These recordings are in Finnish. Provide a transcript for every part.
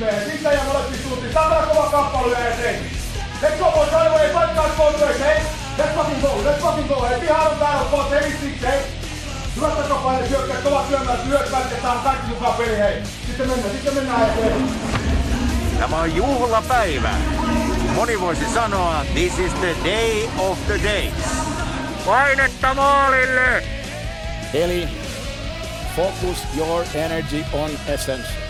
Sitten ja molempi suuntiin. Saatana kova kamppailu ja eteen. Let's go boys, right away. Fight guys both ways, hey. Let's fucking go, let's fucking go. Hei, pihaan on täällä boys, hei, siksi, hei. Hyvät takapaine, hyökkäät, kovat syömään, hyökkäät, ja saan kaikki mukaan peli, hei. Sitten mennään, sitten mennään eteen. Tämä on juhlapäivä. Moni voisi sanoa, this is the day of the days. Painetta maalille! Eli focus your energy on essence.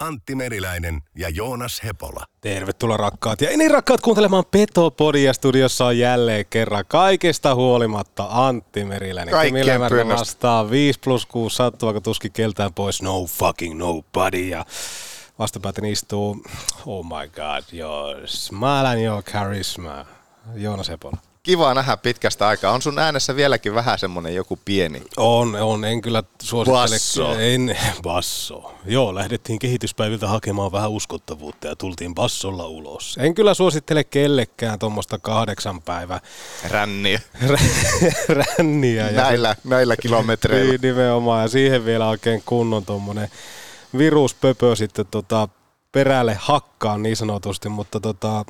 Antti Meriläinen ja Joonas Hepola. Tervetuloa rakkaat ja niin rakkaat kuuntelemaan Petopodia. Studiossa on jälleen kerran kaikesta huolimatta Antti Meriläinen. Kaikkien pyynnöstä. vastaa 5 plus 6 sattu, vaikka tuskin keltään pois. No fucking nobody. Ja vastapäätin istuu, oh my god, your smile and your charisma. Joonas Hepola. Kiva nähdä pitkästä aikaa. On sun äänessä vieläkin vähän semmonen joku pieni. On, on. En kyllä suosittele. Basso. En, basso. Joo, lähdettiin kehityspäiviltä hakemaan vähän uskottavuutta ja tultiin bassolla ulos. En kyllä suosittele kellekään tuommoista kahdeksan päivä Ränniä. ränniä. Ja Näillä, näillä kilometreillä. Niin, nimenomaan. Ja siihen vielä oikein kunnon tuommoinen viruspöpö sitten tota, perälle hakkaan niin sanotusti, mutta tota,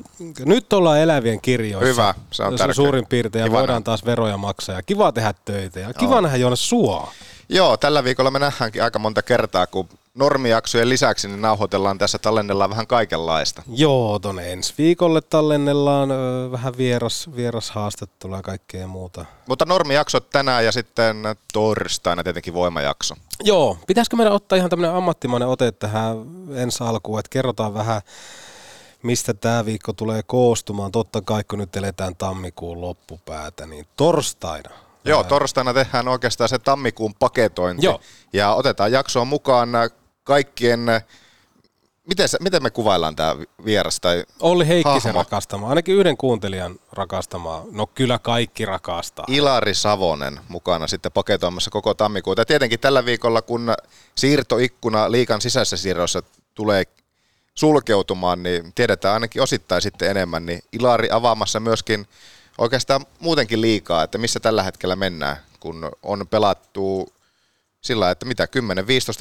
nyt ollaan elävien kirjoissa. Hyvä, se on tärkeää. suurin piirtein ja Kiva voidaan nähdä. taas veroja maksaa ja kiva tehdä töitä ja kiva nähdä Joonas sua. Joo, tällä viikolla me nähdäänkin aika monta kertaa, kun normijaksojen lisäksi niin nauhoitellaan tässä, tallennellaan vähän kaikenlaista. Joo, tonne ensi viikolle tallennellaan ö, vähän vieras, vieras haastattelua ja kaikkea muuta. Mutta normijaksot tänään ja sitten torstaina tietenkin voimajakso. Joo, pitäisikö meidän ottaa ihan tämmöinen ammattimainen ote tähän ensi alkuun, että kerrotaan vähän, mistä tämä viikko tulee koostumaan. Totta kai, kun nyt eletään tammikuun loppupäätä, niin torstaina. Joo, torstaina tehdään oikeastaan se tammikuun paketointi. Joo. Ja otetaan jaksoon mukaan kaikkien, miten, se, miten me kuvaillaan tämä vieras? Tai Olli Heikkisen Hahmo. rakastama, ainakin yhden kuuntelijan rakastamaa. No kyllä kaikki rakastaa. Ilari Savonen mukana sitten paketoimassa koko tammikuuta. Ja tietenkin tällä viikolla, kun siirtoikkuna liikan sisäisissä siirroissa tulee sulkeutumaan, niin tiedetään ainakin osittain sitten enemmän, niin Ilari avaamassa myöskin oikeastaan muutenkin liikaa, että missä tällä hetkellä mennään, kun on pelattu sillä että mitä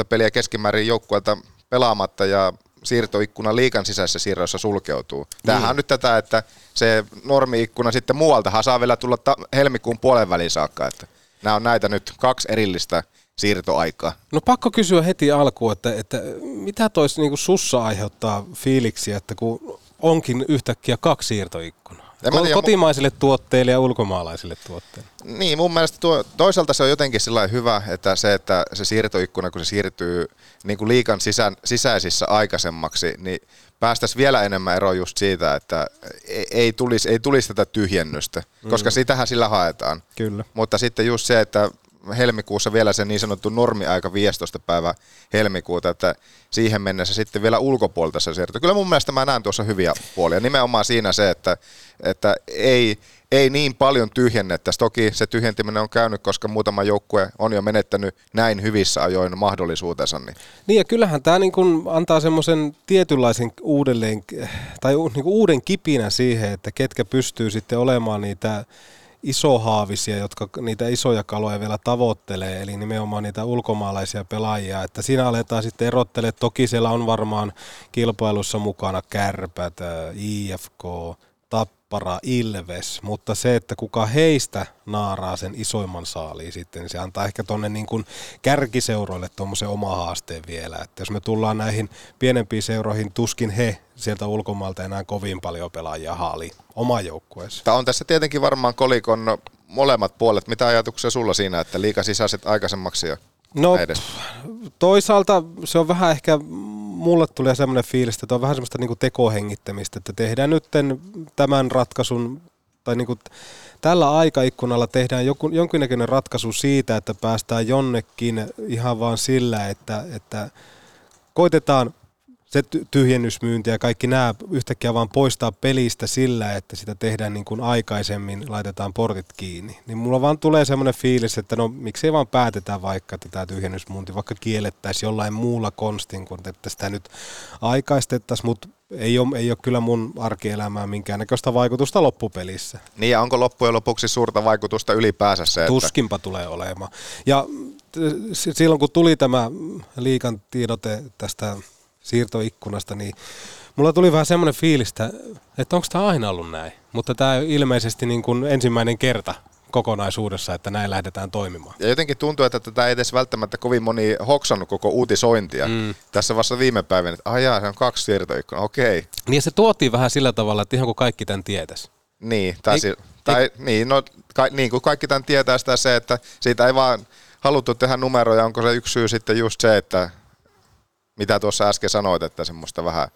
10-15 peliä keskimäärin joukkueelta pelaamatta ja siirtoikkuna liikan sisäisissä siirroissa sulkeutuu. Tämähän on nyt tätä, että se normiikkuna sitten muualtahan saa vielä tulla ta- helmikuun puolen välin saakka, että nämä on näitä nyt kaksi erillistä siirtoaikaa. No pakko kysyä heti alkuun, että, että mitä tois niinku sussa aiheuttaa fiiliksiä, että kun onkin yhtäkkiä kaksi siirtoikkunaa? En Ko- tiedä, kotimaisille tuotteille ja ulkomaalaisille tuotteille. Niin, mun mielestä tuo, toisaalta se on jotenkin sillä hyvä, että se, että se siirtoikkuna, kun se siirtyy niin kuin liikan sisän, sisäisissä aikaisemmaksi, niin päästäisiin vielä enemmän eroon just siitä, että ei, ei, tulisi, ei tulisi tätä tyhjennystä, koska sitähän sillä haetaan. Kyllä. Mutta sitten just se, että helmikuussa vielä se niin sanottu normiaika 15. päivä helmikuuta, että siihen mennessä sitten vielä ulkopuolelta se siirto. Kyllä mun mielestä mä näen tuossa hyviä puolia. Nimenomaan siinä se, että, että ei, ei niin paljon tyhjennettäisi. Toki se tyhjentiminen on käynyt, koska muutama joukkue on jo menettänyt näin hyvissä ajoin mahdollisuutensa. Niin Niin ja kyllähän tämä niin kuin antaa semmoisen tietynlaisen uudelleen, tai niin uuden kipinä siihen, että ketkä pystyy sitten olemaan niitä isohaavisia, jotka niitä isoja kaloja vielä tavoittelee, eli nimenomaan niitä ulkomaalaisia pelaajia, että siinä aletaan sitten erottelemaan, toki siellä on varmaan kilpailussa mukana kärpät, IFK, tappara, ilves, mutta se, että kuka heistä naaraa sen isoimman saaliin sitten, niin se antaa ehkä tuonne niin kuin kärkiseuroille tuommoisen oma haasteen vielä. Että jos me tullaan näihin pienempiin seuroihin, tuskin he sieltä ulkomailta enää kovin paljon pelaajia haali oma joukkueessa. Tämä on tässä tietenkin varmaan kolikon molemmat puolet. Mitä ajatuksia sulla siinä, että liika sisäiset aikaisemmaksi ja No edes? toisaalta se on vähän ehkä, mulle tulee semmoinen fiilis, että on vähän semmoista niinku tekohengittämistä, että tehdään nyt tämän ratkaisun, tai niinku tällä aikaikkunalla tehdään joku, jonkinnäköinen ratkaisu siitä, että päästään jonnekin ihan vaan sillä, että, että koitetaan se ty- tyhjennysmyynti ja kaikki nämä yhtäkkiä vaan poistaa pelistä sillä, että sitä tehdään niin kuin aikaisemmin, laitetaan portit kiinni. Niin mulla vaan tulee semmoinen fiilis, että no miksei vaan päätetään vaikka, että tämä tyhjennysmyynti vaikka kiellettäisiin jollain muulla konstin, kun että sitä nyt aikaistettaisiin, mutta ei ole, ei ole kyllä mun arkielämään minkäännäköistä vaikutusta loppupelissä. Niin ja onko loppujen lopuksi suurta vaikutusta ylipäänsä se, että Tuskinpa tulee olemaan. Ja silloin kun tuli tämä liikan tiedote tästä siirtoikkunasta, niin mulla tuli vähän semmoinen fiilis, että, onko tämä aina ollut näin. Mutta tämä on ilmeisesti niin kuin ensimmäinen kerta kokonaisuudessa, että näin lähdetään toimimaan. Ja jotenkin tuntuu, että tätä ei edes välttämättä kovin moni hoksannut koko uutisointia. Mm. Tässä vasta viime päivänä, että ajaa, se on kaksi siirtoikkunaa, okei. Niin se tuotiin vähän sillä tavalla, että ihan kuin kaikki tämän tietäisi. Niin, tai, Ei- si- tai niin, no, ka, niin kuin kaikki tämän tietää sitä se, että siitä ei vaan haluttu tehdä numeroja, onko se yksi syy sitten just se, että mitä tuossa äsken sanoit, että semmoista vähän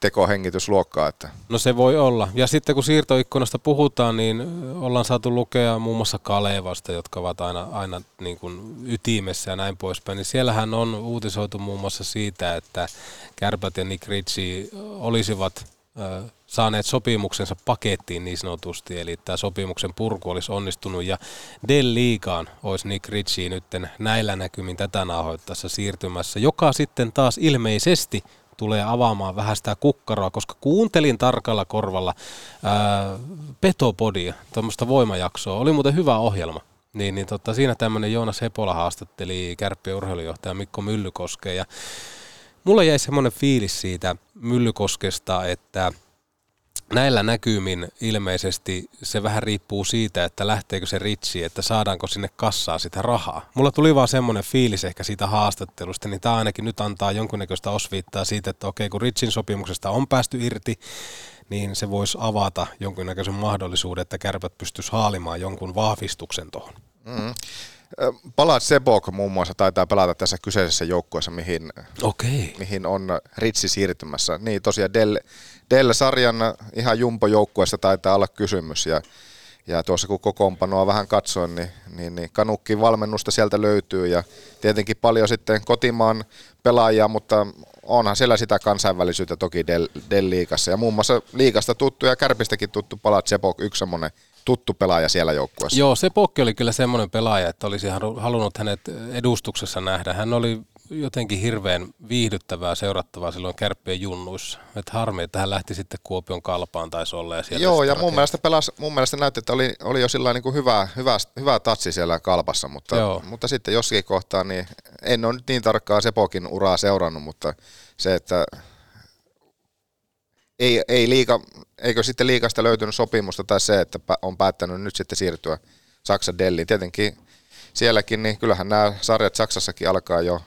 tekohengitysluokkaa, että No se voi olla. Ja sitten kun siirtoikkunasta puhutaan, niin ollaan saatu lukea muun muassa Kalevasta, jotka ovat aina, aina niin kuin ytimessä ja näin poispäin. Niin siellähän on uutisoitu muun muassa siitä, että Kärpät ja Nick Ritchie olisivat ö, saaneet sopimuksensa pakettiin niin sanotusti, eli tämä sopimuksen purku olisi onnistunut ja Del Liigaan olisi Nick Ritchie nyt näillä näkymin tätä nauhoittaessa siirtymässä, joka sitten taas ilmeisesti tulee avaamaan vähän sitä kukkaroa, koska kuuntelin tarkalla korvalla ää, Petopodia, tuommoista voimajaksoa. Oli muuten hyvä ohjelma. Niin, niin tota, siinä tämmöinen Joonas Hepola haastatteli kärppien urheilujohtaja Mikko Myllykoskeen ja mulla jäi semmoinen fiilis siitä Myllykoskesta, että näillä näkymin ilmeisesti se vähän riippuu siitä, että lähteekö se ritsi, että saadaanko sinne kassaa sitä rahaa. Mulla tuli vaan semmoinen fiilis ehkä siitä haastattelusta, niin tämä ainakin nyt antaa jonkunnäköistä osviittaa siitä, että okei, kun Ritsin sopimuksesta on päästy irti, niin se voisi avata jonkunnäköisen mahdollisuuden, että kärpät pystyisi haalimaan jonkun vahvistuksen tuohon. Ö, Palat Sebok muun muassa taitaa pelata tässä kyseisessä joukkueessa, mihin, Okei. mihin on Ritsi siirtymässä. Niin tosiaan Dell, Dell-sarjan ihan jumpo-joukkueessa taitaa olla kysymys ja, ja tuossa kun kokoonpanoa vähän katsoin, niin, niin, niin Kanukkin valmennusta sieltä löytyy ja tietenkin paljon sitten kotimaan pelaajia, mutta onhan siellä sitä kansainvälisyyttä toki Dell, Dell-liigassa ja muun muassa liigasta tuttu ja kärpistäkin tuttu Palat Sebok, yksi semmoinen tuttu pelaaja siellä joukkueessa. Joo, se Pokki oli kyllä semmoinen pelaaja, että olisi halu- halunnut hänet edustuksessa nähdä. Hän oli jotenkin hirveän viihdyttävää seurattavaa silloin kärppien junnuissa. Et harmi, että hän lähti sitten Kuopion kalpaan taisi olla. Ja sieltä Joo, ja mun mielestä, pelas, mun mielestä näytti, että oli, oli jo sillä niin hyvä, hyvä, hyvä tatsi siellä kalpassa, mutta, Joo. mutta sitten jossakin kohtaa, niin en ole nyt niin tarkkaa Sepokin uraa seurannut, mutta se, että ei, ei liika, eikö sitten liikasta löytynyt sopimusta tai se, että on päättänyt nyt sitten siirtyä Saksan Delliin. Tietenkin sielläkin, niin kyllähän nämä sarjat Saksassakin alkaa jo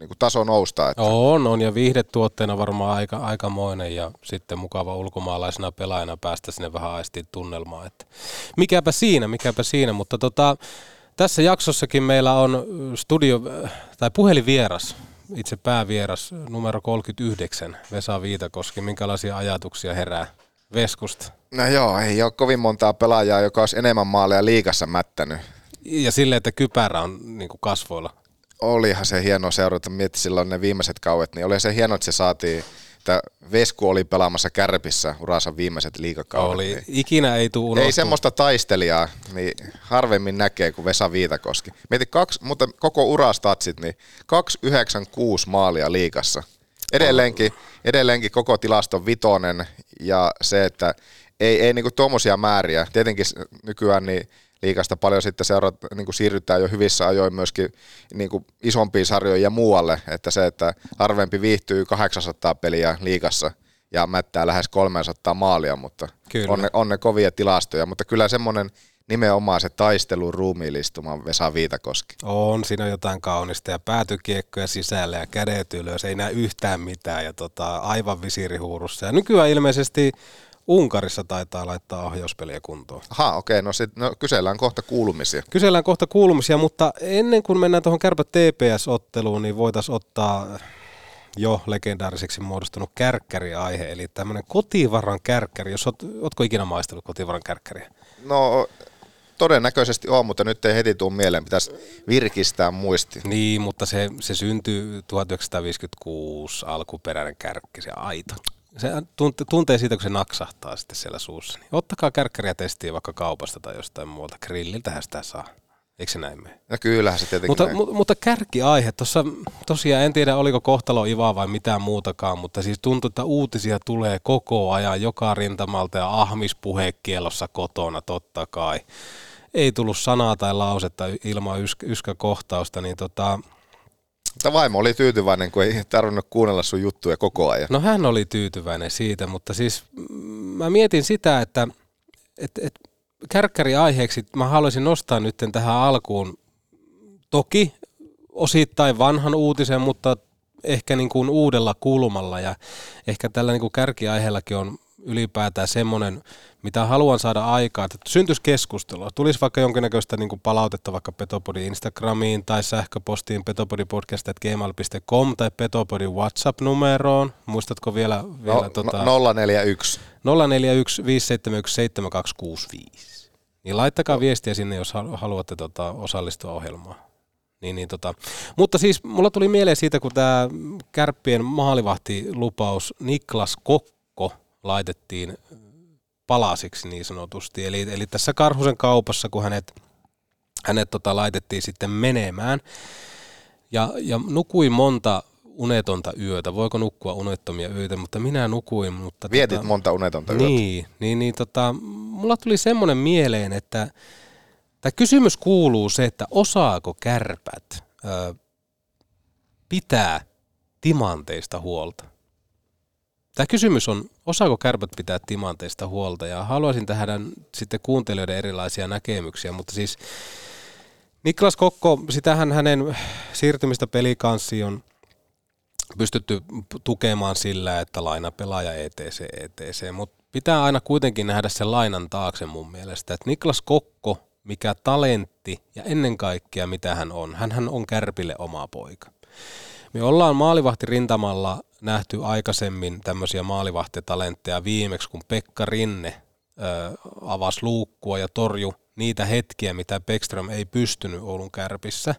niin kuin taso nousta. Että On, on ja viihdetuotteena varmaan aika, aikamoinen ja sitten mukava ulkomaalaisena pelaajana päästä sinne vähän aistiin tunnelmaan. Että mikäpä siinä, mikäpä siinä, mutta tota, tässä jaksossakin meillä on studio tai puhelinvieras, itse päävieras numero 39, Vesa Viitakoski. Minkälaisia ajatuksia herää Veskusta? no joo, ei ole kovin montaa pelaajaa, joka olisi enemmän maaleja liikassa mättänyt. Ja sille, että kypärä on niin kuin kasvoilla. Olihan se hieno seurata, mietti silloin ne viimeiset kauet, niin oli se hieno, että se saatiin, että Vesku oli pelaamassa kärpissä uransa viimeiset liikakaudet. Oli, Niin. ikinä ei tule unohtua. Ei semmoista taistelijaa, niin harvemmin näkee kuin Vesa Viitakoski. Mieti kaksi, mutta koko urastatsit, niin 296 maalia liikassa. Edelleenkin, edelleenkin koko tilaston vitonen ja se, että ei, ei niinku tuommoisia määriä. Tietenkin nykyään niin liikasta paljon sitten seurat, niin kuin siirrytään jo hyvissä ajoin myöskin niin kuin isompiin sarjoihin ja muualle, että se, että harvempi viihtyy 800 peliä liikassa ja mättää lähes 300 maalia, mutta Kyllä. on ne, on ne kovia tilastoja. Mutta kyllä semmoinen nimenomaan se taistelu ruumiillistuma Vesa Viitakoski. On, siinä on jotain kaunista ja päätykiekkoja sisällä ja kädet ylös, ei näe yhtään mitään ja tota, aivan visirihuurussa. Ja nykyään ilmeisesti Unkarissa taitaa laittaa ohjauspeliä kuntoon. Aha, okei, okay, no, sit, no kysellään kohta kuulumisia. Kysellään kohta kuulumisia, mutta ennen kuin mennään tuohon kärpä TPS-otteluun, niin voitaisiin ottaa jo legendaariseksi muodostunut kärkkäri-aihe, eli tämmöinen kotivaran kärkkäri. Jos oot, ootko ikinä maistellut kotivaran kärkkäriä? No todennäköisesti on, mutta nyt ei heti tule mieleen, pitäisi virkistää muisti. Niin, mutta se, se syntyy 1956 alkuperäinen kärkki, se aito. Se tunte, tuntee siitä, kun se naksahtaa sitten siellä suussa. Niin ottakaa kärkkäriä testiä vaikka kaupasta tai jostain muualta. Grilliltähän sitä saa. Eikö se näin mene? No kyllähän se tietenkin Mutta, näin. mu, mutta kärkiaihe, tuossa tosiaan en tiedä oliko kohtalo Iva vai mitään muutakaan, mutta siis tuntuu, että uutisia tulee koko ajan joka rintamalta ja ahmispuhekielossa kotona totta kai. Ei tullut sanaa tai lausetta ilman ys, yskäkohtausta, niin tota, Mutta vaimo oli tyytyväinen, kun ei tarvinnut kuunnella sun juttuja koko ajan. No hän oli tyytyväinen siitä, mutta siis mm, mä mietin sitä, että et, et, kärkkäriaiheeksi mä haluaisin nostaa nyt tähän alkuun toki osittain vanhan uutisen, mutta ehkä niin kuin uudella kulmalla ja ehkä tällä niin kuin kärkiaiheellakin on ylipäätään semmoinen, mitä haluan saada aikaa, että syntyisi keskustelua. Tulisi vaikka jonkinnäköistä niin kuin palautetta vaikka Petopodin Instagramiin tai sähköpostiin petopodipodcast.gmail.com tai Petopodin WhatsApp-numeroon. Muistatko vielä? vielä No, tota, no, 041. 041 571 7265. Niin laittakaa viestiä sinne, jos halu- haluatte tota, osallistua ohjelmaan. Niin, niin, tota. Mutta siis mulla tuli mieleen siitä, kun tämä kärppien maalivahtilupaus Niklas Kokko laitettiin palasiksi niin sanotusti. Eli, eli tässä Karhusen kaupassa, kun hänet, hänet tota, laitettiin sitten menemään, ja, ja nukuin monta unetonta yötä. Voiko nukkua unettomia yötä, mutta minä nukuin. Mutta Vietit tota, monta unetonta yötä. niin, niin, niin tota, mulla tuli semmoinen mieleen, että tämä kysymys kuuluu se, että osaako kärpät ö, pitää timanteista huolta? Tämä kysymys on, osaako kärpät pitää timanteista huolta ja haluaisin tähän sitten kuuntelijoiden erilaisia näkemyksiä, mutta siis Niklas Kokko, sitähän hänen siirtymistä pelikanssiin on pystytty tukemaan sillä, että lainapelaaja ETC, ETC, mutta pitää aina kuitenkin nähdä sen lainan taakse mun mielestä, että Niklas Kokko, mikä talentti ja ennen kaikkea mitä hän on, hän on Kärpille oma poika. Me ollaan maalivahtirintamalla nähty aikaisemmin tämmöisiä maalivahtitalentteja viimeksi, kun Pekka Rinne ö, avasi luukkua ja torju niitä hetkiä, mitä Beckström ei pystynyt Oulun kärpissä.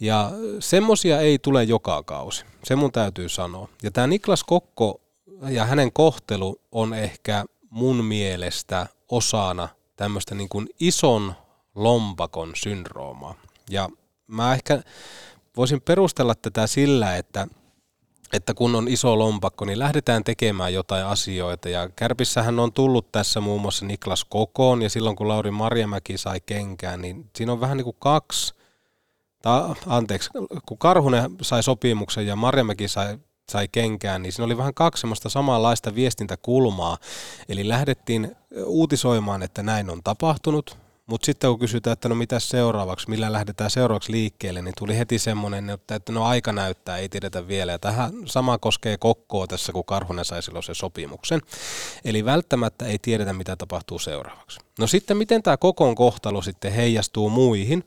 Ja semmosia ei tule joka kausi, se mun täytyy sanoa. Ja tämä Niklas Kokko ja hänen kohtelu on ehkä mun mielestä osana tämmöistä niin kuin ison lompakon syndroomaa. Ja mä ehkä voisin perustella tätä sillä, että, että kun on iso lompakko, niin lähdetään tekemään jotain asioita. Ja Kärpissähän on tullut tässä muun muassa Niklas Kokoon, ja silloin kun Lauri Marjamäki sai kenkään, niin siinä on vähän niin kuin kaksi, tai anteeksi, kun Karhunen sai sopimuksen ja Marjamäki sai sai kenkään, niin siinä oli vähän kaksi semmoista samanlaista viestintäkulmaa. Eli lähdettiin uutisoimaan, että näin on tapahtunut, mutta sitten kun kysytään, että no mitä seuraavaksi, millä lähdetään seuraavaksi liikkeelle, niin tuli heti semmoinen, että, no aika näyttää, ei tiedetä vielä. Ja tähän sama koskee Kokkoa tässä, kun Karhunen sai silloin sen sopimuksen. Eli välttämättä ei tiedetä, mitä tapahtuu seuraavaksi. No sitten miten tämä Kokon kohtalo sitten heijastuu muihin,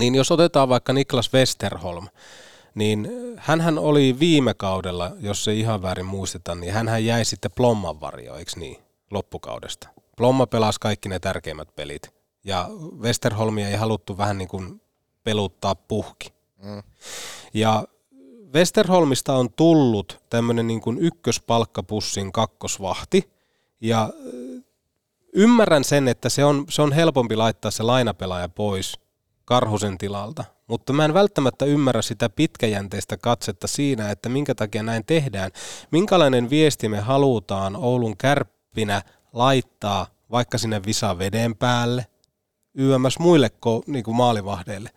niin jos otetaan vaikka Niklas Westerholm, niin hän oli viime kaudella, jos se ihan väärin muisteta, niin hän jäi sitten Plomman varjo, eikö niin, loppukaudesta. Plomma pelasi kaikki ne tärkeimmät pelit. Ja Westerholmia ei haluttu vähän niin kuin peluttaa puhki. Mm. Ja Westerholmista on tullut tämmöinen niin kuin ykköspalkkapussin kakkosvahti. Ja ymmärrän sen, että se on, se on helpompi laittaa se lainapelaaja pois Karhusen tilalta. Mutta mä en välttämättä ymmärrä sitä pitkäjänteistä katsetta siinä, että minkä takia näin tehdään. Minkälainen viesti me halutaan Oulun kärppinä laittaa vaikka sinne visa veden päälle, YMS muille niin kuin maalivahdeille.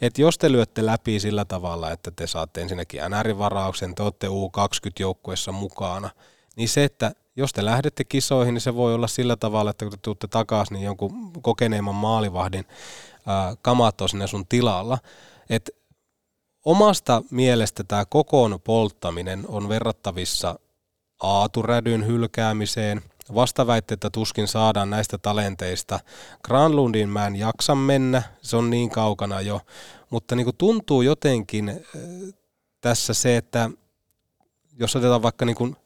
Että jos te lyötte läpi sillä tavalla, että te saatte ensinnäkin NR-varauksen, te olette U20-joukkueessa mukana, niin se, että jos te lähdette kisoihin, niin se voi olla sillä tavalla, että kun te tuutte takaisin, niin jonkun kokeneemman maalivahdin ää, kamat on sinne sun tilalla. Et omasta mielestä tämä kokoon polttaminen on verrattavissa aaturädyn hylkäämiseen. Vastaväitteitä tuskin saadaan näistä talenteista. Granlundin mä en jaksa mennä, se on niin kaukana jo. Mutta niin kuin tuntuu jotenkin äh, tässä se, että jos otetaan vaikka niin kuin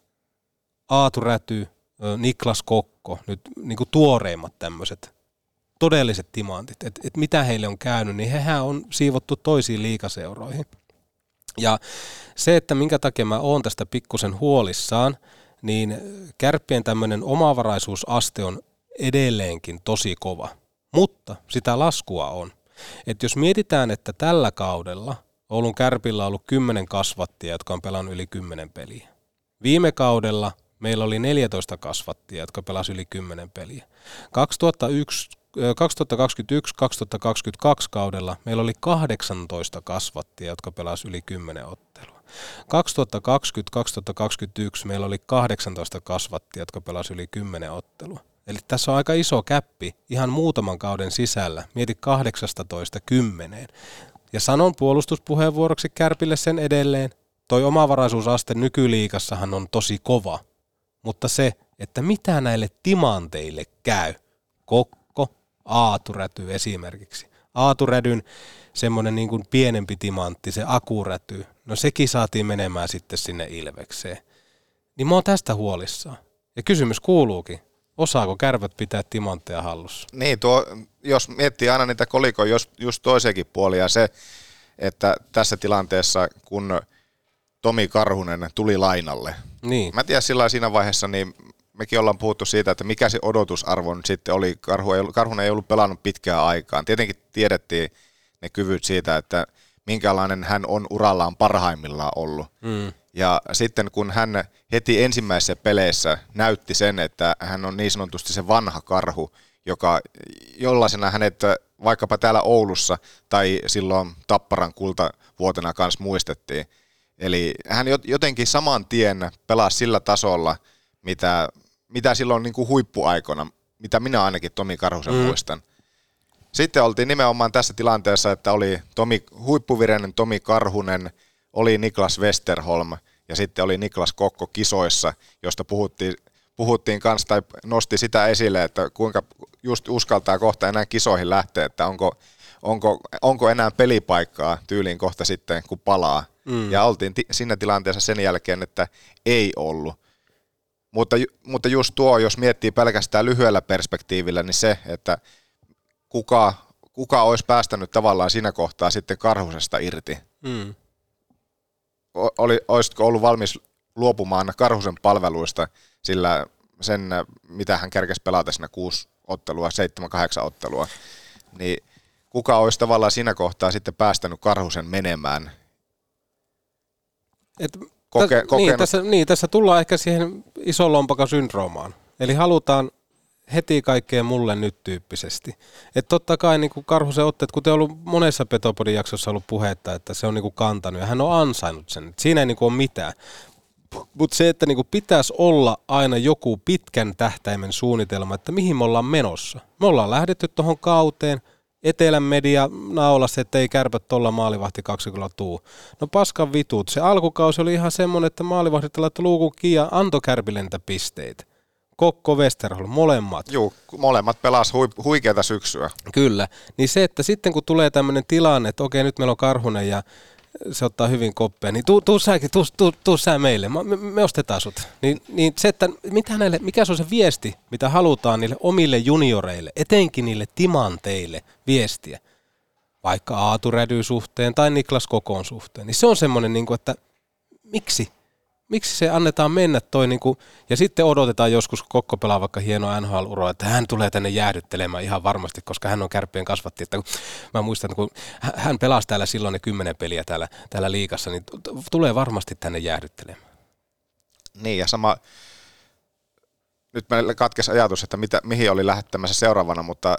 Aatu Räty, Niklas Kokko, nyt niin kuin tuoreimmat tämmöiset todelliset timantit, että et mitä heille on käynyt, niin hehän on siivottu toisiin liikaseuroihin. Ja se, että minkä takia mä oon tästä pikkusen huolissaan, niin kärppien tämmöinen omavaraisuusaste on edelleenkin tosi kova. Mutta sitä laskua on. Että jos mietitään, että tällä kaudella Oulun kärpillä on ollut 10 kasvattia, jotka on pelannut yli 10 peliä. Viime kaudella meillä oli 14 kasvattia, jotka pelasivat yli 10 peliä. 2001, 2021-2022 kaudella meillä oli 18 kasvattia, jotka pelasivat yli 10 ottelua. 2020-2021 meillä oli 18 kasvattia, jotka pelasivat yli 10 ottelua. Eli tässä on aika iso käppi ihan muutaman kauden sisällä. Mieti 18 kymmeneen. Ja sanon puolustuspuheenvuoroksi Kärpille sen edelleen. Toi omavaraisuusaste nykyliikassahan on tosi kova. Mutta se, että mitä näille timanteille käy. Kokko, aaturäty esimerkiksi. Aaturädyn semmoinen niin kuin pienempi timantti, se akuräty, no sekin saatiin menemään sitten sinne Ilvekseen. Niin mä oon tästä huolissaan. Ja kysymys kuuluukin, osaako kärpät pitää timantteja hallussa? Niin, tuo, jos miettii aina niitä kolikoja just, just toisenkin puolia, se, että tässä tilanteessa, kun Tomi Karhunen tuli lainalle, niin. mä tiedän sillä siinä vaiheessa, niin mekin ollaan puhuttu siitä, että mikä se odotusarvo nyt sitten oli. Karhu ei, Karhunen ei ollut pelannut pitkään aikaan. Tietenkin tiedettiin ne kyvyt siitä, että minkälainen hän on urallaan parhaimmillaan ollut. Mm. Ja sitten kun hän heti ensimmäisessä peleissä näytti sen, että hän on niin sanotusti se vanha karhu, joka jollaisena hänet vaikkapa täällä Oulussa tai silloin Tapparan kultavuotena kanssa muistettiin. Eli hän jotenkin saman tien pelasi sillä tasolla, mitä, mitä silloin niin kuin huippuaikona, mitä minä ainakin Tomi Karhusen mm. muistan. Sitten oltiin nimenomaan tässä tilanteessa, että oli Tomi, huippuvireinen Tomi Karhunen, oli Niklas Westerholm ja sitten oli Niklas Kokko kisoissa, josta puhuttiin, puhuttiin kanssa tai nosti sitä esille, että kuinka just uskaltaa kohta enää kisoihin lähteä, että onko, onko, onko enää pelipaikkaa tyyliin kohta sitten, kun palaa. Mm. Ja oltiin t- siinä tilanteessa sen jälkeen, että ei ollut. Mutta, mutta just tuo, jos miettii pelkästään lyhyellä perspektiivillä, niin se, että kuka, kuka olisi päästänyt tavallaan siinä kohtaa sitten karhusesta irti. Mm. Oli, olisitko ollut valmis luopumaan Karhusen palveluista, sillä sen, mitä hän kerkesi pelata siinä kuusi ottelua, seitsemän, kahdeksan ottelua, niin kuka olisi tavallaan siinä kohtaa sitten päästänyt Karhusen menemään? Et, Koke, täs, niin, tässä, niin, tässä tullaan ehkä siihen ison lompakasyndroomaan. Eli halutaan heti kaikkea mulle nyt tyyppisesti. Että totta kai niin Karhusen otteet, kuten on ollut monessa Petopodin jaksossa ollut puhetta, että se on niin kuin kantanut ja hän on ansainnut sen. Et siinä ei niin kuin ole mitään. Mutta se, että niin kuin pitäisi olla aina joku pitkän tähtäimen suunnitelma, että mihin me ollaan menossa. Me ollaan lähdetty tuohon kauteen, etelän media naulassa, että ei kärpät tuolla maalivahti kaksikolla tuu. No paskan vitut. Se alkukausi oli ihan semmoinen, että maalivahdit laittoi luukun kiinni antoi kärpilentä pisteitä. Kokko Westerholm, molemmat. Joo, molemmat pelas hui, huikeata syksyä. Kyllä. Niin se, että sitten kun tulee tämmöinen tilanne, että okei, nyt meillä on Karhunen ja se ottaa hyvin koppia, niin tuu, tuu säkin, tuu, tuu, tuu sä meille, me, me ostetaan sut. Niin, niin se, että mitä näille, mikä se on se viesti, mitä halutaan niille omille junioreille, etenkin niille timanteille viestiä, vaikka Aatu Rädy suhteen tai Niklas Kokon suhteen, niin se on semmoinen, niin kuin, että miksi? Miksi se annetaan mennä toi, niin kuin, ja sitten odotetaan joskus, kun Kokko pelaa vaikka hienoa nhl että hän tulee tänne jäähdyttelemään ihan varmasti, koska hän on kärppien kasvatti. Että kun, mä muistan, kun hän pelasi täällä silloin ne kymmenen peliä täällä, täällä liikassa, niin tulee varmasti tänne jäähdyttelemään. Niin, ja sama, nyt meillä katkesi ajatus, että mitä, mihin oli lähettämässä seuraavana, mutta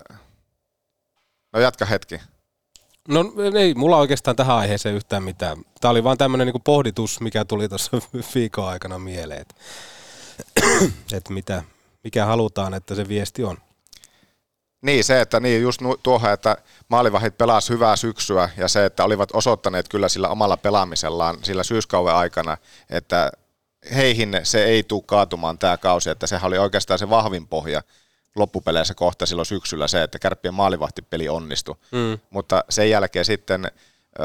no jatka hetki. No ei mulla oikeastaan tähän aiheeseen yhtään mitään. Tämä oli vaan tämmöinen niin pohditus, mikä tuli tuossa viikon aikana mieleen. että mitä, mikä halutaan, että se viesti on. Niin, se, että niin just tuohon, että maalivahit pelas hyvää syksyä ja se, että olivat osoittaneet kyllä sillä omalla pelaamisellaan sillä syyskauden aikana, että heihin se ei tule kaatumaan tämä kausi, että sehän oli oikeastaan se vahvin pohja loppupeleissä kohta silloin syksyllä se, että kärppien maalivahtipeli onnistui. Mm. Mutta sen jälkeen sitten ö,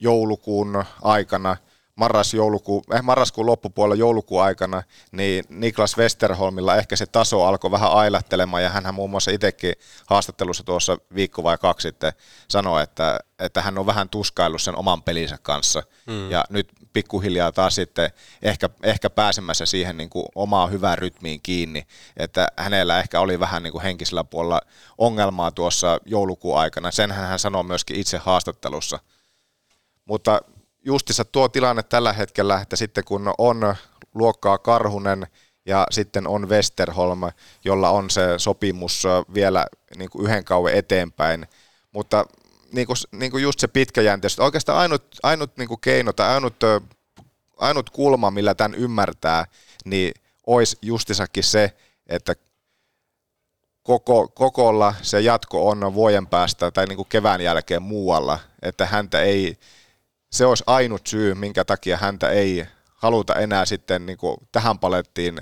joulukuun aikana – marras joulukuun, eh, marraskuun loppupuolella joulukuun aikana, niin Niklas Westerholmilla ehkä se taso alkoi vähän ailattelemaan, ja hän muun muassa itsekin haastattelussa tuossa viikko vai kaksi sitten sanoi, että, että hän on vähän tuskaillut sen oman pelinsä kanssa, mm. ja nyt pikkuhiljaa taas sitten ehkä, ehkä pääsemässä siihen niin kuin omaan hyvään rytmiin kiinni, että hänellä ehkä oli vähän niin kuin henkisellä puolella ongelmaa tuossa joulukuun aikana, sen hän sanoi myöskin itse haastattelussa, mutta justissa tuo tilanne tällä hetkellä, että sitten kun on luokkaa Karhunen ja sitten on Westerholm, jolla on se sopimus vielä niin kuin yhden kauan eteenpäin, mutta niin kuin, niin kuin just se pitkäjänteisyys, oikeastaan ainut, ainut niin kuin keino tai ainut, ainut kulma, millä tämän ymmärtää, niin olisi justisakin se, että koko, kokolla se jatko on vuoden päästä tai niin kuin kevään jälkeen muualla, että häntä ei, se olisi ainut syy, minkä takia häntä ei haluta enää sitten niin kuin tähän palettiin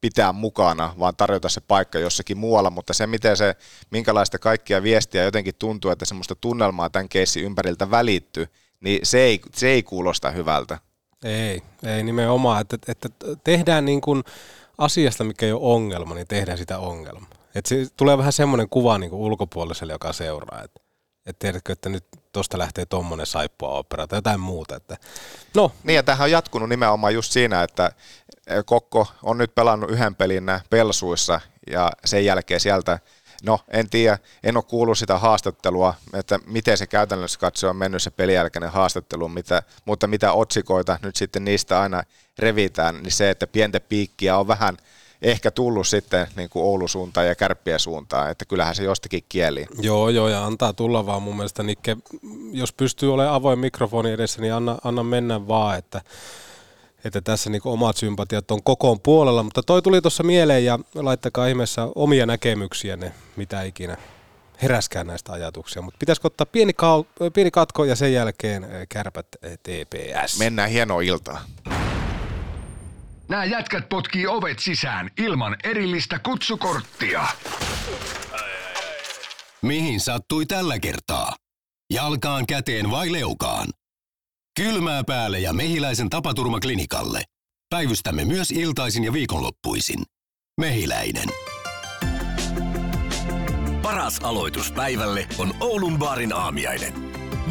pitää mukana, vaan tarjota se paikka jossakin muualla, mutta se miten se, minkälaista kaikkia viestiä jotenkin tuntuu, että semmoista tunnelmaa tämän keissin ympäriltä välittyy, niin se ei, se ei kuulosta hyvältä. Ei, ei nimenomaan, että, että tehdään niin kuin asiasta, mikä ei ole ongelma, niin tehdään sitä ongelmaa. Että se tulee vähän semmoinen kuva niin kuin ulkopuoliselle, joka seuraa, että että tiedätkö, että nyt tuosta lähtee tuommoinen saippua opera tai jotain muuta. Että, no. Niin ja tähän on jatkunut nimenomaan just siinä, että Kokko on nyt pelannut yhden pelin pelsuissa ja sen jälkeen sieltä No, en tiedä, en ole kuullut sitä haastattelua, että miten se käytännössä katsoo on mennyt se pelijälkeinen haastattelu, mitä, mutta mitä otsikoita nyt sitten niistä aina revitään, niin se, että pientä piikkiä on vähän – ehkä tullut sitten niin kuin Oulun suuntaan ja kärppien suuntaan, että kyllähän se jostakin kieli. Joo, joo, ja antaa tulla vaan mun mielestä, Nikke, jos pystyy olemaan avoin mikrofoni edessä, niin anna, anna mennä vaan, että että tässä niin omat sympatiat on kokoon puolella, mutta toi tuli tuossa mieleen ja laittakaa ihmeessä omia näkemyksiä ne, mitä ikinä heräskään näistä ajatuksia, mutta pitäisikö ottaa pieni, kau- pieni katko ja sen jälkeen kärpät TPS. Mennään hienoa iltaa. Nämä jätkät potkii ovet sisään ilman erillistä kutsukorttia. Mihin sattui tällä kertaa? Jalkaan, käteen vai leukaan? Kylmää päälle ja mehiläisen tapaturmaklinikalle. Päivystämme myös iltaisin ja viikonloppuisin. Mehiläinen. Paras aloitus päivälle on Oulun baarin aamiainen.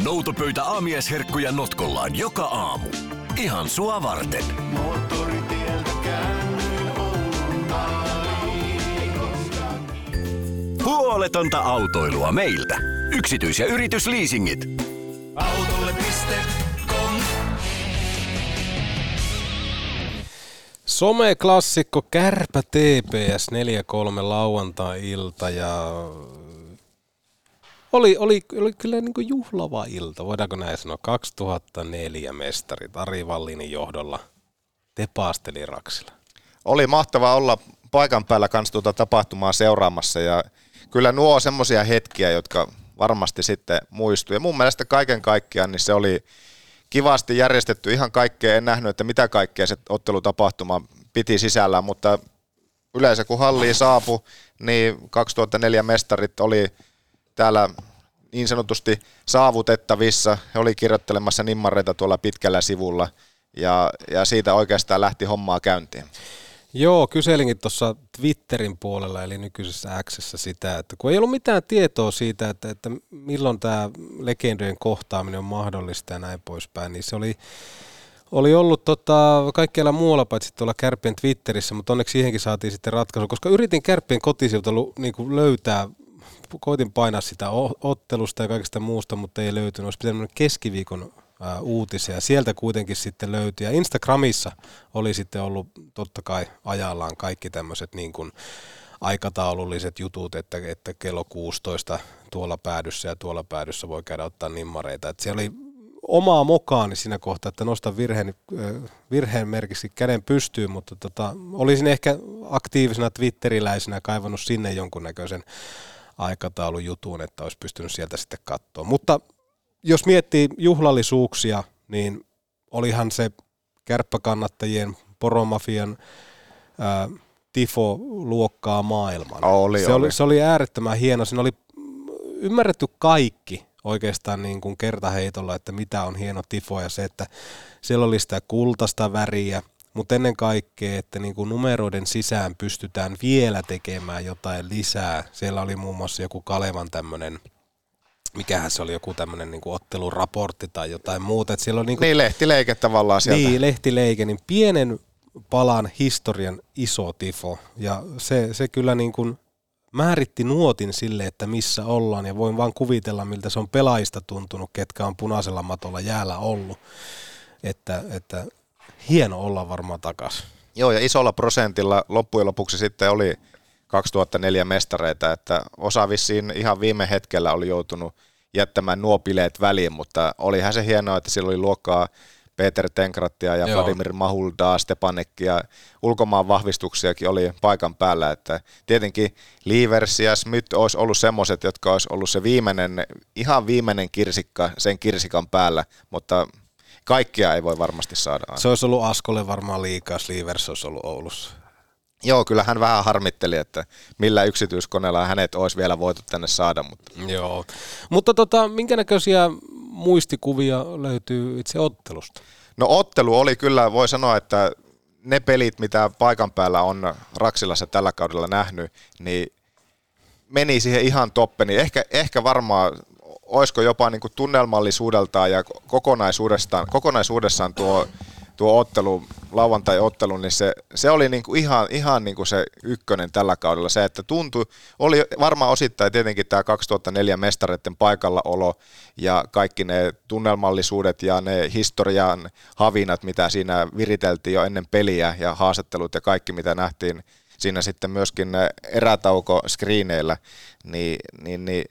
Noutopöytä aamiaisherkkuja notkollaan joka aamu. Ihan sua varten. Huoletonta autoilua meiltä. Yksityis- ja yritysliisingit. Autolle.com Some-klassikko Kärpä TPS 4-3 lauantai-ilta ja oli, oli, oli kyllä niin kuin juhlava ilta, voidaanko näin sanoa, 2004 mestari Ari Vallinin johdolla tepaasteli Raksilla. Oli mahtava olla paikan päällä kanssa tuota tapahtumaa seuraamassa ja kyllä nuo on semmoisia hetkiä, jotka varmasti sitten muistuu. Ja mun mielestä kaiken kaikkiaan niin se oli kivasti järjestetty ihan kaikkea. En nähnyt, että mitä kaikkea se ottelutapahtuma piti sisällään, mutta yleensä kun halliin saapui, niin 2004 mestarit oli täällä niin sanotusti saavutettavissa. He oli kirjoittelemassa nimmareita tuolla pitkällä sivulla ja, ja siitä oikeastaan lähti hommaa käyntiin. Joo, kyselinkin tuossa Twitterin puolella, eli nykyisessä x sitä, että kun ei ollut mitään tietoa siitä, että, että milloin tämä legendojen kohtaaminen on mahdollista ja näin poispäin, niin se oli, oli ollut tota, kaikkialla muualla paitsi tuolla Kärppien Twitterissä, mutta onneksi siihenkin saatiin sitten ratkaisu, koska yritin Kärppien kotisilta niin löytää, koitin painaa sitä ottelusta ja kaikesta muusta, mutta ei löytynyt. Olisi pitänyt keskiviikon uutisia. Sieltä kuitenkin sitten löytyi. Ja Instagramissa oli sitten ollut totta kai ajallaan kaikki tämmöiset niin kuin aikataululliset jutut, että, että kello 16 tuolla päädyssä ja tuolla päädyssä voi käydä ottaa nimmareita. Että se oli omaa mokaani siinä kohtaa, että nostan virheen, virheen merkiksi käden pystyyn, mutta tota, olisin ehkä aktiivisena twitteriläisenä kaivannut sinne jonkunnäköisen aikataulujutun, että olisi pystynyt sieltä sitten katsoa. Mutta jos miettii juhlallisuuksia, niin olihan se kärppäkannattajien, poromafian ää, tifo-luokkaa maailman. Oli, se, oli. oli, se oli äärettömän hieno. Siinä oli ymmärretty kaikki oikeastaan niin kuin kertaheitolla, että mitä on hieno tifo ja se, että siellä oli sitä kultaista väriä, mutta ennen kaikkea, että niin kuin numeroiden sisään pystytään vielä tekemään jotain lisää. Siellä oli muun muassa joku Kalevan tämmöinen mikähän se oli, joku tämmöinen niin kuin otteluraportti tai jotain muuta. Että siellä on niin, kuin, Niin lehtileike tavallaan sieltä. niin, lehtileike, niin pienen palan historian iso tifo. Ja se, se kyllä niin kuin määritti nuotin sille, että missä ollaan. Ja voin vaan kuvitella, miltä se on pelaajista tuntunut, ketkä on punaisella matolla jäällä ollut. Että, että hieno olla varmaan takas. Joo, ja isolla prosentilla loppujen lopuksi sitten oli 2004 mestareita, että osa vissiin ihan viime hetkellä oli joutunut jättämään nuo bileet väliin, mutta olihan se hienoa, että siellä oli luokkaa Peter Tenkrattia ja Joo. Vladimir Mahuldaa, Stepanekki ja ulkomaan vahvistuksiakin oli paikan päällä, että tietenkin Livers ja Smith olisi ollut semmoiset, jotka olisi ollut se viimeinen, ihan viimeinen kirsikka sen kirsikan päällä, mutta kaikkia ei voi varmasti saada. Se olisi ollut Askolle varmaan liikaa, jos Leavers olisi ollut Oulussa. Joo, kyllä hän vähän harmitteli, että millä yksityiskoneella hänet olisi vielä voitu tänne saada, mutta Joo. Mutta tota, minkä näköisiä muistikuvia löytyy itse ottelusta? No ottelu oli kyllä, voi sanoa, että ne pelit, mitä paikan päällä on Raksilassa tällä kaudella nähnyt, niin meni siihen ihan toppeni. Ehkä, ehkä varmaan, olisiko jopa niin kuin tunnelmallisuudeltaan ja kokonaisuudestaan, kokonaisuudessaan tuo, tuo ottelu, lauantai-ottelu, niin se, se oli niin kuin ihan, ihan niin kuin se ykkönen tällä kaudella. Se, että tuntui, oli varmaan osittain tietenkin tämä 2004 mestareiden paikallaolo ja kaikki ne tunnelmallisuudet ja ne historian havinat, mitä siinä viriteltiin jo ennen peliä ja haastattelut ja kaikki, mitä nähtiin siinä sitten myöskin erätauko screeneillä, niin, niin, niin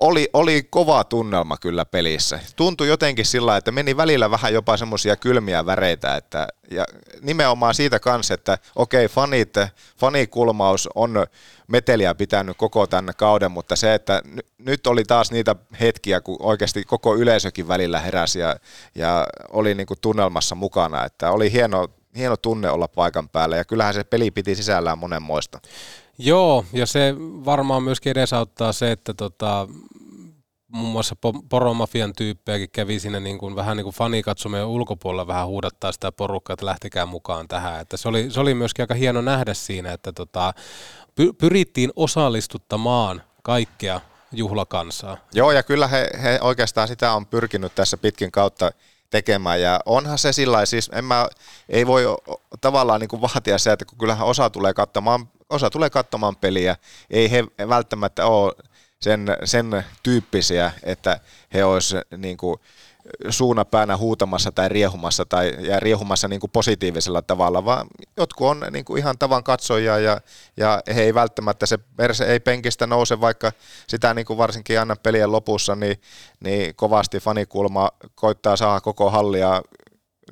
oli, oli kova tunnelma kyllä pelissä. Tuntui jotenkin sillä, että meni välillä vähän jopa semmoisia kylmiä väreitä, että, ja nimenomaan siitä kanssa, että okei, fanit, fanikulmaus on meteliä pitänyt koko tämän kauden, mutta se, että n- nyt oli taas niitä hetkiä, kun oikeasti koko yleisökin välillä heräsi ja, ja oli niin kuin tunnelmassa mukana, että oli hieno, hieno tunne olla paikan päällä ja kyllähän se peli piti sisällään monenmoista. Joo, ja se varmaan myöskin edesauttaa se, että tota, muun muassa po- poromafian tyyppejäkin kävi siinä niin kuin, vähän niin kuin fanikatsomien ulkopuolella vähän huudattaa sitä porukkaa, että lähtekää mukaan tähän. Että se, oli, se oli myöskin aika hieno nähdä siinä, että tota, py- pyrittiin osallistuttamaan kaikkea juhlakansaa. Joo, ja kyllä he, he oikeastaan sitä on pyrkinyt tässä pitkin kautta tekemään, ja onhan se sillä siis en mä, ei voi tavallaan niin kuin vaatia se, että kun kyllähän osa tulee katsomaan, osa tulee katsomaan peliä, ei he välttämättä ole sen, sen tyyppisiä, että he olisi niin suunapäänä huutamassa tai riehumassa tai ja riehumassa niin kuin positiivisella tavalla, vaan jotkut on niin kuin ihan tavan katsojia ja, ja he ei välttämättä, se perse ei penkistä nouse, vaikka sitä niin kuin varsinkin aina pelien lopussa, niin, niin kovasti fanikulma koittaa saada koko hallia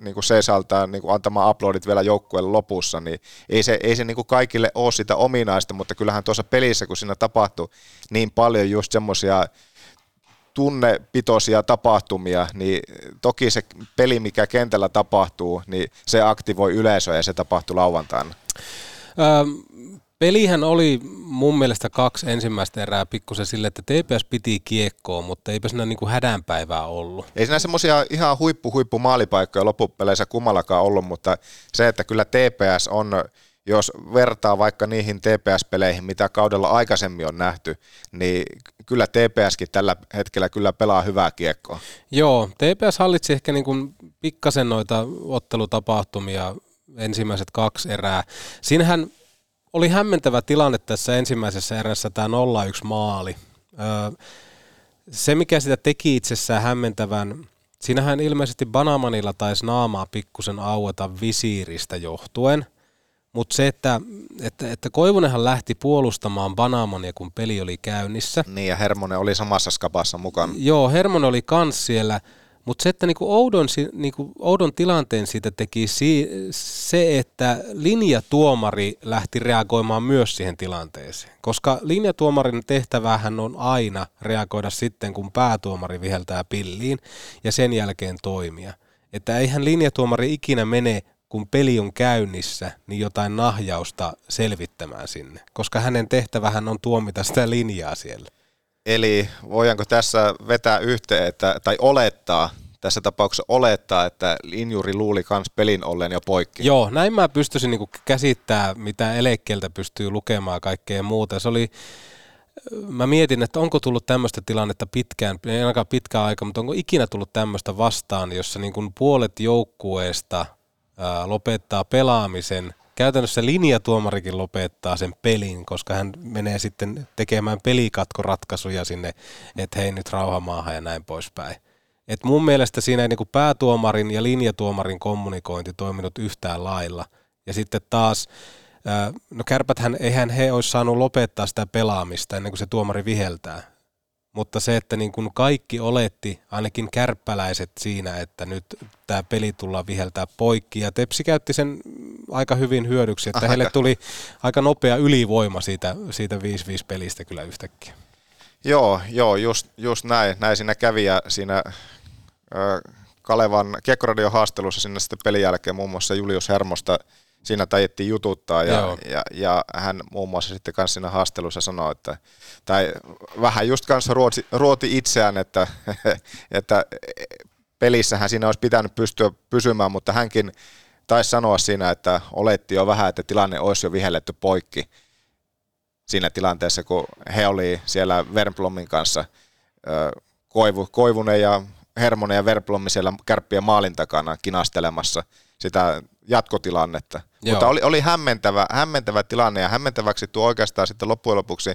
niin kuin seisaltaan niin kuin antamaan uploadit vielä joukkueelle lopussa, niin ei se, ei se niin kuin kaikille ole sitä ominaista, mutta kyllähän tuossa pelissä, kun siinä tapahtui niin paljon just semmoisia tunnepitoisia tapahtumia, niin toki se peli, mikä kentällä tapahtuu, niin se aktivoi yleisöä ja se tapahtui lauantaina. Öö, pelihän oli mun mielestä kaksi ensimmäistä erää pikkusen sille, että TPS piti kiekkoa, mutta eipä siinä niin kuin hädänpäivää ollut. Ei siinä semmoisia ihan huippu huippu maalipaikkoja loppupeleissä kummallakaan ollut, mutta se, että kyllä TPS on, jos vertaa vaikka niihin TPS-peleihin, mitä kaudella aikaisemmin on nähty, niin kyllä TPSkin tällä hetkellä kyllä pelaa hyvää kiekkoa. Joo, TPS hallitsi ehkä niin kuin pikkasen noita ottelutapahtumia ensimmäiset kaksi erää. Siinähän oli hämmentävä tilanne tässä ensimmäisessä erässä tämä 0-1 maali. Öö, se, mikä sitä teki itsessään hämmentävän, siinähän ilmeisesti Banamanilla taisi naamaa pikkusen aueta visiiristä johtuen, mutta se, että, että, että Koivunenhan lähti puolustamaan Banamania, kun peli oli käynnissä. Niin, ja Hermonen oli samassa skapassa mukana. Joo, Hermonen oli kans siellä, Mutta se, että niinku oudon, niinku oudon tilanteen siitä teki si- se, että linjatuomari lähti reagoimaan myös siihen tilanteeseen. Koska linjatuomarin tehtävähän on aina reagoida sitten, kun päätuomari viheltää pilliin ja sen jälkeen toimia. Että eihän linjatuomari ikinä mene kun peli on käynnissä, niin jotain nahjausta selvittämään sinne, koska hänen tehtävähän on tuomita sitä linjaa siellä. Eli voidaanko tässä vetää yhteen, että, tai olettaa, tässä tapauksessa olettaa, että Linjuri luuli kans pelin ollen jo poikki. Joo, näin mä pystyisin niinku käsittämään, mitä elekkeeltä pystyy lukemaan kaikkea muuta. Se oli, mä mietin, että onko tullut tämmöistä tilannetta pitkään, ei ainakaan pitkään aikaa, mutta onko ikinä tullut tämmöistä vastaan, jossa niin kuin puolet joukkueesta lopettaa pelaamisen. Käytännössä linjatuomarikin lopettaa sen pelin, koska hän menee sitten tekemään pelikatkoratkaisuja sinne, että hei nyt rauhamaahan ja näin poispäin. Et mun mielestä siinä ei niinku päätuomarin ja linjatuomarin kommunikointi toiminut yhtään lailla. Ja sitten taas, ää, no kärpäthän, eihän he olisi saanut lopettaa sitä pelaamista ennen kuin se tuomari viheltää. Mutta se, että niin kuin kaikki oletti, ainakin kärppäläiset siinä, että nyt tämä peli tullaan viheltää poikki. Ja Tepsi käytti sen aika hyvin hyödyksi, että Aika. heille tuli aika nopea ylivoima siitä, siitä 5-5 pelistä kyllä yhtäkkiä. Joo, joo just, just näin, näin siinä kävi ja siinä ö, Kalevan Kekkoradion haastelussa sinne sitten pelin jälkeen muun muassa Julius Hermosta siinä tajettiin jututtaa ja, Joo. ja, ja, hän muun muassa sitten kanssa siinä haastelussa sanoi, että tai vähän just kanssa ruoti, ruoti itseään, että, että pelissähän siinä olisi pitänyt pystyä pysymään, mutta hänkin taisi sanoa siinä, että oletti jo vähän, että tilanne olisi jo vihelletty poikki siinä tilanteessa, kun he oli siellä Wernblomin kanssa Koivu, Koivunen ja Hermonen ja Wernblomi siellä kärppien maalin takana kinastelemassa sitä jatkotilannetta. Joo. Mutta oli, oli hämmentävä, hämmentävä tilanne ja hämmentäväksi tuo oikeastaan sitten loppujen lopuksi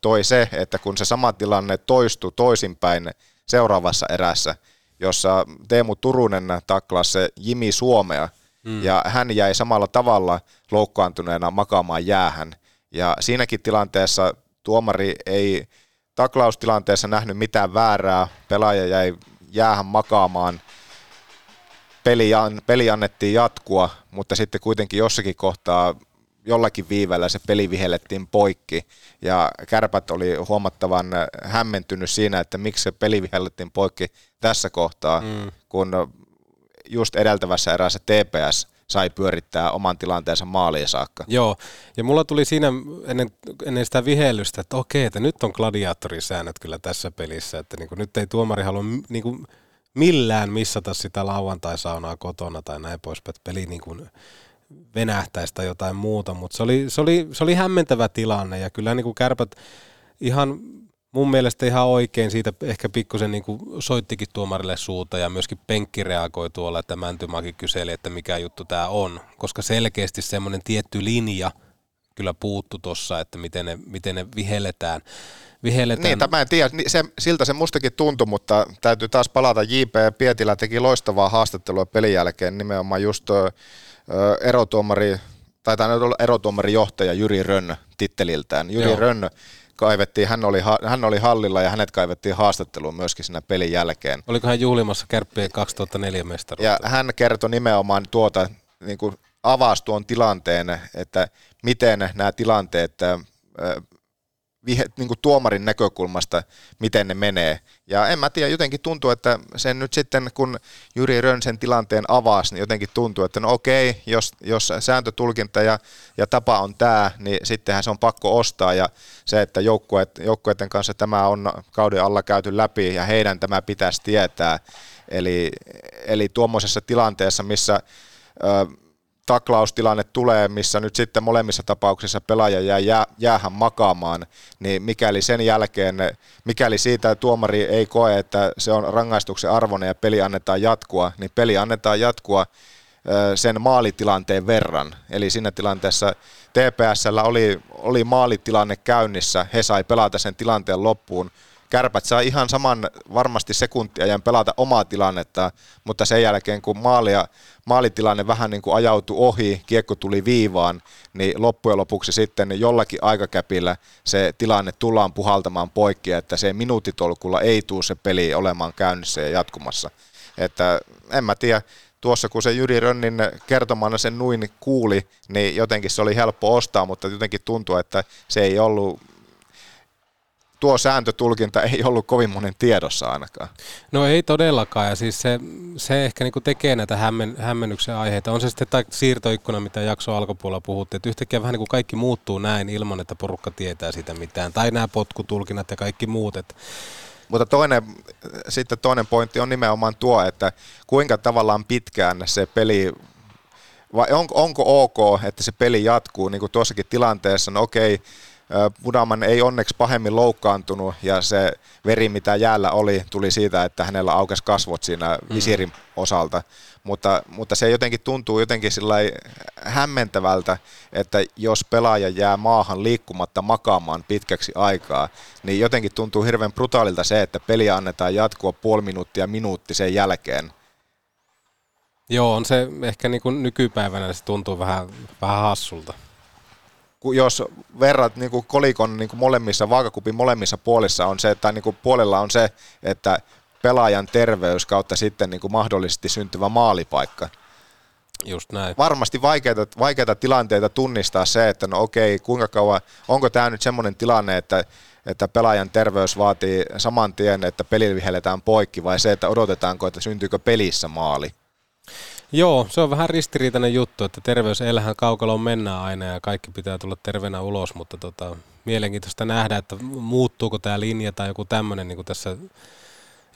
toi se, että kun se sama tilanne toistui toisinpäin seuraavassa erässä, jossa Teemu Turunen taklasi Jimi Suomea, mm. ja hän jäi samalla tavalla loukkaantuneena makaamaan jäähän. Ja siinäkin tilanteessa tuomari ei taklaustilanteessa nähnyt mitään väärää, pelaaja jäi jäähän makaamaan, peli, peli annettiin jatkua, mutta sitten kuitenkin jossakin kohtaa jollakin viivellä se peli vihellettiin poikki ja kärpät oli huomattavan hämmentynyt siinä, että miksi se peli vihellettiin poikki tässä kohtaa, mm. kun just edeltävässä erässä TPS sai pyörittää oman tilanteensa maaliin saakka. Joo, ja mulla tuli siinä ennen, ennen sitä vihellystä, että okei, että nyt on gladiaattorisäännöt kyllä tässä pelissä, että niin kuin, nyt ei tuomari halua niin kuin, millään missata sitä lauantai-saunaa kotona tai näin poispäin, että peli niin kuin venähtäisi tai jotain muuta, mutta se oli, se, oli, se oli hämmentävä tilanne ja kyllä niin kuin kärpät ihan mun mielestä ihan oikein siitä ehkä pikkusen niin kuin soittikin tuomarille suuta ja myöskin penkki reagoi tuolla, että Mäntymäki kyseli, että mikä juttu tämä on, koska selkeästi semmoinen tietty linja kyllä puuttu tuossa, että miten ne, miten ne vihelletään. vihelletään. Niin, tämä en tiedä, se, siltä se mustakin tuntui, mutta täytyy taas palata. J.P. Pietilä teki loistavaa haastattelua pelin jälkeen, nimenomaan just ö, erotuomari, taitaa nyt olla erotuomari johtaja Jyri Rönn titteliltään. Jyri Joo. Rönn kaivettiin, hän oli, hän oli hallilla ja hänet kaivettiin haastatteluun myöskin siinä pelin jälkeen. Oliko hän juhlimassa kärppien 2004 mestaruutta? Ja hän kertoi nimenomaan tuota, niin kuin avasi tuon tilanteen, että miten nämä tilanteet ö, vihe, niin kuin tuomarin näkökulmasta, miten ne menee. Ja en mä tiedä, jotenkin tuntuu, että sen nyt sitten, kun Jyri Rönn sen tilanteen avasi, niin jotenkin tuntuu, että no okei, jos, jos sääntötulkinta ja, ja tapa on tämä, niin sittenhän se on pakko ostaa. Ja se, että joukkueet, joukkueiden kanssa tämä on kauden alla käyty läpi ja heidän tämä pitäisi tietää. Eli, eli tuommoisessa tilanteessa, missä ö, taklaustilanne tulee, missä nyt sitten molemmissa tapauksissa pelaaja jää, jää jäähän makaamaan, niin mikäli sen jälkeen, mikäli siitä tuomari ei koe, että se on rangaistuksen arvoinen ja peli annetaan jatkua, niin peli annetaan jatkua sen maalitilanteen verran. Eli siinä tilanteessa TPSllä oli, oli maalitilanne käynnissä, he sai pelata sen tilanteen loppuun, Kärpät saa ihan saman varmasti sekuntiajan pelata omaa tilannetta, mutta sen jälkeen kun maalia, maalitilanne vähän niin kuin ajautui ohi, kiekko tuli viivaan, niin loppujen lopuksi sitten jollakin aikakäpillä se tilanne tullaan puhaltamaan poikki, että se minuutitolkulla ei tule se peli olemaan käynnissä ja jatkumassa. Että en mä tiedä, tuossa kun se Jyri Rönnin kertomana sen nuin kuuli, niin jotenkin se oli helppo ostaa, mutta jotenkin tuntuu, että se ei ollut tuo sääntötulkinta ei ollut kovin monen tiedossa ainakaan. No ei todellakaan, ja siis se, se ehkä niinku tekee näitä hämmen, hämmennyksen aiheita. On se sitten tai siirtoikkuna, mitä jakso alkupuolella puhuttiin, että yhtäkkiä vähän niin kuin kaikki muuttuu näin ilman, että porukka tietää sitä mitään. Tai nämä potkutulkinnat ja kaikki muut. Että mutta toinen, sitten toinen pointti on nimenomaan tuo, että kuinka tavallaan pitkään se peli vai on, onko ok, että se peli jatkuu, niin kuin tuossakin tilanteessa, no okei, Budaman ei onneksi pahemmin loukkaantunut ja se veri, mitä jäällä oli, tuli siitä, että hänellä aukesi kasvot siinä mm. visirin osalta. Mutta, mutta se jotenkin tuntuu jotenkin hämmentävältä, että jos pelaaja jää maahan liikkumatta makaamaan pitkäksi aikaa, niin jotenkin tuntuu hirveän brutaalilta se, että peli annetaan jatkua puoli minuuttia minuutti sen jälkeen. Joo, on se ehkä niin kuin nykypäivänä se tuntuu vähän, vähän hassulta jos verrat niin kuin kolikon niin kuin molemmissa, vaakakupin molemmissa puolissa on se, tai niin kuin puolella on se, että pelaajan terveys kautta sitten niin kuin mahdollisesti syntyvä maalipaikka. Just näin. Varmasti vaikeita, vaikeita tilanteita tunnistaa se, että no okei, kuinka kauan, onko tämä nyt semmoinen tilanne, että, että pelaajan terveys vaatii saman tien, että peli vihelletään poikki, vai se, että odotetaanko, että syntyykö pelissä maali? Joo, se on vähän ristiriitainen juttu, että terveys elähän kaukaloon mennään aina ja kaikki pitää tulla terveenä ulos, mutta tota, mielenkiintoista nähdä, että muuttuuko tämä linja tai joku tämmöinen niin tässä,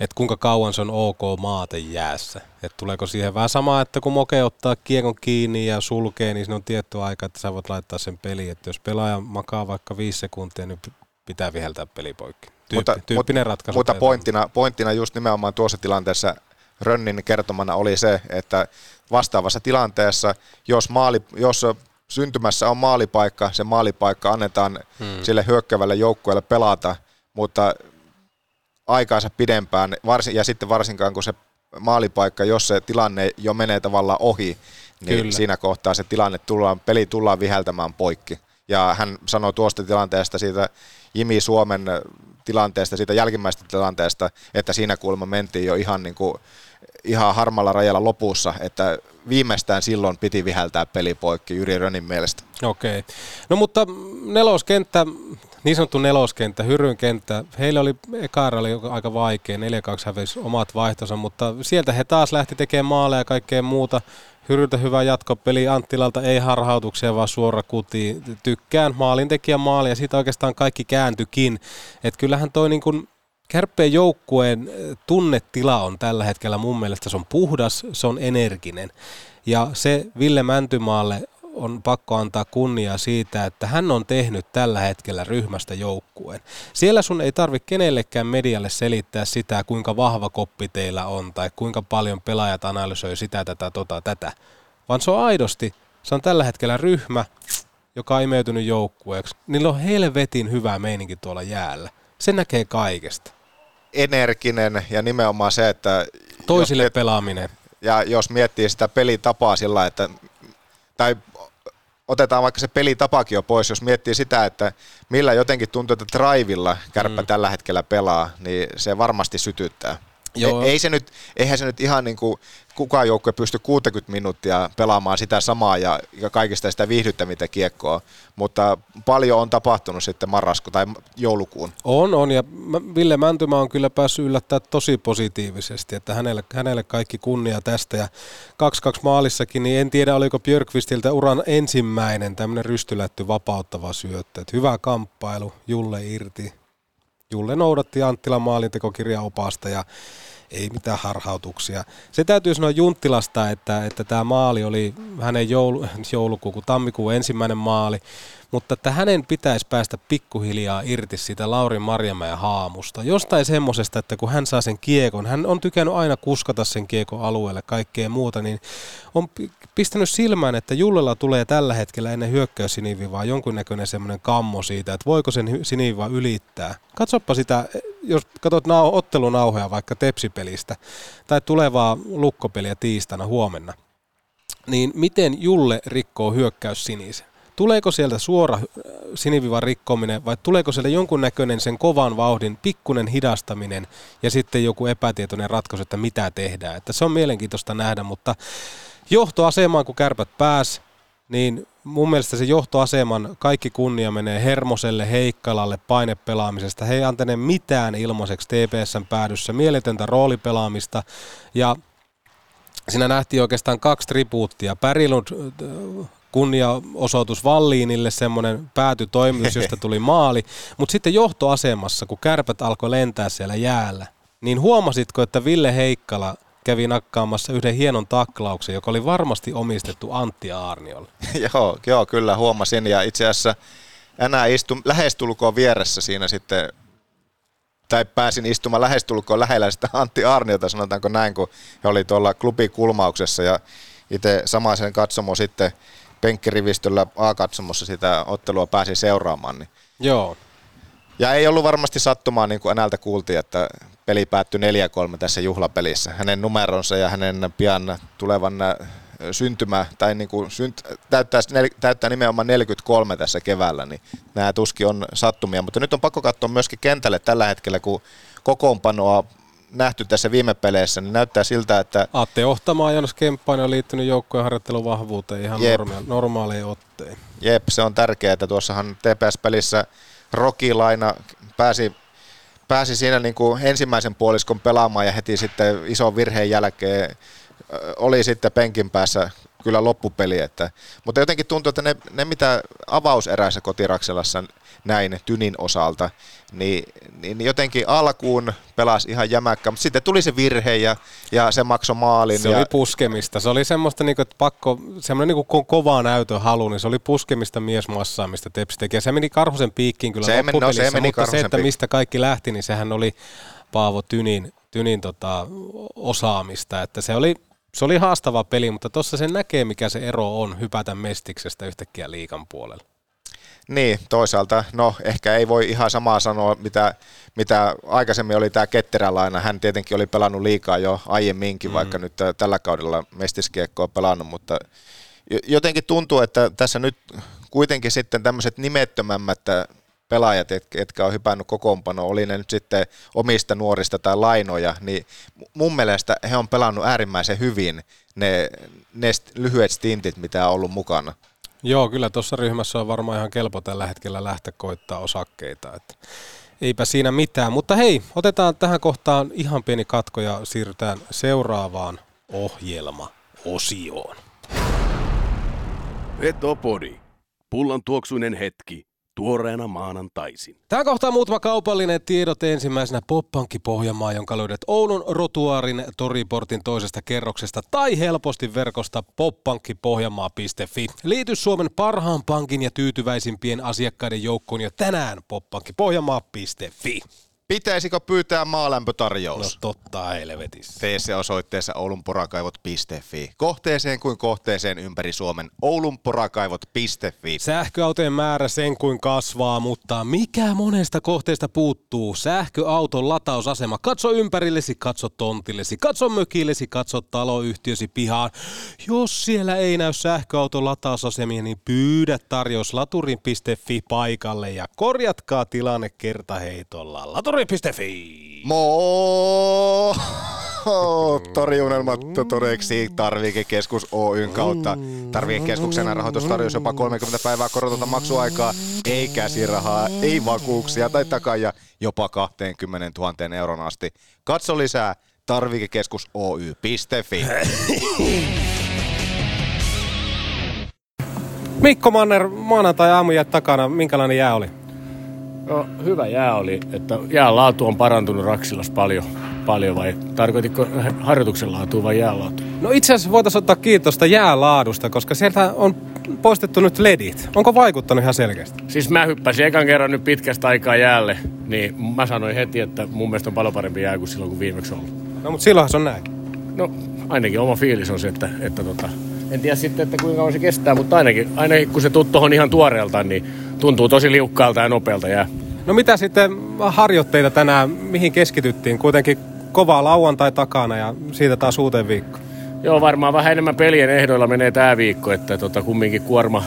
että kuinka kauan se on ok maate jäässä. Että tuleeko siihen vähän sama, että kun moke ottaa kiekon kiinni ja sulkee, niin siinä on tietty aika, että sä voit laittaa sen peliin. Että jos pelaaja makaa vaikka viisi sekuntia, niin pitää viheltää peli poikki. Tyyppi, mutta, tyyppinen ratkaisu. Mutta pointtina, pointtina just nimenomaan tuossa tilanteessa Rönnin kertomana oli se, että vastaavassa tilanteessa, jos, maali, jos syntymässä on maalipaikka, se maalipaikka annetaan hmm. sille hyökkävälle joukkueelle pelata, mutta aikaansa pidempään, varsin, ja sitten varsinkaan kun se maalipaikka, jos se tilanne jo menee tavallaan ohi, niin Kyllä. siinä kohtaa se tilanne tullaan, peli tullaan viheltämään poikki. Ja hän sanoi tuosta tilanteesta siitä Jimi Suomen tilanteesta, siitä jälkimmäisestä tilanteesta, että siinä kuulemma mentiin jo ihan niin kuin ihan harmalla rajalla lopussa, että viimeistään silloin piti viheltää peli poikki Jyri Rönin mielestä. Okei. No mutta neloskenttä, niin sanottu neloskenttä, Hyryn kenttä, heillä oli, eka oli aika vaikea, 4-2 hävisi omat vaihtonsa, mutta sieltä he taas lähti tekemään maaleja ja kaikkea muuta. Hyryltä hyvä jatkopeli, Anttilalta ei harhautuksia, vaan suora kuti. Tykkään maalintekijän maali ja siitä oikeastaan kaikki kääntykin. että kyllähän toi niin kuin Kärppeen joukkueen eh, tunnetila on tällä hetkellä mun mielestä se on puhdas, se on energinen. Ja se Ville Mäntymaalle on pakko antaa kunnia siitä, että hän on tehnyt tällä hetkellä ryhmästä joukkueen. Siellä sun ei tarvitse kenellekään medialle selittää sitä, kuinka vahva koppi teillä on tai kuinka paljon pelaajat analysoi sitä, tätä, tota, tätä. Vaan se on aidosti, se on tällä hetkellä ryhmä, joka on imeytynyt joukkueeksi. Niillä on helvetin hyvä meininki tuolla jäällä. Se näkee kaikesta energinen ja nimenomaan se, että... Toisille miet- pelaaminen. Ja jos miettii sitä pelitapaa sillä, että... Tai otetaan vaikka se pelitapakin jo pois, jos miettii sitä, että millä jotenkin tuntuu, että drivilla kärppä mm. tällä hetkellä pelaa, niin se varmasti sytyttää. Joo. Ei se nyt, eihän se nyt ihan niin kuin kukaan joukkue pysty 60 minuuttia pelaamaan sitä samaa ja, ja kaikista sitä viihdyttämistä kiekkoa, mutta paljon on tapahtunut sitten marrasku tai joulukuun. On, on ja Ville Mäntymä on kyllä päässyt yllättää tosi positiivisesti, että hänelle, hänelle kaikki kunnia tästä ja 2-2 maalissakin, niin en tiedä oliko Björkvistiltä uran ensimmäinen tämmöinen rystylätty vapauttava syöttö, että hyvä kamppailu, Julle irti, Julle noudatti Anttilan maalintekokirjaopasta ja ei mitään harhautuksia. Se täytyy sanoa Junttilasta, että, että tämä maali oli hänen joulu, joulukuun, tammikuun ensimmäinen maali, mutta että hänen pitäisi päästä pikkuhiljaa irti siitä Lauri Marjamäen haamusta. Jostain semmoisesta, että kun hän saa sen kiekon, hän on tykännyt aina kuskata sen kiekon alueelle kaikkea muuta, niin on pistänyt silmään, että Jullella tulee tällä hetkellä ennen hyökkäyssinivivaa jonkunnäköinen semmoinen kammo siitä, että voiko sen siniviva ylittää. Katsoppa sitä, jos katsot nau- ottelunauhoja vaikka tepsipelistä tai tulevaa lukkopeliä tiistaina huomenna, niin miten Julle rikkoo hyökkäys sinisen? Tuleeko sieltä suora äh, sinivivan rikkominen vai tuleeko sieltä jonkunnäköinen sen kovan vauhdin pikkunen hidastaminen ja sitten joku epätietoinen ratkaisu, että mitä tehdään. Että se on mielenkiintoista nähdä, mutta johtoasemaan kun kärpät pääs, niin mun mielestä se johtoaseman kaikki kunnia menee Hermoselle, Heikkalalle painepelaamisesta. He ei antaneet mitään ilmaiseksi TPSn päädyssä, mieletöntä roolipelaamista ja siinä nähtiin oikeastaan kaksi tribuuttia. Pärilund kunniaosoitus Valliinille, semmoinen päätytoimitus, josta tuli maali. Mutta sitten johtoasemassa, kun kärpät alkoi lentää siellä jäällä, niin huomasitko, että Ville Heikkala kävi nakkaamassa yhden hienon taklauksen, joka oli varmasti omistettu Antti Aarniolle. joo, joo, kyllä huomasin ja itse asiassa enää istun lähestulkoon vieressä siinä sitten tai pääsin istumaan lähestulkoon lähellä sitä Antti Arniota, sanotaanko näin, kun he oli tuolla klubikulmauksessa ja itse samaisen katsomo sitten penkkirivistöllä A-katsomossa sitä ottelua pääsi seuraamaan. Niin. Joo. Ja ei ollut varmasti sattumaa, niin kuin Enältä kuultiin, että peli päättyi 4-3 tässä juhlapelissä. Hänen numeronsa ja hänen pian tulevan syntymä, tai niin kuin synt, täyttää, täyttää nimenomaan 43 tässä keväällä, niin nämä tuski on sattumia. Mutta nyt on pakko katsoa myöskin kentälle tällä hetkellä, kun kokoonpanoa nähty tässä viime peleissä, niin näyttää siltä, että... Aatte Ohtamaa ja Jonas Kemppainen on liittynyt joukkojen harjoittelun vahvuuteen ihan Jep. normaaliin otteen. Jep, se on tärkeää, että tuossahan TPS-pelissä Rokilaina pääsi, pääsi siinä niin kuin ensimmäisen puoliskon pelaamaan ja heti sitten ison virheen jälkeen oli sitten penkin päässä kyllä loppupeli. Että, mutta jotenkin tuntuu, että ne, ne mitä avauserässä kotirakselassa näin Tynin osalta, niin, niin jotenkin alkuun pelasi ihan jämäkkä, mutta sitten tuli se virhe ja, ja se maksoi maalin. Se ja... oli puskemista. Se oli semmoista, niin kuin, että pakko, semmoinen niin kuin kovaa näytön halu, niin se oli puskemista miesmassaa, mistä Tepsi teki. Ja se meni Karhusen piikkiin kyllä se meni, no, se meni mutta se, että mistä kaikki lähti, niin sehän oli Paavo Tynin, Tynin tota, osaamista. Että se oli se oli haastava peli, mutta tuossa sen näkee, mikä se ero on hypätä mestiksestä yhtäkkiä liikan puolelle. Niin, toisaalta, no ehkä ei voi ihan samaa sanoa, mitä, mitä aikaisemmin oli tämä Ketterälaina. Hän tietenkin oli pelannut liikaa jo aiemminkin, mm. vaikka nyt tällä kaudella mestiskiekkoa on pelannut, mutta jotenkin tuntuu, että tässä nyt kuitenkin sitten tämmöiset nimettömämmät pelaajat, jotka on hypännyt kokoonpano, oli ne nyt sitten omista nuorista tai lainoja, niin mun mielestä he on pelannut äärimmäisen hyvin ne, ne lyhyet stintit, mitä on ollut mukana. Joo, kyllä tuossa ryhmässä on varmaan ihan kelpo tällä hetkellä lähteä koittaa osakkeita. Että eipä siinä mitään. Mutta hei, otetaan tähän kohtaan ihan pieni katko ja siirrytään seuraavaan ohjelma-osioon. Vetopodi. Pullan tuoksuinen hetki tuoreena maanantaisin. Tämä kohtaa muutama kaupallinen tiedot ensimmäisenä Poppankki Pohjanmaa, jonka löydät Oulun Rotuaarin toriportin toisesta kerroksesta tai helposti verkosta poppankkipohjanmaa.fi. Liity Suomen parhaan pankin ja tyytyväisimpien asiakkaiden joukkoon jo tänään poppankkipohjanmaa.fi. Pitäisikö pyytää maalämpötarjous? No totta helvetissä. Tee se osoitteessa oulunporakaivot.fi. Kohteeseen kuin kohteeseen ympäri Suomen. oulunporakaivot.fi. Sähköautojen määrä sen kuin kasvaa, mutta mikä monesta kohteesta puuttuu? Sähköauton latausasema. Katso ympärillesi, katso tontillesi, katso mökillesi, katso taloyhtiösi pihaan. Jos siellä ei näy sähköauton latausasemia, niin pyydä tarjous laturin.fi paikalle ja korjatkaa tilanne kertaheitolla. Laturi Tori.fi. Mo! Toriunelmat todeksi Tarvikekeskus Oyn kautta. Tarvikekeskuksen rahoitustarjous jopa 30 päivää korotonta maksuaikaa. Ei käsirahaa, ei vakuuksia tai takaja jopa 20 000 euron asti. Katso lisää tarvikekeskus Oy.fi. Mikko Manner, maanantai aamujät takana, minkälainen jää oli? No, hyvä jää oli, että jään laatu on parantunut Raksilas paljon, paljon vai tarkoititko harjoituksen laatua vai laatu? No itse asiassa voitaisiin ottaa kiitosta jäälaadusta, koska sieltä on poistettu nyt ledit. Onko vaikuttanut ihan selkeästi? Siis mä hyppäsin ekan kerran nyt pitkästä aikaa jäälle, niin mä sanoin heti, että mun mielestä on paljon parempi jää kuin silloin, kun viimeksi ollut. No mutta silloinhan se on näin. No ainakin oma fiilis on se, että, että tota, en tiedä sitten, että kuinka kauan se kestää, mutta ainakin, ainakin kun se tuut tuohon ihan tuoreelta, niin tuntuu tosi liukkaalta ja nopealta jää. No mitä sitten harjoitteita tänään, mihin keskityttiin? Kuitenkin kovaa lauantai takana ja siitä taas uuteen viikko. Joo, varmaan vähän enemmän pelien ehdoilla menee tämä viikko, että tota, kumminkin kuorma,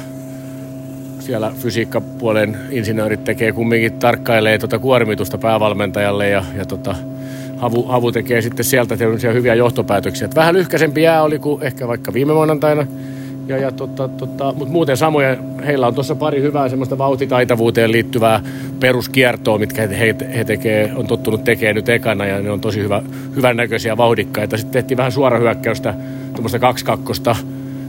siellä fysiikkapuolen insinöörit tekee kumminkin tarkkailee tuota kuormitusta päävalmentajalle ja, ja tota, Havu, Havu tekee sitten sieltä hyviä johtopäätöksiä. Et vähän lyhkäisempi jää oli kuin ehkä vaikka viime maanantaina. Ja, ja tota, tota, mutta muuten samoja, heillä on tuossa pari hyvää semmoista vauhtitaitavuuteen liittyvää peruskiertoa, mitkä he, he tekee, on tottunut tekemään nyt ekana ja ne on tosi hyvä, hyvän näköisiä vauhdikkaita. Sitten tehtiin vähän suorahyökkäystä, tuommoista kaksikakkosta.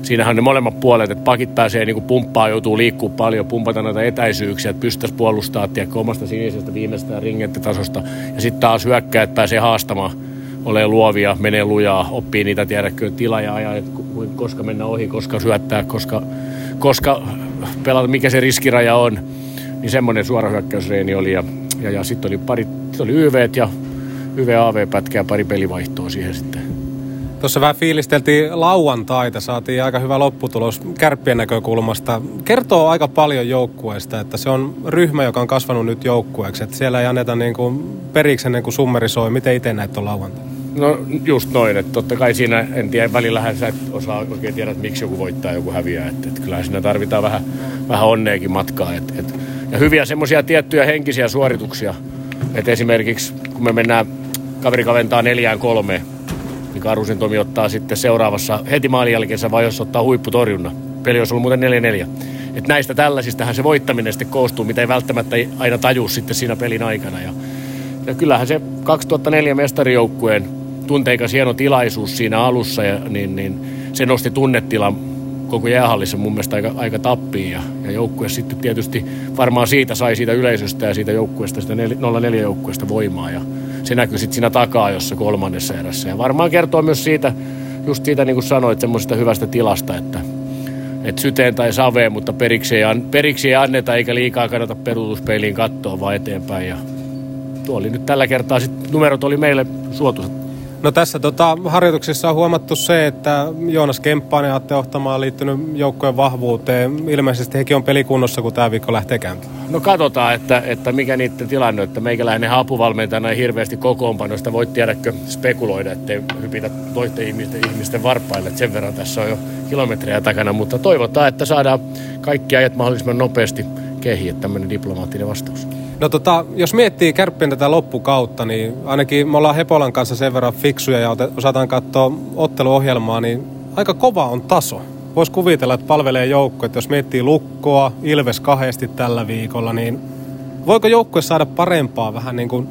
Siinähän ne molemmat puolet, että pakit pääsee niin pumppaa, joutuu liikkuu paljon, pumpata näitä etäisyyksiä, että pystyisi puolustaa tiedätkö, omasta sinisestä viimeistä ringenttitasosta. Ja sitten taas hyökkäät pääsee haastamaan ole luovia, menee lujaa, oppii niitä tiedäkö tila ja ajat, koska mennä ohi, koska syöttää, koska, koska pelata, mikä se riskiraja on. Niin semmoinen suorahyökkäysreeni oli ja, ja, ja sitten oli pari, sit oli YV ja YV-AV-pätkä ja pari pelivaihtoa siihen sitten. Tuossa vähän fiilisteltiin lauantaita, saatiin aika hyvä lopputulos kärppien näkökulmasta. Kertoo aika paljon joukkueesta, että se on ryhmä, joka on kasvanut nyt joukkueeksi. Että siellä ei anneta niin kuin periksi ennen kuin summerisoi. Miten itse näet on lauantai? No just noin, että totta kai siinä, en tiedä, välillähän sä et osaa oikein tiedä, että miksi joku voittaa ja joku häviää. Että, että kyllähän siinä tarvitaan vähän, vähän onneekin matkaa. Että, että, ja hyviä semmoisia tiettyjä henkisiä suorituksia. Että esimerkiksi kun me mennään, kaveri kaventaa neljään kolmeen, niin Karusen Tomi ottaa sitten seuraavassa heti maalin jälkeensä vai jos ottaa huipputorjunnan. Peli olisi ollut muuten 4-4. Et näistä tällaisistahan se voittaminen sitten koostuu, mitä ei välttämättä aina tajuu sitten siinä pelin aikana. Ja, ja kyllähän se 2004 mestarijoukkueen tunteikas hieno tilaisuus siinä alussa, ja, niin, niin se nosti tunnetilan koko jäähallissa mun mielestä aika, aika tappiin. Ja, ja joukkue sitten tietysti varmaan siitä sai siitä yleisöstä ja siitä joukkueesta, sitä 0-4 joukkueesta voimaa. Ja, se näkyy sitten siinä takaa, jossa kolmannessa erässä. Ja varmaan kertoo myös siitä, just siitä niin kuin sanoit, semmoisesta hyvästä tilasta, että, että syteen tai saveen, mutta periksi ei, periksi ei anneta eikä liikaa kannata peruutuspeiliin katsoa vaan eteenpäin. Ja tuo oli nyt tällä kertaa, sit numerot oli meille suotuisat No tässä tota, harjoituksissa on huomattu se, että Joonas Kemppainen ja Atte Ohtamaa on liittynyt joukkojen vahvuuteen. Ilmeisesti hekin on pelikunnossa, kun tämä viikko lähtee käyntiin. No katsotaan, että, että mikä niiden tilanne, että meikäläinen apuvalmentajana ei hirveästi kokoonpanoista voi tiedäkö spekuloida, ettei hypitä toisten ihmisten, ihmisten varpaille. Että sen verran tässä on jo kilometrejä takana, mutta toivotaan, että saadaan kaikki ajat mahdollisimman nopeasti kehiin, tämmöinen diplomaattinen vastaus. No tota, jos miettii kärppien tätä loppukautta, niin ainakin me ollaan Hepolan kanssa sen verran fiksuja ja osataan katsoa otteluohjelmaa, niin aika kova on taso. Voisi kuvitella, että palvelee joukko, että jos miettii Lukkoa, Ilves kahdesti tällä viikolla, niin voiko joukkue saada parempaa vähän niin kuin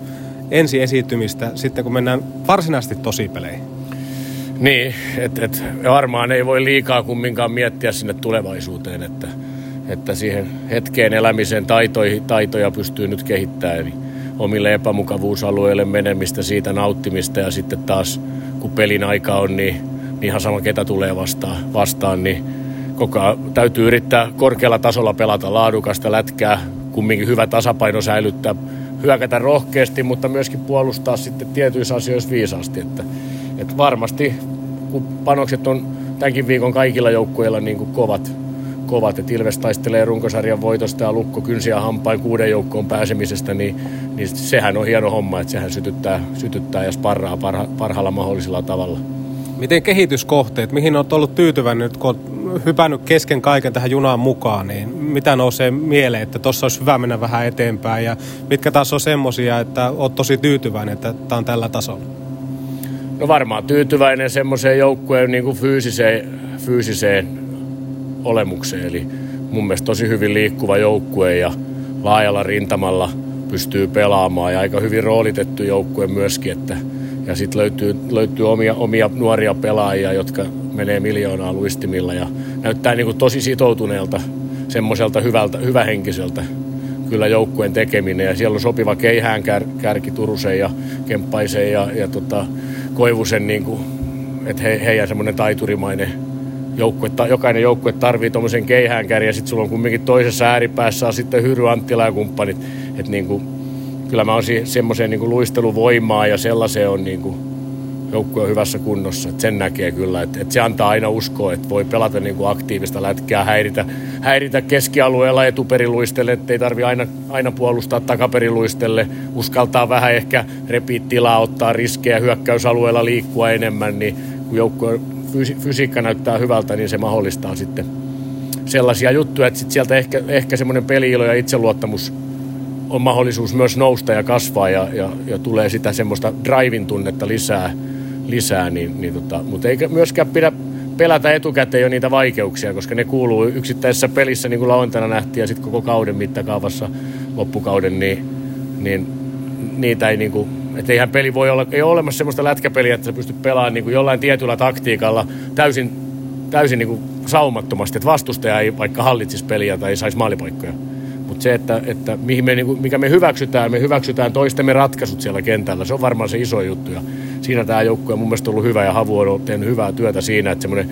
ensi esiintymistä sitten, kun mennään varsinaisesti tosipeleihin? Niin, että et, varmaan ei voi liikaa kumminkaan miettiä sinne tulevaisuuteen, että että siihen hetkeen elämisen taitoja, taitoja pystyy nyt kehittämään. Eli omille epämukavuusalueille menemistä, siitä nauttimista ja sitten taas kun pelin aika on, niin, niin ihan sama ketä tulee vastaan, vastaan niin koko ajan täytyy yrittää korkealla tasolla pelata laadukasta lätkää, kumminkin hyvä tasapaino säilyttää, hyökätä rohkeasti, mutta myöskin puolustaa sitten tietyissä asioissa viisaasti. Että, että varmasti kun panokset on tämänkin viikon kaikilla joukkueilla niin kuin kovat, kovat, että Ilves taistelee runkosarjan voitosta ja Lukko kynsiä hampain kuuden joukkoon pääsemisestä, niin, niin sehän on hieno homma, että sehän sytyttää, sytyttää ja sparraa parha, parhaalla mahdollisella tavalla. Miten kehityskohteet, mihin olet ollut tyytyväinen nyt, kun olet hypännyt kesken kaiken tähän junaan mukaan, niin mitä nousee mieleen, että tuossa olisi hyvä mennä vähän eteenpäin ja mitkä taas on semmoisia, että olet tosi tyytyväinen, että tämä on tällä tasolla? No varmaan tyytyväinen semmoiseen joukkueen niin kuin fyysiseen, fyysiseen olemukseen. Eli mun mielestä tosi hyvin liikkuva joukkue ja laajalla rintamalla pystyy pelaamaan ja aika hyvin roolitettu joukkue myöskin, että ja sitten löytyy, löytyy omia, omia nuoria pelaajia, jotka menee miljoonaa luistimilla ja näyttää niin kuin tosi sitoutuneelta, semmoiselta hyvältä, hyvähenkiseltä kyllä joukkueen tekeminen. Ja siellä on sopiva keihään kär, kärki Turusen ja Kemppaisen ja, ja tota, Koivusen, niin kuin, että he, heidän semmoinen taiturimainen joukkue, jokainen joukkue tarvii tuommoisen keihäänkärjen ja sitten sulla on kumminkin toisessa ääripäässä on sitten Hyry Anttila ja kumppanit. Että niin kuin, kyllä mä oon semmoiseen niin luisteluvoimaa ja sellaiseen on niin kuin, joukkue on hyvässä kunnossa. Et sen näkee kyllä, että et se antaa aina uskoa, että voi pelata niin kuin aktiivista lätkää, häiritä, häiritä keskialueella etuperiluistelle, ettei tarvi aina, aina puolustaa takaperiluistelle, uskaltaa vähän ehkä repiä tilaa, ottaa riskejä hyökkäysalueella liikkua enemmän, niin kun joukkue fysi- fysiikka näyttää hyvältä, niin se mahdollistaa sitten sellaisia juttuja, että sit sieltä ehkä, ehkä semmoinen peliilo ja itseluottamus on mahdollisuus myös nousta ja kasvaa ja, ja, ja tulee sitä semmoista drivin tunnetta lisää, lisää niin, niin tota, mutta eikä myöskään pidä pelätä etukäteen jo niitä vaikeuksia, koska ne kuuluu yksittäisessä pelissä, niin kuin lauantaina nähtiin, ja sitten koko kauden mittakaavassa loppukauden, niin, niin niitä ei niin kuin, että eihän peli voi olla, ei ole olemassa semmoista lätkäpeliä, että sä pystyt pelaamaan niin kuin jollain tietyllä taktiikalla täysin, täysin niin kuin saumattomasti, että vastustaja ei vaikka hallitsisi peliä tai ei saisi maalipaikkoja. Mutta se, että, että mihin me, niinku, mikä me hyväksytään, me hyväksytään toistemme ratkaisut siellä kentällä, se on varmaan se iso juttu. Ja siinä tämä joukkue on mun mielestä ollut hyvä ja Havu on tehnyt hyvää työtä siinä, että semmoinen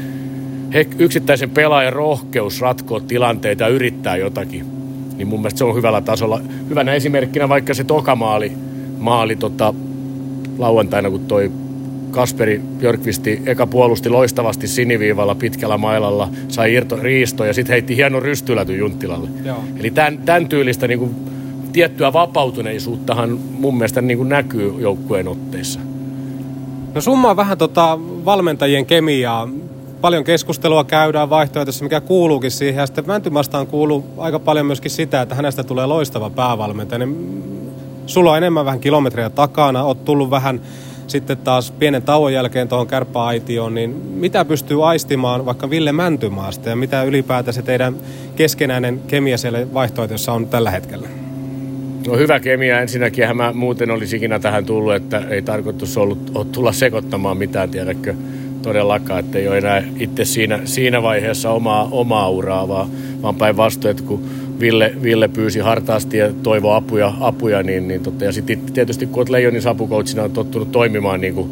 yksittäisen pelaajan rohkeus ratkoa tilanteita ja yrittää jotakin, niin mun mielestä se on hyvällä tasolla. Hyvänä esimerkkinä vaikka se tokamaali maali tota, lauantaina, kun toi Kasperi Björkvisti eka puolusti loistavasti siniviivalla pitkällä mailalla, sai irto, riisto ja sitten heitti hieno rystyläty Junttilalle. Joo. Eli tämän, tämän tyylistä niin kuin, tiettyä vapautuneisuuttahan mun mielestä niin kuin näkyy joukkueen otteissa. No summaa vähän tota valmentajien kemiaa. Paljon keskustelua käydään vaihtoehtoissa, mikä kuuluukin siihen. Ja sitten Mäntymastaan kuuluu aika paljon myöskin sitä, että hänestä tulee loistava päävalmentaja. Niin sulla on enemmän vähän kilometrejä takana, oot tullut vähän sitten taas pienen tauon jälkeen tuohon kärppäaitioon, niin mitä pystyy aistimaan vaikka Ville Mäntymaasta ja mitä ylipäätään se teidän keskenäinen kemia siellä vaihtoehtoissa on tällä hetkellä? No hyvä kemia. Ensinnäkin mä muuten olisi ikinä tähän tullut, että ei tarkoitus ollut, tulla sekoittamaan mitään, tiedäkö, todellakaan, että ei ole enää itse siinä, siinä vaiheessa omaa, omaa uraa, vaan, vaan päinvastoin, että kun Ville, Ville pyysi hartaasti ja toivoi apuja, apuja niin, niin totta, ja sitten tietysti kun olet Leijonin sapukoutsina on tottunut toimimaan niin kuin,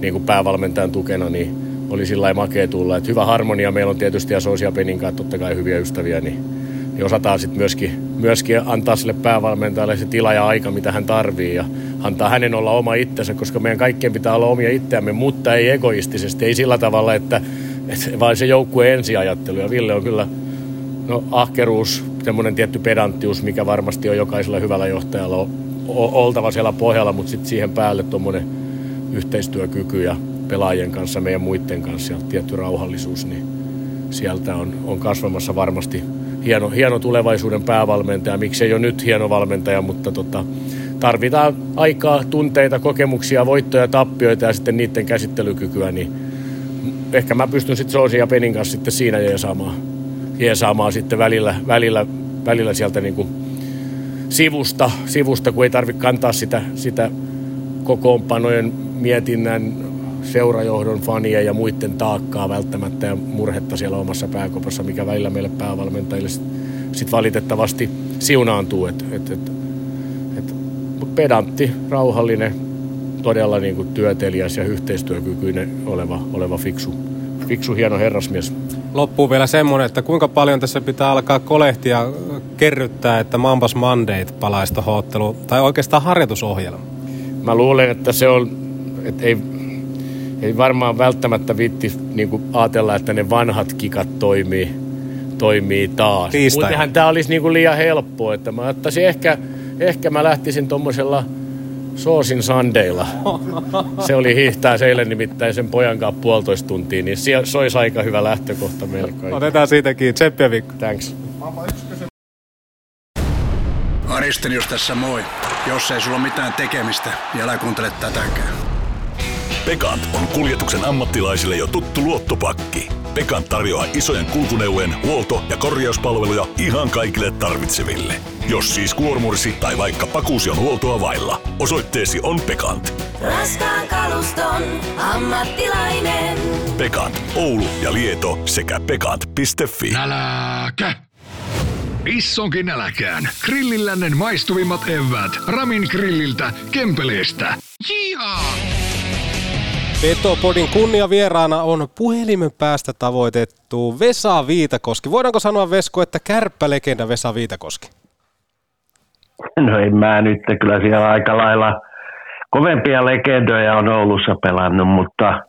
niin kuin päävalmentajan tukena, niin oli sillä makea tulla. Että hyvä harmonia meillä on tietysti ja Sosia Penin kanssa totta kai hyviä ystäviä, niin, niin osataan sitten myöskin, myöskin antaa sille päävalmentajalle se tila ja aika, mitä hän tarvii. Ja antaa hänen olla oma itsensä, koska meidän kaikkien pitää olla omia itseämme, mutta ei egoistisesti, ei sillä tavalla, että, että vaan se joukkue ensiajattelu. Ja Ville on kyllä no, ahkeruus, semmoinen tietty pedanttius, mikä varmasti on jokaisella hyvällä johtajalla oltava siellä pohjalla, mutta sitten siihen päälle tuommoinen yhteistyökyky ja pelaajien kanssa, meidän muiden kanssa ja tietty rauhallisuus, niin sieltä on, on kasvamassa varmasti hieno, hieno tulevaisuuden päävalmentaja. Miksei jo nyt hieno valmentaja, mutta tota, tarvitaan aikaa, tunteita, kokemuksia, voittoja, tappioita ja sitten niiden käsittelykykyä, niin ehkä mä pystyn sitten Soosin ja Penin kanssa sitten siinä jeesaamaan, jeesaamaan sitten välillä, välillä, välillä sieltä niin kuin sivusta, sivusta, kun ei tarvitse kantaa sitä, sitä kokoonpanojen mietinnän seurajohdon fanien ja muiden taakkaa välttämättä ja murhetta siellä omassa pääkopassa, mikä välillä meille päävalmentajille sitten sit valitettavasti siunaantuu. Et, et, et, et, pedantti, rauhallinen, todella niin kuin työtelijäs ja yhteistyökykyinen oleva, oleva fiksu, fiksu, hieno herrasmies. Loppuu vielä semmoinen, että kuinka paljon tässä pitää alkaa kolehtia kerryttää, että Mambas Mandate palaisi tuohon tai oikeastaan harjoitusohjelma? Mä luulen, että se on, että ei, ei varmaan välttämättä vitti niin ajatella, että ne vanhat kikat toimii, toimii taas. Muutenhan tämä olisi niin liian helppoa, että mä ottaisin ehkä, ehkä mä lähtisin tuommoisella Soosin Sandeilla. Se oli hiihtää eilen nimittäin sen pojan kanssa puolitoista tuntia, niin se olisi aika hyvä lähtökohta meille kaikille. Otetaan siitäkin. Tseppiä Vikko. Thanks. Aristelius tässä moi. Jos ei sulla mitään tekemistä, niin älä kuuntele tätäkään. Pekant on kuljetuksen ammattilaisille jo tuttu luottopakki. Pekant tarjoaa isojen kulkuneuvojen huolto- ja korjauspalveluja ihan kaikille tarvitseville. Jos siis kuormursi tai vaikka pakuusi on huoltoa vailla, osoitteesi on Pekant. Raskaan kaluston ammattilainen. Pekant, Oulu ja Lieto sekä pekant.fi. Äläkä! Issonkin äläkään. Grillillännen maistuvimmat evät. Ramin grilliltä, Kempeleestä. Jihaa! Petopodin kunniavieraana on puhelimen päästä tavoitettu Vesa Viitakoski. Voidaanko sanoa Vesko, että kärppälegenda Vesa Viitakoski? No en mä nyt, kyllä siellä aika lailla kovempia legendoja on Oulussa pelannut, mutta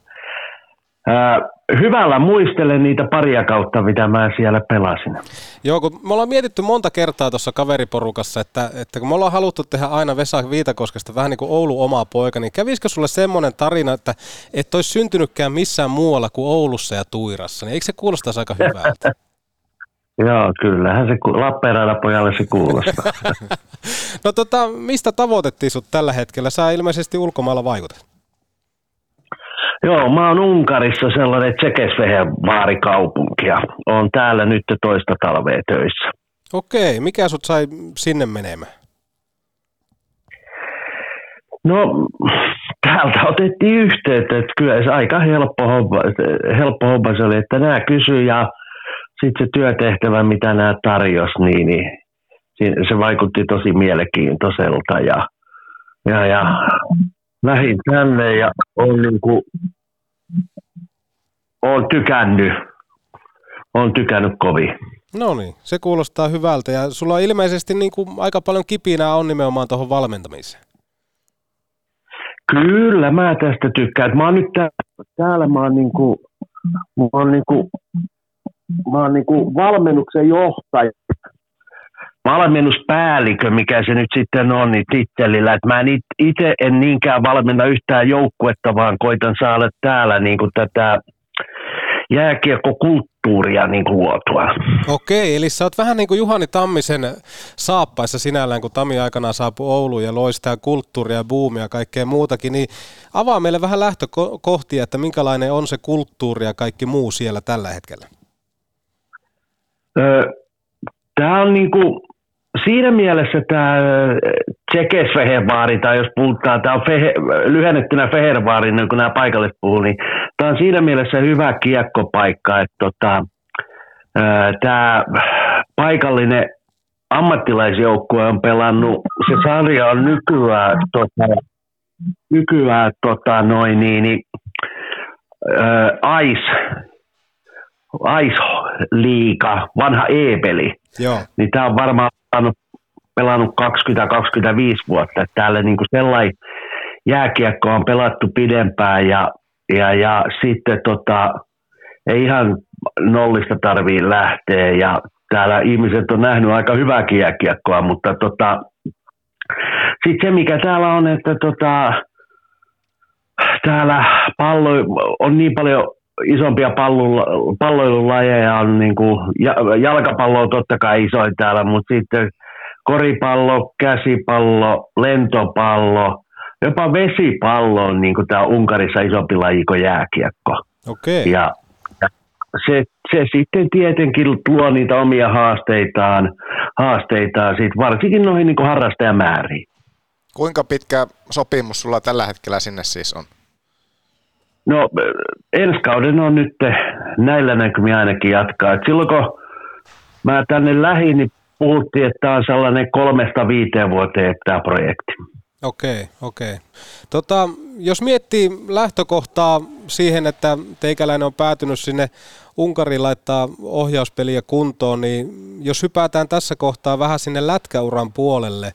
ää, hyvällä muistelen niitä paria kautta, mitä mä siellä pelasin. Joo, kun me ollaan mietitty monta kertaa tuossa kaveriporukassa, että, että kun me ollaan haluttu tehdä aina Vesa Viitakoskesta vähän niin kuin Oulu omaa poika, niin kävisikö sulle semmoinen tarina, että et olisi syntynytkään missään muualla kuin Oulussa ja Tuirassa, niin eikö se kuulostaisi aika hyvältä? Joo, kyllähän se Lappeenrannan pojalle se kuulostaa. No tota, mistä tavoitettiin sut tällä hetkellä? Sä ilmeisesti ulkomailla vaikutat. Joo, mä oon Unkarissa sellainen Tsekesvehen vaarikaupunki ja oon täällä nyt toista talvea töissä. Okei, mikä sut sai sinne menemään? No, täältä otettiin yhteyttä, että kyllä se aika helppo homma, helppo homma se oli, että nämä kysyi ja sitten se työtehtävä, mitä nämä tarjos, niin, niin se vaikutti tosi mielenkiintoiselta ja, ja, ja lähdin tänne ja on niin kuin, on tykännyt, on tykännyt kovin. No niin, se kuulostaa hyvältä ja sulla ilmeisesti niin kuin aika paljon kipinää on nimenomaan tuohon valmentamiseen. Kyllä, mä tästä tykkään. Mä oon nyt täällä, täällä mä oon niinku, mä oon niinku, mä oon niinku valmennuksen johtaja, valmennuspäällikö, mikä se nyt sitten on, niin tittelillä. Et mä en itse en niinkään valmenna yhtään joukkuetta, vaan koitan saada täällä niinku tätä jääkiekkokulttuuria niinku luotua. Okei, eli sä oot vähän niin kuin Juhani Tammisen saappaissa sinällään, kun Tami aikanaan saapui Ouluun ja loi sitä kulttuuria ja boomia ja kaikkea muutakin, niin avaa meille vähän lähtökohtia, että minkälainen on se kulttuuri ja kaikki muu siellä tällä hetkellä. Tämä on niinku, siinä mielessä tämä Tsekesfehervaari, tai jos puhutaan, tämä on fehe, lyhennettynä Fehervaari, niin kun nämä paikalliset puhuu, niin tämä on siinä mielessä hyvä kiekkopaikka, että tota, tämä paikallinen ammattilaisjoukkue on pelannut, se sarja on nykyään, tota, nykyään tota, noin, niin, niin, ää, Ice, Ice-liiga, vanha E-peli. Joo. Niin tämä on varmaan pelannut, pelannut 20-25 vuotta. Että täällä niinku sellainen jääkiekko on pelattu pidempään ja, ja, ja sitten tota, ei ihan nollista tarvii lähteä ja täällä ihmiset on nähnyt aika hyvääkin jääkiekkoa, mutta tota, sitten se mikä täällä on, että tota, täällä pallo on niin paljon isompia pallolla, palloilulajeja on niin kuin, jalkapallo on totta kai isoin täällä, mutta sitten koripallo, käsipallo, lentopallo, jopa vesipallo on niin kuin tää Unkarissa isompi laji kuin jääkiekko. Okei. Ja ja se, se sitten tietenkin luo niitä omia haasteitaan, haasteitaan sit varsinkin noihin niin kuin harrastajamääriin. Kuinka pitkä sopimus sulla tällä hetkellä sinne siis on? No ensi kauden on nyt näillä näkymin ainakin jatkaa. Et silloin kun mä tänne lähdin, niin puhuttiin, että tämä on sellainen kolmesta viiteen vuoteen tämä projekti. Okei, okei. Tota, jos miettii lähtökohtaa siihen, että teikäläinen on päätynyt sinne Unkariin laittaa ohjauspeliä kuntoon, niin jos hypätään tässä kohtaa vähän sinne lätkäuran puolelle,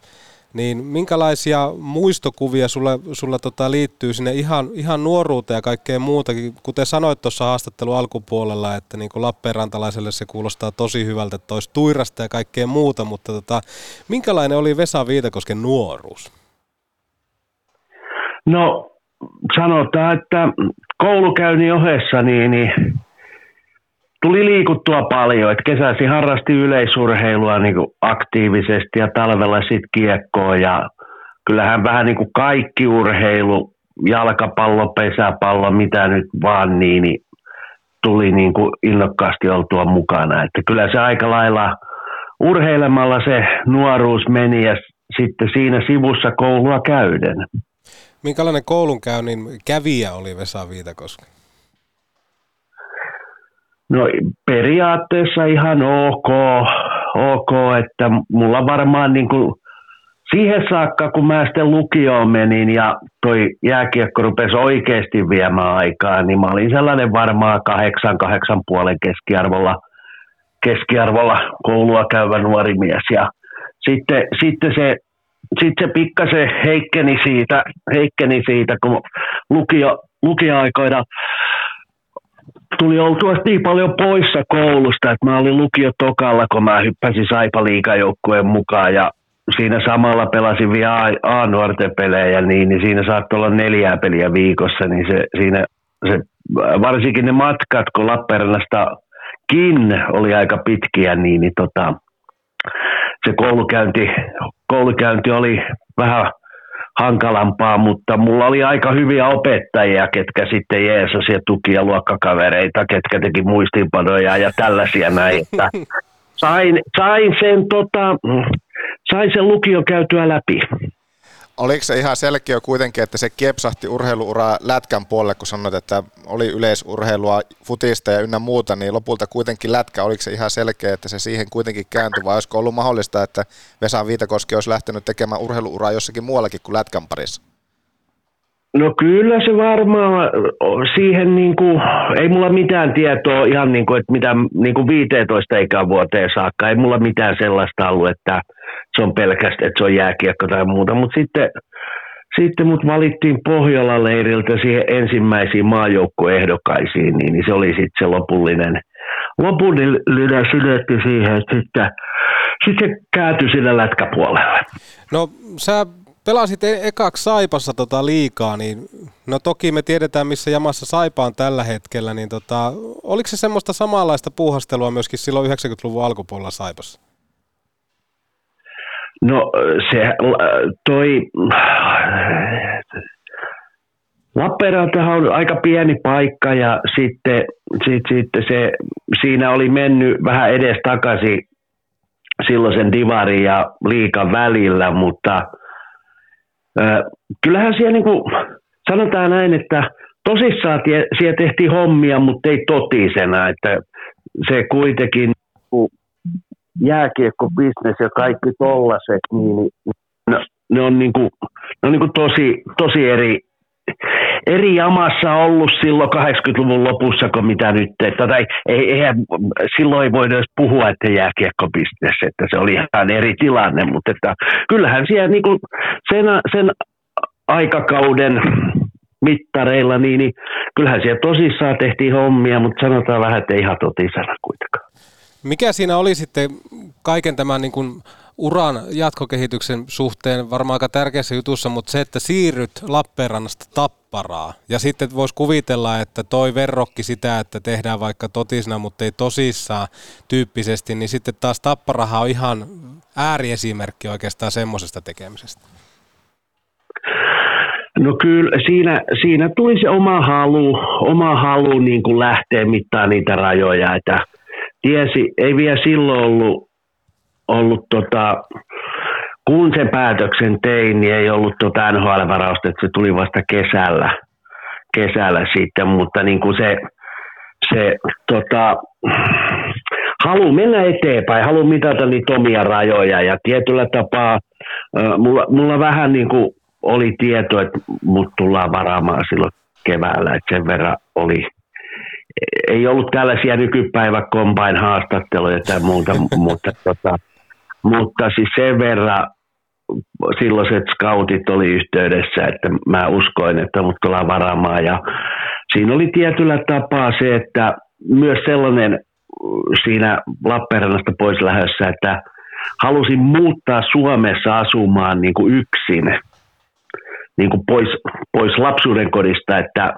niin minkälaisia muistokuvia sulla, sulla tota liittyy sinne ihan, ihan nuoruuteen ja kaikkeen muutakin? Kuten sanoit tuossa haastattelun alkupuolella, että niin kuin Lappeenrantalaiselle se kuulostaa tosi hyvältä, että olisi tuirasta ja kaikkea muuta, mutta tota, minkälainen oli Vesa Viitakosken nuoruus? No sanotaan, että koulukäynnin ohessa niin, niin tuli liikuttua paljon, että kesäisin harrasti yleisurheilua niin kuin aktiivisesti ja talvella sitten kiekkoa ja kyllähän vähän niin kuin kaikki urheilu, jalkapallo, pesäpallo, mitä nyt vaan niin, niin tuli niin kuin innokkaasti oltua mukana. Että kyllä se aika lailla urheilemalla se nuoruus meni ja sitten siinä sivussa koulua käyden. Minkälainen koulunkäynnin kävijä oli Vesa Viitakoski? No periaatteessa ihan ok, ok että mulla varmaan niin kuin siihen saakka, kun mä sitten lukioon menin ja toi jääkiekko rupesi oikeasti viemään aikaa, niin mä olin sellainen varmaan kahdeksan, kahdeksan puolen keskiarvolla, keskiarvolla koulua käyvä nuori mies. Ja sitten, sitten se sitten se pikkasen heikkeni siitä, heikkeni siitä kun lukio, lukioaikoina tuli oltua niin paljon poissa koulusta, että mä olin lukio tokalla, kun mä hyppäsin Saipa liikajoukkueen mukaan ja siinä samalla pelasin vielä A-nuorten pelejä, niin, niin siinä saattoi olla neljää peliä viikossa, niin se, siinä se, varsinkin ne matkat, kun Lappeenrannasta oli aika pitkiä, niin, niin tota, se koulukäynti, koulukäynti oli vähän hankalampaa, mutta mulla oli aika hyviä opettajia, ketkä sitten jeesasi ja tuki ja luokkakavereita, ketkä teki muistiinpanoja ja tällaisia näin. Että sain, sain, sen, tota, sain sen lukion käytyä läpi. Oliko se ihan selkeä kuitenkin, että se kiepsahti urheiluuraa lätkän puolelle, kun sanoit, että oli yleisurheilua, futista ja ynnä muuta, niin lopulta kuitenkin lätkä, oliko se ihan selkeä, että se siihen kuitenkin kääntyi, vai olisiko ollut mahdollista, että Vesa Viitakoski olisi lähtenyt tekemään urheiluuraa jossakin muuallakin kuin lätkän parissa? No kyllä se varmaan siihen niin kuin, ei mulla mitään tietoa ihan niin kuin, että mitä niin kuin 15 ikävuoteen saakka, ei mulla mitään sellaista ollut, että se on pelkästään, että se on jääkiekko tai muuta, mutta sitten, sitten mut valittiin Pohjola-leiriltä siihen ensimmäisiin maajoukkoehdokkaisiin, niin, niin se oli sitten se lopullinen, lopullinen synetti siihen, että sitten, sitten kääntyi sinne lätkäpuolelle. No sä pelasit e- ekaksi Saipassa tota liikaa, niin no toki me tiedetään, missä jamassa Saipa on tällä hetkellä, niin tota, oliko se semmoista samanlaista puuhastelua myöskin silloin 90-luvun alkupuolella Saipassa? No se toi Lappeenrantahan on aika pieni paikka ja sitten, sit, sitten se, siinä oli mennyt vähän edes takaisin silloisen divarin ja liikan välillä, mutta – kyllähän siellä niin kuin, sanotaan näin, että tosissaan tie, siellä tehtiin hommia, mutta ei totisena, että se kuitenkin jääkiekko, business ja kaikki tollaset, niin, niin ne, ne on, niin kuin, ne on niin kuin tosi, tosi eri, eri jamassa ollut silloin 80-luvun lopussa kuin mitä nyt. Että, tai ei, eihän, silloin ei voida edes puhua, että jääkiekkobisnes, että se oli ihan eri tilanne, mutta että, kyllähän siellä niin kuin sen, sen aikakauden mittareilla, niin, niin kyllähän siellä tosissaan tehtiin hommia, mutta sanotaan vähän, että ei ihan totisena kuitenkaan. Mikä siinä oli sitten kaiken tämän niin kuin uran jatkokehityksen suhteen varmaan aika tärkeässä jutussa, mutta se, että siirryt Lappeenrannasta Tapparaa ja sitten voisi kuvitella, että toi verrokki sitä, että tehdään vaikka totisena, mutta ei tosissaan tyyppisesti, niin sitten taas Tapparaha on ihan ääriesimerkki oikeastaan semmoisesta tekemisestä. No kyllä, siinä, siinä tuli se oma halu, oma halu niin kuin lähteä mittaa niitä rajoja, että tiesi, ei vielä silloin ollut, ollut tota, kun sen päätöksen tein, niin ei ollut tota NHL-varausta, että se tuli vasta kesällä, kesällä sitten, mutta niin kuin se, se tota, halu mennä eteenpäin, halu mitata niitä omia rajoja ja tietyllä tapaa mulla, mulla vähän niin kuin oli tieto, että mut tullaan varaamaan silloin keväällä, että sen verran oli ei ollut tällaisia nykypäivä combine haastatteluja tai muuta, mutta, tota, mutta siis sen verran silloiset scoutit oli yhteydessä, että mä uskoin, että mut tullaan varaamaan. Ja siinä oli tietyllä tapaa se, että myös sellainen siinä Lappeenrannasta pois lähdössä, että halusin muuttaa Suomessa asumaan niin kuin yksin niin kuin pois, pois lapsuuden kodista, että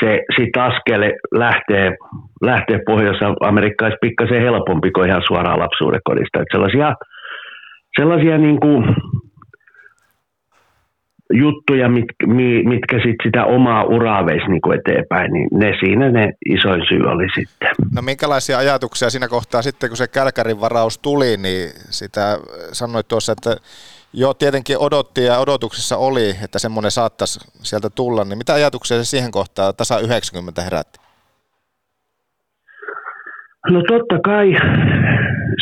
se sitten askele lähtee, lähtee Pohjois-Amerikkaan pikkasen helpompi kuin ihan suoraan lapsuuden kodista. Että sellaisia sellaisia niin kuin juttuja, mitkä, mitkä sit sitä omaa uraa veisi niin kuin eteenpäin, niin ne siinä ne isoin syy oli sitten. No minkälaisia ajatuksia siinä kohtaa sitten, kun se Kälkärin varaus tuli, niin sitä sanoit tuossa, että Joo, tietenkin odotti ja odotuksessa oli, että semmoinen saattaisi sieltä tulla, niin mitä ajatuksia se siihen kohtaan tasa 90 herätti? No totta kai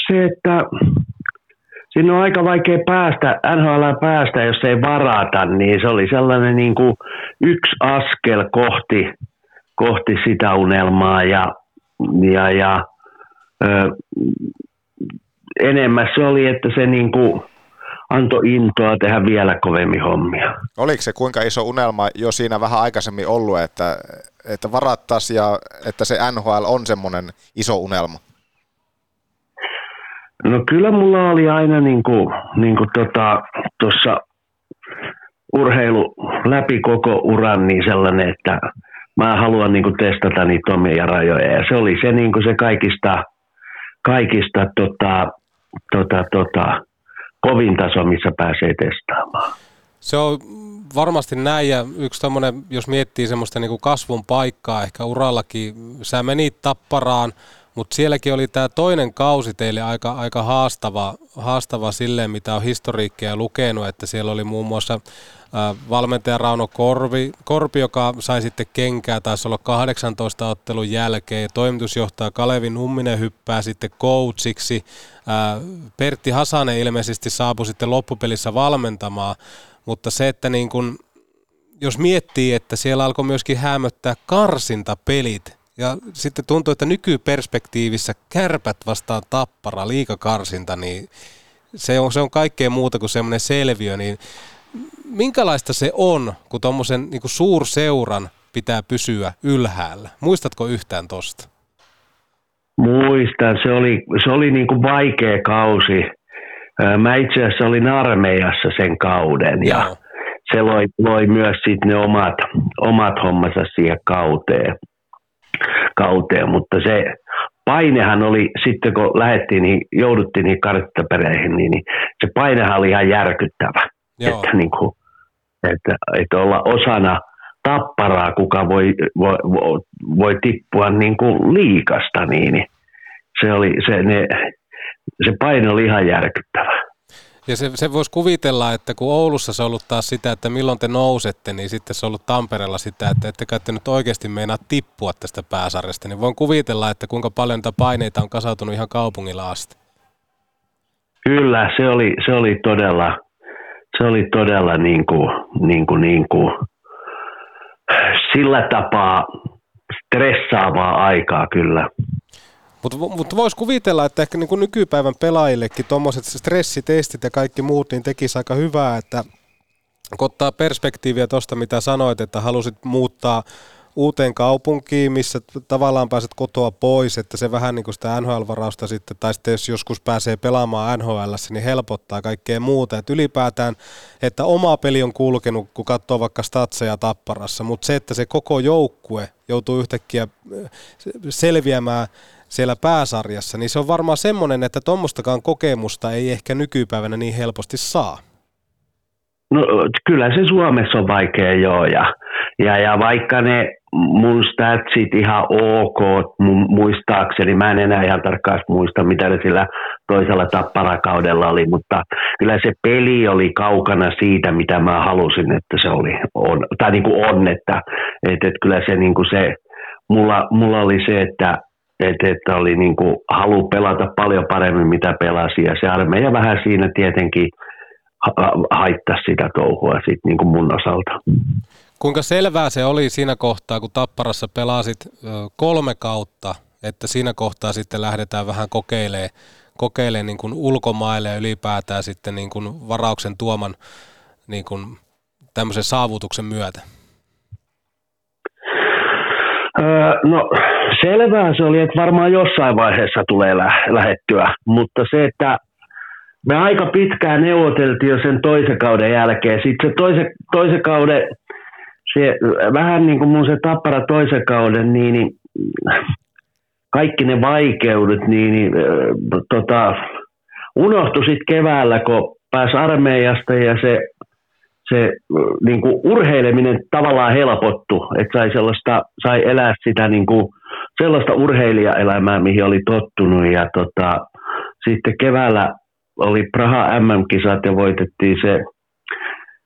se, että siinä on aika vaikea päästä, NHL päästä, jos ei varata, niin se oli sellainen niin kuin yksi askel kohti, kohti sitä unelmaa ja, ja, ja ö, enemmän se oli, että se niin kuin antoi intoa tehdä vielä kovemmin hommia. Oliko se kuinka iso unelma jo siinä vähän aikaisemmin ollut, että, että varattaisiin ja että se NHL on semmoinen iso unelma? No kyllä mulla oli aina niin kuin, niin kuin tota, tuossa urheilu läpi koko uran niin sellainen, että mä haluan niin kuin testata niitä omia rajoja. Ja se oli se, niin kuin se kaikista, kaikista tota, tota, tota, kovin taso, missä pääsee testaamaan. Se on varmasti näin ja yksi tämmöinen, jos miettii semmoista niin kuin kasvun paikkaa ehkä urallakin, sä menit tapparaan, mutta sielläkin oli tämä toinen kausi teille aika, aika haastava, haastava silleen, mitä on historiikkeja lukenut, että siellä oli muun muassa valmentaja Rauno Korvi, Korpi, joka sai sitten kenkää, taisi olla 18 ottelun jälkeen. Toimitusjohtaja Kalevi Numminen hyppää sitten coachiksi. Pertti Hasanen ilmeisesti saapui sitten loppupelissä valmentamaan, mutta se, että niin kun, jos miettii, että siellä alkoi myöskin hämöttää karsintapelit, ja sitten tuntuu, että nykyperspektiivissä kärpät vastaan tappara, liikakarsinta, niin se on, se on kaikkea muuta kuin semmoinen selviö, niin minkälaista se on, kun tuommoisen niin suurseuran pitää pysyä ylhäällä? Muistatko yhtään tosta? Muistan, se oli, se oli niin kuin vaikea kausi. Mä itse asiassa olin armeijassa sen kauden ja Joo. se loi, loi myös sitten ne omat, omat hommansa siihen kauteen kauteen, mutta se painehan oli, sitten kun lähdettiin, niin jouduttiin niihin karttapereihin, niin, niin se painehan oli ihan järkyttävä. Että, niin kuin, että, että olla osana tapparaa, kuka voi, voi, voi, voi tippua niin kuin liikasta, niin, niin se, oli, se, ne, se paine oli ihan järkyttävä. Ja se, se voisi kuvitella, että kun Oulussa se on ollut taas sitä, että milloin te nousette, niin sitten se on ollut Tampereella sitä, että ette kai nyt oikeasti meinaa tippua tästä pääsarjasta. Niin voin kuvitella, että kuinka paljon niitä paineita on kasautunut ihan kaupungilla asti. Kyllä, se oli, se oli todella, se oli todella niin kuin, niin kuin, niin kuin, sillä tapaa stressaavaa aikaa kyllä. Mutta mut voisi kuvitella, että ehkä niin nykypäivän pelaajillekin tuommoiset stressitestit ja kaikki muut niin tekisi aika hyvää, että kun ottaa perspektiiviä tuosta, mitä sanoit, että halusit muuttaa uuteen kaupunkiin, missä tavallaan pääset kotoa pois, että se vähän niin kuin sitä NHL-varausta sitten, tai sitten jos joskus pääsee pelaamaan NHL, niin helpottaa kaikkea muuta. Että ylipäätään, että oma peli on kulkenut, kun katsoo vaikka statseja tapparassa, mutta se, että se koko joukkue joutuu yhtäkkiä selviämään siellä pääsarjassa, niin se on varmaan semmoinen, että tuommoistakaan kokemusta ei ehkä nykypäivänä niin helposti saa. No kyllä se Suomessa on vaikea joo, ja, ja, ja vaikka ne mun statsit ihan ok muistaakseni, mä en enää ihan tarkkaan muista, mitä ne sillä toisella tapparakaudella oli, mutta kyllä se peli oli kaukana siitä, mitä mä halusin, että se oli, on, tai niin kuin on, että, että, että kyllä se, niin kuin se mulla, mulla oli se, että että, että oli niin kuin halu pelata paljon paremmin, mitä pelasi. Ja se armeija vähän siinä tietenkin haittaa sitä touhua sit niin kuin mun osalta. Kuinka selvää se oli siinä kohtaa, kun Tapparassa pelasit kolme kautta, että siinä kohtaa sitten lähdetään vähän kokeilemaan, kokeilemaan niin kuin ulkomaille ja ylipäätään sitten niin kuin varauksen tuoman niin kuin tämmöisen saavutuksen myötä? Öö, no selvää se oli, että varmaan jossain vaiheessa tulee lä- lähettyä, mutta se, että me aika pitkään neuvoteltiin jo sen toisen kauden jälkeen. Sitten se toisen, toisen kauden, se, vähän niin kuin mun se tappara toisen kauden, niin, niin kaikki ne vaikeudet, niin, niin tota, unohtui sitten keväällä, kun pääsi armeijasta ja se se niin kuin urheileminen tavallaan helpottu, että sai, sellaista, sai elää sitä niin kuin, sellaista urheilijaelämää, mihin oli tottunut. Ja tota, sitten keväällä oli Praha MM-kisat ja voitettiin se,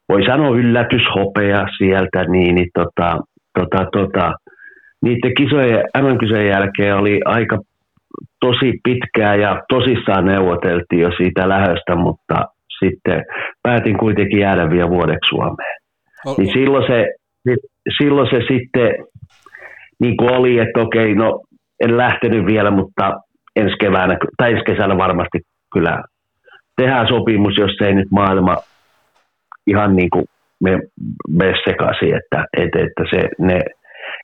voi sanoa yllätyshopea sieltä, niin, niin tota, tota, tota, niiden kisojen MM-kisojen jälkeen oli aika tosi pitkää ja tosissaan neuvoteltiin jo siitä lähöstä, mutta sitten päätin kuitenkin jäädä vielä vuodeksi Suomeen. Oh. Niin silloin se, silloin se sitten niin kuin oli, että okei, no en lähtenyt vielä, mutta ensi keväänä, tai ensi kesänä varmasti kyllä tehdään sopimus, jos ei nyt maailma ihan niin kuin me, me sekaisin, että, että, että se, ne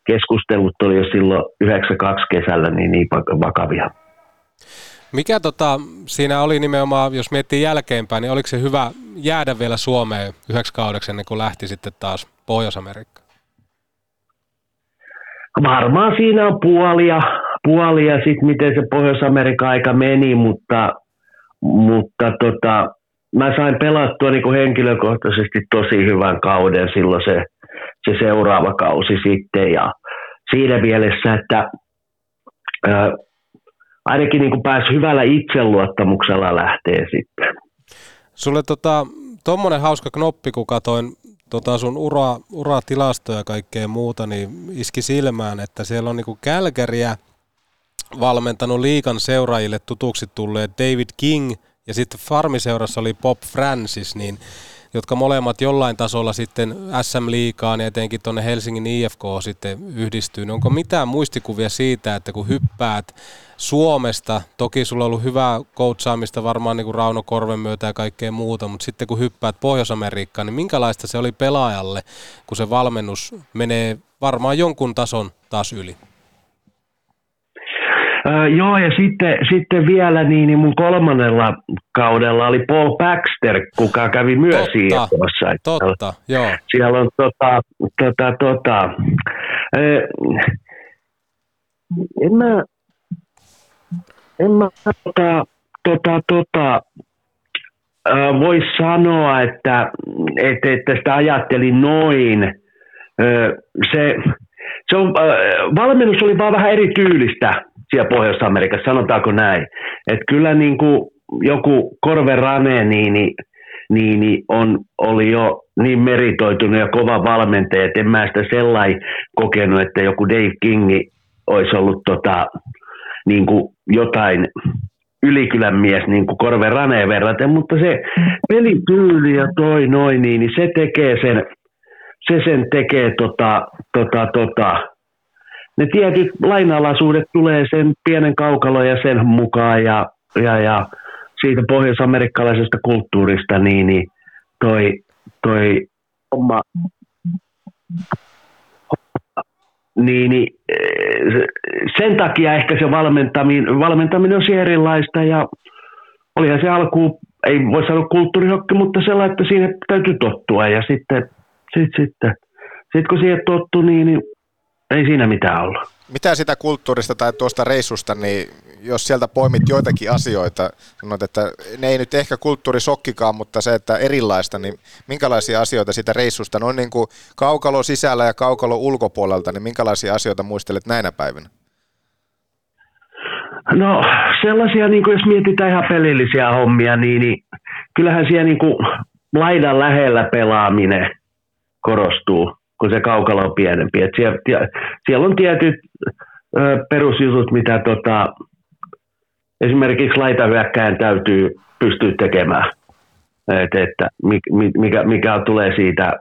keskustelut oli jo silloin 92 kesällä niin, niin vakavia. Mikä tota, siinä oli nimenomaan, jos miettii jälkeenpäin, niin oliko se hyvä jäädä vielä Suomeen yhdeksi kaudeksi ennen kuin lähti sitten taas Pohjois-Amerikkaan? Varmaan siinä on puolia, puolia sitten miten se Pohjois-Amerikan aika meni, mutta, mutta tota, mä sain pelattua niin kuin henkilökohtaisesti tosi hyvän kauden silloin se, se seuraava kausi sitten ja siinä mielessä, että ää, ainakin niin kuin pääsi hyvällä itseluottamuksella lähtee sitten. Sulle tota, tommonen hauska knoppi, kun katoin tota sun ura, uratilastoja ja kaikkea muuta, niin iski silmään, että siellä on niinku Kälkäriä valmentanut liikan seuraajille tutuksi tulleet David King ja sitten Farmiseurassa oli Bob Francis, niin jotka molemmat jollain tasolla sitten SM-liikaan ja etenkin tuonne Helsingin IFK sitten yhdistyy. Onko mitään muistikuvia siitä, että kun hyppäät Suomesta, toki sulla on ollut hyvää koutsaamista varmaan niin kuin Rauno Korven myötä ja kaikkea muuta, mutta sitten kun hyppäät Pohjois-Amerikkaan, niin minkälaista se oli pelaajalle, kun se valmennus menee varmaan jonkun tason taas yli? Öö, joo, ja sitten, sitten vielä niin, niin mun kolmannella kaudella oli Paul Baxter, kuka kävi myös totta. Totta, joo. Siellä on tota, tota, tota, öö, en mä, en mä tota, tota, tota, öö, voi sanoa, että, että, että sitä ajattelin noin. Öö, se, se on, valmennus oli vaan vähän erityylistä siellä Pohjois-Amerikassa, sanotaanko näin. Että kyllä niin kuin joku Korve Rane, niin, niin, niin, niin on, oli jo niin meritoitunut ja kova valmentaja, että en mä sitä sellainen kokenut, että joku Dave Kingi olisi ollut tota, niin kuin jotain ylikylän mies niin kuin Korve Raneen verraten, mutta se pelityyli ja toi noin, niin, niin se tekee sen, se sen tekee tota, tota, tota, ne tietyt lainalaisuudet tulee sen pienen kaukalon ja sen mukaan ja, ja, ja siitä pohjois-amerikkalaisesta kulttuurista, niin, niin toi, toi oma niin, niin sen takia ehkä se valmentaminen, valmentaminen on erilaista ja olihan se alku, ei voi sanoa kulttuurihokki, mutta sellainen, että siinä täytyy tottua ja sitten, sit, sitten, sit kun siihen tottuu, niin, niin ei siinä mitään ollut. Mitä sitä kulttuurista tai tuosta reissusta, niin jos sieltä poimit joitakin asioita, sanoit, että ne ei nyt ehkä kulttuurisokkikaan, mutta se, että erilaista, niin minkälaisia asioita sitä reissusta, noin niin kuin kaukalo sisällä ja kaukalo ulkopuolelta, niin minkälaisia asioita muistelet näinä päivinä? No sellaisia, niin kuin jos mietitään ihan pelillisiä hommia, niin, niin kyllähän siellä niin kuin laidan lähellä pelaaminen korostuu kun se kaukalo on pienempi. Et siellä, siellä on tietyt ö, perusjutut, mitä tota, esimerkiksi laitahyökkäin täytyy pystyä tekemään. Et, että mikä, mikä tulee siitä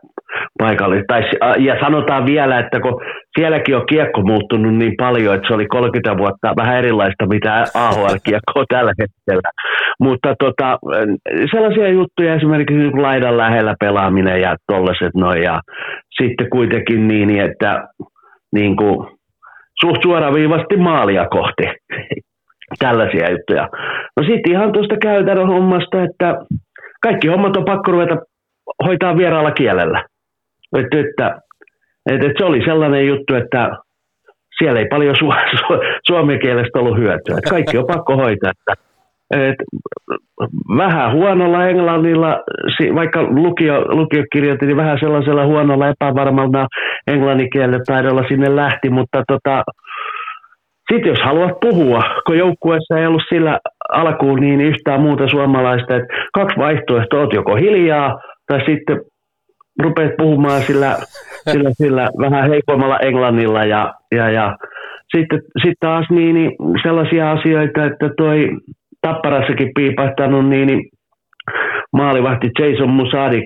paikalle. Tai, ja sanotaan vielä, että kun sielläkin on kiekko muuttunut niin paljon, että se oli 30 vuotta vähän erilaista, mitä AHL-kiekko on tällä hetkellä. Mutta tota, sellaisia juttuja esimerkiksi niin laidan lähellä pelaaminen ja tollaset noin. Ja sitten kuitenkin niin, että niin kuin, suht suoraviivasti maalia kohti. Tällaisia juttuja. No sitten ihan tuosta käytännön hommasta, että kaikki hommat on pakko ruveta hoitaa vieraalla kielellä. Että, että, että, että se oli sellainen juttu, että siellä ei paljon su- su- suomen kielestä ollut hyötyä. Että kaikki on pakko hoitaa. Että, että vähän huonolla englannilla, vaikka lukio, lukio niin vähän sellaisella huonolla epävarmalla englanninkielellä taidolla sinne lähti, mutta tota, sitten jos haluat puhua, kun joukkueessa ei ollut sillä alkuun niin yhtään muuta suomalaista, että kaksi vaihtoehtoa, olet joko hiljaa tai sitten rupeat puhumaan sillä, sillä, sillä vähän heikommalla englannilla ja, ja, ja sitten sit taas niin, niin sellaisia asioita, että toi Tapparassakin piipahtanut niin, niin maalivahti Jason Musadi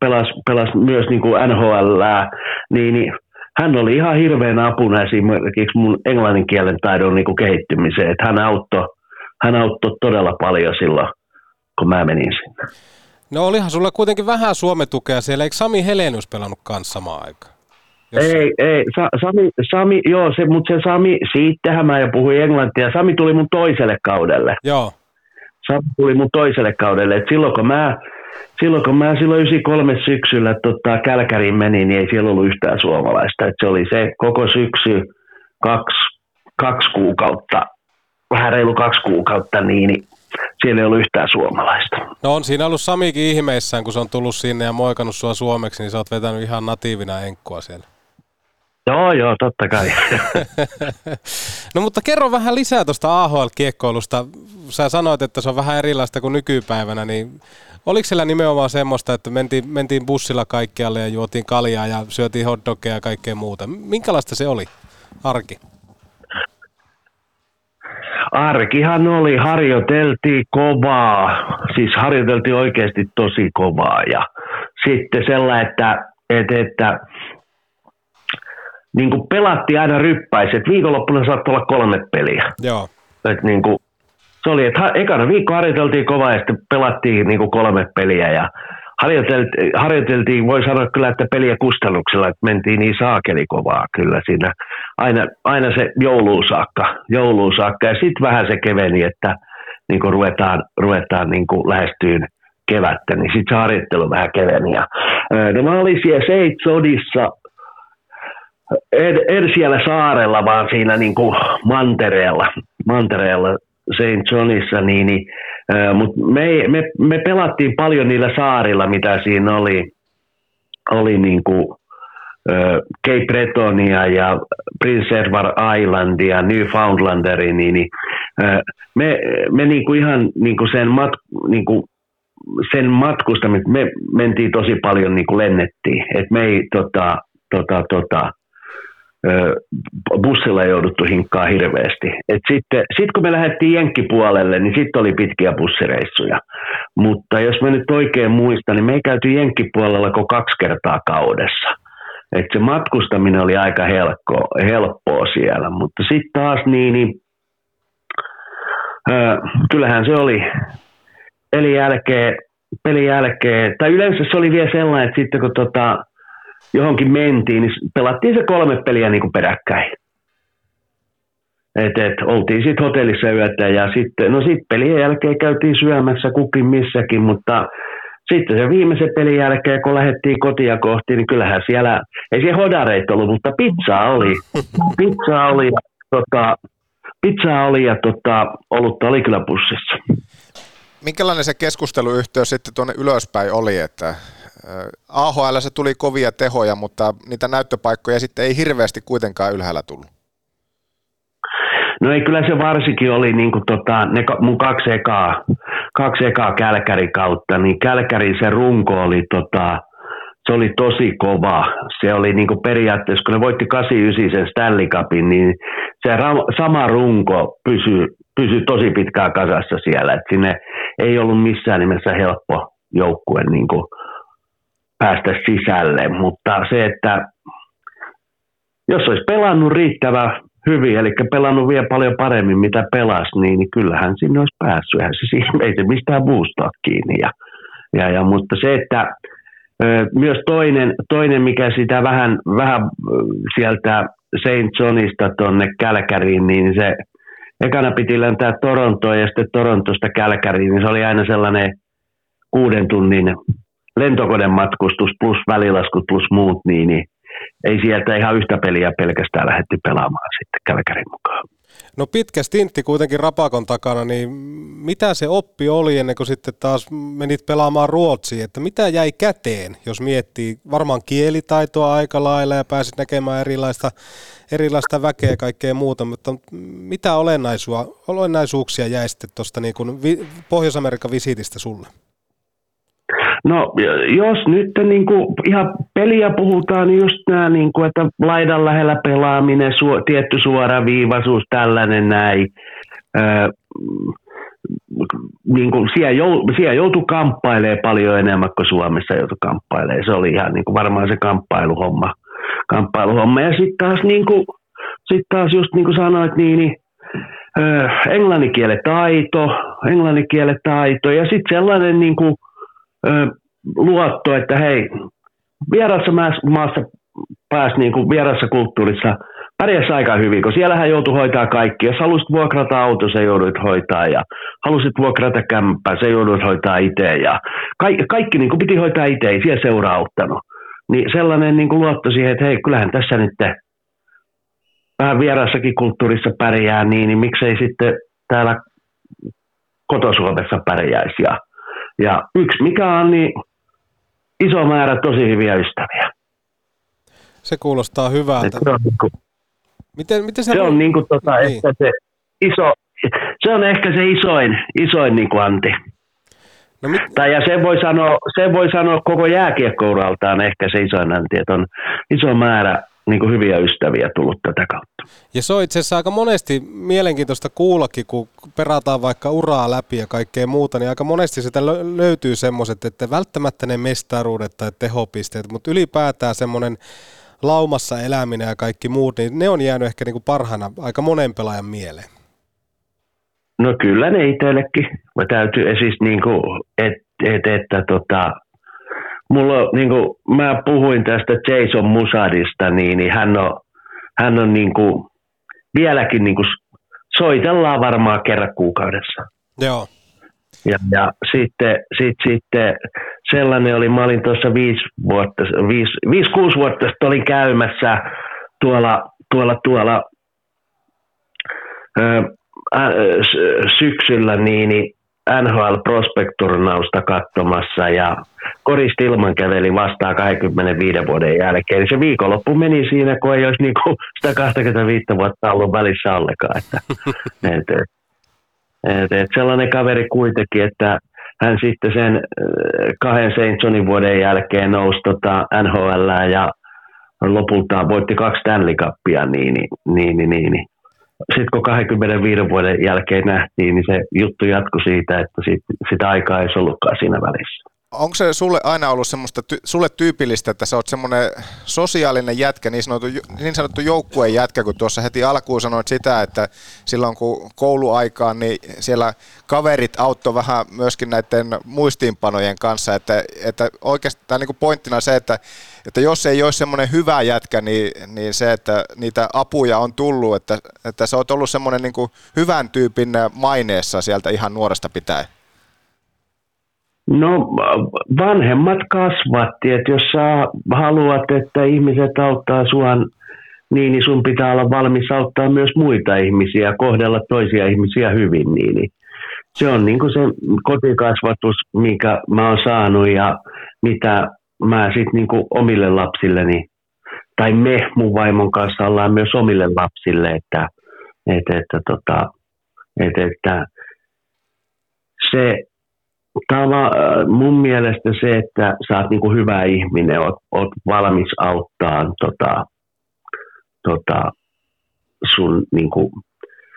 pelasi, pelasi myös niin kuin NHL, niin, niin hän oli ihan hirveän apuna esimerkiksi mun englannin kielen taidon niin kuin kehittymiseen. Että hän auttoi, hän auttoi todella paljon silloin, kun mä menin sinne. No olihan sulla kuitenkin vähän Suomen-tukea siellä. Eikö Sami Helenius pelannut kanssa samaan aikaan? Jos... Ei, ei. Sa- Sami, Sami, joo, se, mutta se Sami, siitähän mä jo puhuin englantia. Sami tuli mun toiselle kaudelle. Joo. Sami tuli mun toiselle kaudelle. Et silloin kun mä silloin kun mä silloin 93 syksyllä tota, Kälkäriin menin, niin ei siellä ollut yhtään suomalaista. Et se oli se koko syksy, kaksi, kaksi kuukautta, vähän reilu kaksi kuukautta, niin, niin siellä ei ollut yhtään suomalaista. No on siinä ollut Samikin ihmeissään, kun se on tullut sinne ja moikannut sua suomeksi, niin sä oot vetänyt ihan natiivina enkkua siellä. Joo, joo, totta kai. no mutta kerro vähän lisää tuosta AHL-kiekkoilusta. Sä sanoit, että se on vähän erilaista kuin nykypäivänä, niin oliko siellä nimenomaan semmoista, että mentiin, mentiin bussilla kaikkialle ja juotiin kaljaa ja syötiin hotdogeja ja kaikkea muuta? Minkälaista se oli, arki? Arkihan oli, harjoiteltiin kovaa, siis harjoiteltiin oikeasti tosi kovaa ja sitten sellainen, että, että, että niin kuin pelattiin aina ryppäiset. että viikonloppuna saattoi olla kolme peliä. Joo. Et niin kuin, se oli, että ekana viikko harjoiteltiin kovaa ja sitten pelattiin niin kuin kolme peliä ja harjoiteltiin, harjoiteltiin, voi sanoa kyllä, että peliä kustannuksella, että mentiin niin saakeli kovaa kyllä siinä. Aina, aina se jouluun saakka, jouluun saakka ja sitten vähän se keveni, että niin kuin ruvetaan, ruvetaan niin kuin lähestyyn kevättä, niin sitten se harjoittelu vähän keveni. Ja, no mä olin siellä Seitsodissa en, en siellä saarella, vaan siinä niin kuin mantereella, mantereella St. Johnissa, niin, niin mutta me, me, me, pelattiin paljon niillä saarilla, mitä siinä oli, oli niin kuin, Cape Bretonia ja Prince Edward Islandia, Newfoundlanderi, niin, niin me, me kuin ihan niin kuin sen, mat, niin kuin sen matkusta, me mentiin tosi paljon niin kuin lennettiin, että me ei tota, tota, tota, bussilla jouduttu hinkkaa hirveästi. Et sitten sit kun me lähdettiin Jenkkipuolelle, niin sitten oli pitkiä bussireissuja. Mutta jos mä nyt oikein muistan, niin me ei käyty Jenkkipuolella kuin kaksi kertaa kaudessa. Et se matkustaminen oli aika helppoa, helppoa siellä, mutta sitten taas niin, niin ö, kyllähän se oli pelin jälkeen, pelin jälkeen, tai yleensä se oli vielä sellainen, että sitten kun tota, johonkin mentiin, niin pelattiin se kolme peliä niin kuin peräkkäin. Et, et, oltiin sitten hotellissa yötä ja sitten, no sitten pelien jälkeen käytiin syömässä kukin missäkin, mutta sitten se viimeisen pelin jälkeen, kun lähdettiin kotia kohti, niin kyllähän siellä, ei siellä hodareita ollut, mutta pizza oli. Pizza oli ja, tota, pizza oli ja tota, olutta oli kyllä pussissa. Minkälainen se keskusteluyhteys sitten tuonne ylöspäin oli, että AHL se tuli kovia tehoja, mutta niitä näyttöpaikkoja sitten ei hirveästi kuitenkaan ylhäällä tullut. No ei, kyllä se varsinkin oli niin kuin tota, ne mun kaksi ekaa, kaksi ekaa Kälkäri kautta, niin Kälkärin se runko oli, tota, se oli tosi kova. Se oli niin kuin periaatteessa, kun ne voitti 89 sen Stanley Cupin, niin se ra- sama runko pysyi pysy tosi pitkään kasassa siellä. Et sinne ei ollut missään nimessä helppo joukkue niin kuin, päästä sisälle, mutta se, että jos olisi pelannut riittävän hyvin, eli pelannut vielä paljon paremmin, mitä pelas, niin, niin kyllähän sinne olisi päässyt. Eihän se siinä, ei se mistään muusta kiinni. Ja, ja, ja, mutta se, että myös toinen, toinen, mikä sitä vähän, vähän sieltä St. Johnista tuonne Kälkäriin, niin se ekana piti lentää Torontoon ja sitten Torontosta Kälkäriin, niin se oli aina sellainen kuuden tunnin lentokonematkustus plus välilaskut plus muut, niin, niin ei sieltä ihan yhtä peliä pelkästään lähdetty pelaamaan sitten Kälkärin mukaan. No pitkä stintti kuitenkin Rapakon takana, niin mitä se oppi oli ennen kuin sitten taas menit pelaamaan Ruotsiin, että mitä jäi käteen, jos miettii varmaan kielitaitoa aika lailla ja pääsit näkemään erilaista, erilaista väkeä ja kaikkea muuta, mutta mitä olennaisuuksia jäi sitten tuosta niin Pohjois-Amerikan visitistä sulle? No jos nyt niin kuin ihan peliä puhutaan, niin just nämä, niin kuin, että laidan lähellä pelaaminen, su, tietty suoraviivaisuus, tällainen näin. Öö, niin kuin siellä, jou, siellä joutui kamppailemaan paljon enemmän kuin Suomessa joutui kamppailemaan. Se oli ihan niin kuin varmaan se kamppailuhomma. kamppailuhomma. Ja sitten taas, niin kuin, sit taas just niin kuin sanoit, niin, niin englanninkielen taito, englanninkielen taito ja sitten sellainen niin kuin, luotto, että hei, vierassa maassa pääsi niin kuin vierassa kulttuurissa pärjäsi aika hyvin, kun siellähän joutui hoitaa kaikki. Jos halusit vuokrata auto, se joudut hoitaa ja halusit vuokrata kämppää, se joudut hoitaa itse ja kaikki, kaikki niin kuin piti hoitaa itse, ei siellä seuraa auttanut. Niin sellainen niin kuin luotto siihen, että hei, kyllähän tässä nyt vähän vierassakin kulttuurissa pärjää niin, niin miksei sitten täällä kotosuomessa pärjäisi. Ja, ja yksi mikä on, niin iso määrä tosi hyviä ystäviä. Se kuulostaa hyvältä. Se on, niin kuin, Miten, miten se, se on niin kuin, tota, Niin. että se iso, se on ehkä se isoin, isoin niin kuin Antti. No mit... tai ja sen voi, sanoa, sen voi sanoa koko jääkiekkouraltaan ehkä se isoin Antti, että on iso määrä niin kuin hyviä ystäviä tullut tätä kautta. Ja se on itse asiassa aika monesti mielenkiintoista kuullakin, kun perataan vaikka uraa läpi ja kaikkea muuta, niin aika monesti sitä lö- löytyy semmoiset, että välttämättä ne mestaruudet tai tehopisteet, mutta ylipäätään semmoinen laumassa eläminen ja kaikki muut, niin ne on jäänyt ehkä niin kuin parhaana aika monen pelaajan mieleen. No kyllä ne itsellekin. Mä täytyy siis niin kuin, et, et, että tota, mulla niin kuin, mä puhuin tästä Jason Musadista, niin, niin hän on, hän on niin kuin, vieläkin niin kuin, soitellaan varmaan kerran kuukaudessa. Joo. Ja, ja sitten, sit, sitten sellainen oli, mä olin tuossa viisi vuotta, viisi, viisi, kuusi vuotta sitten olin käymässä tuolla, tuolla, tuolla ö, ä, s- syksyllä niin, niin NHL Prospect-turnausta katsomassa ja Koris Tilman käveli vastaan 25 vuoden jälkeen. Eli se viikonloppu meni siinä, kun ei olisi niinku sitä 25 vuotta ollut välissä ollenkaan. Että, et, et, et, sellainen kaveri kuitenkin, että hän sitten sen äh, kahden St. Johnin vuoden jälkeen nousi tota NHL ja lopulta voitti kaksi Stanley Cupia, niin, niin, niin, niin, niin. Sitten kun 25 vuoden jälkeen nähtiin, niin se juttu jatkui siitä, että sit, sitä aikaa ei ollutkaan siinä välissä. Onko se sulle aina ollut semmoista, sulle tyypillistä, että sä oot semmoinen sosiaalinen jätkä, niin sanottu, niin sanottu joukkueen jätkä, kun tuossa heti alkuun sanoit sitä, että silloin kun kouluaikaan, niin siellä kaverit auttoi vähän myöskin näiden muistiinpanojen kanssa, että, että oikeastaan niin pointtina se, että, että jos ei olisi semmoinen hyvä jätkä, niin, niin se, että niitä apuja on tullut, että, että sä oot ollut semmoinen niin hyvän tyypin maineessa sieltä ihan nuoresta pitäen. No vanhemmat kasvatti, että jos sä haluat, että ihmiset auttaa sua, niin, niin sun pitää olla valmis auttaa myös muita ihmisiä kohdella toisia ihmisiä hyvin. Niin, niin. Se on niin kuin se kotikasvatus, mikä mä oon saanut ja mitä mä sitten niin omille lapsilleni, tai me mun vaimon kanssa ollaan myös omille lapsille, että, että, että, tota, että, että se Tava, mun mielestä se, että sä oot niinku hyvä ihminen, oot, oot valmis auttaa tota, tota, sun niinku,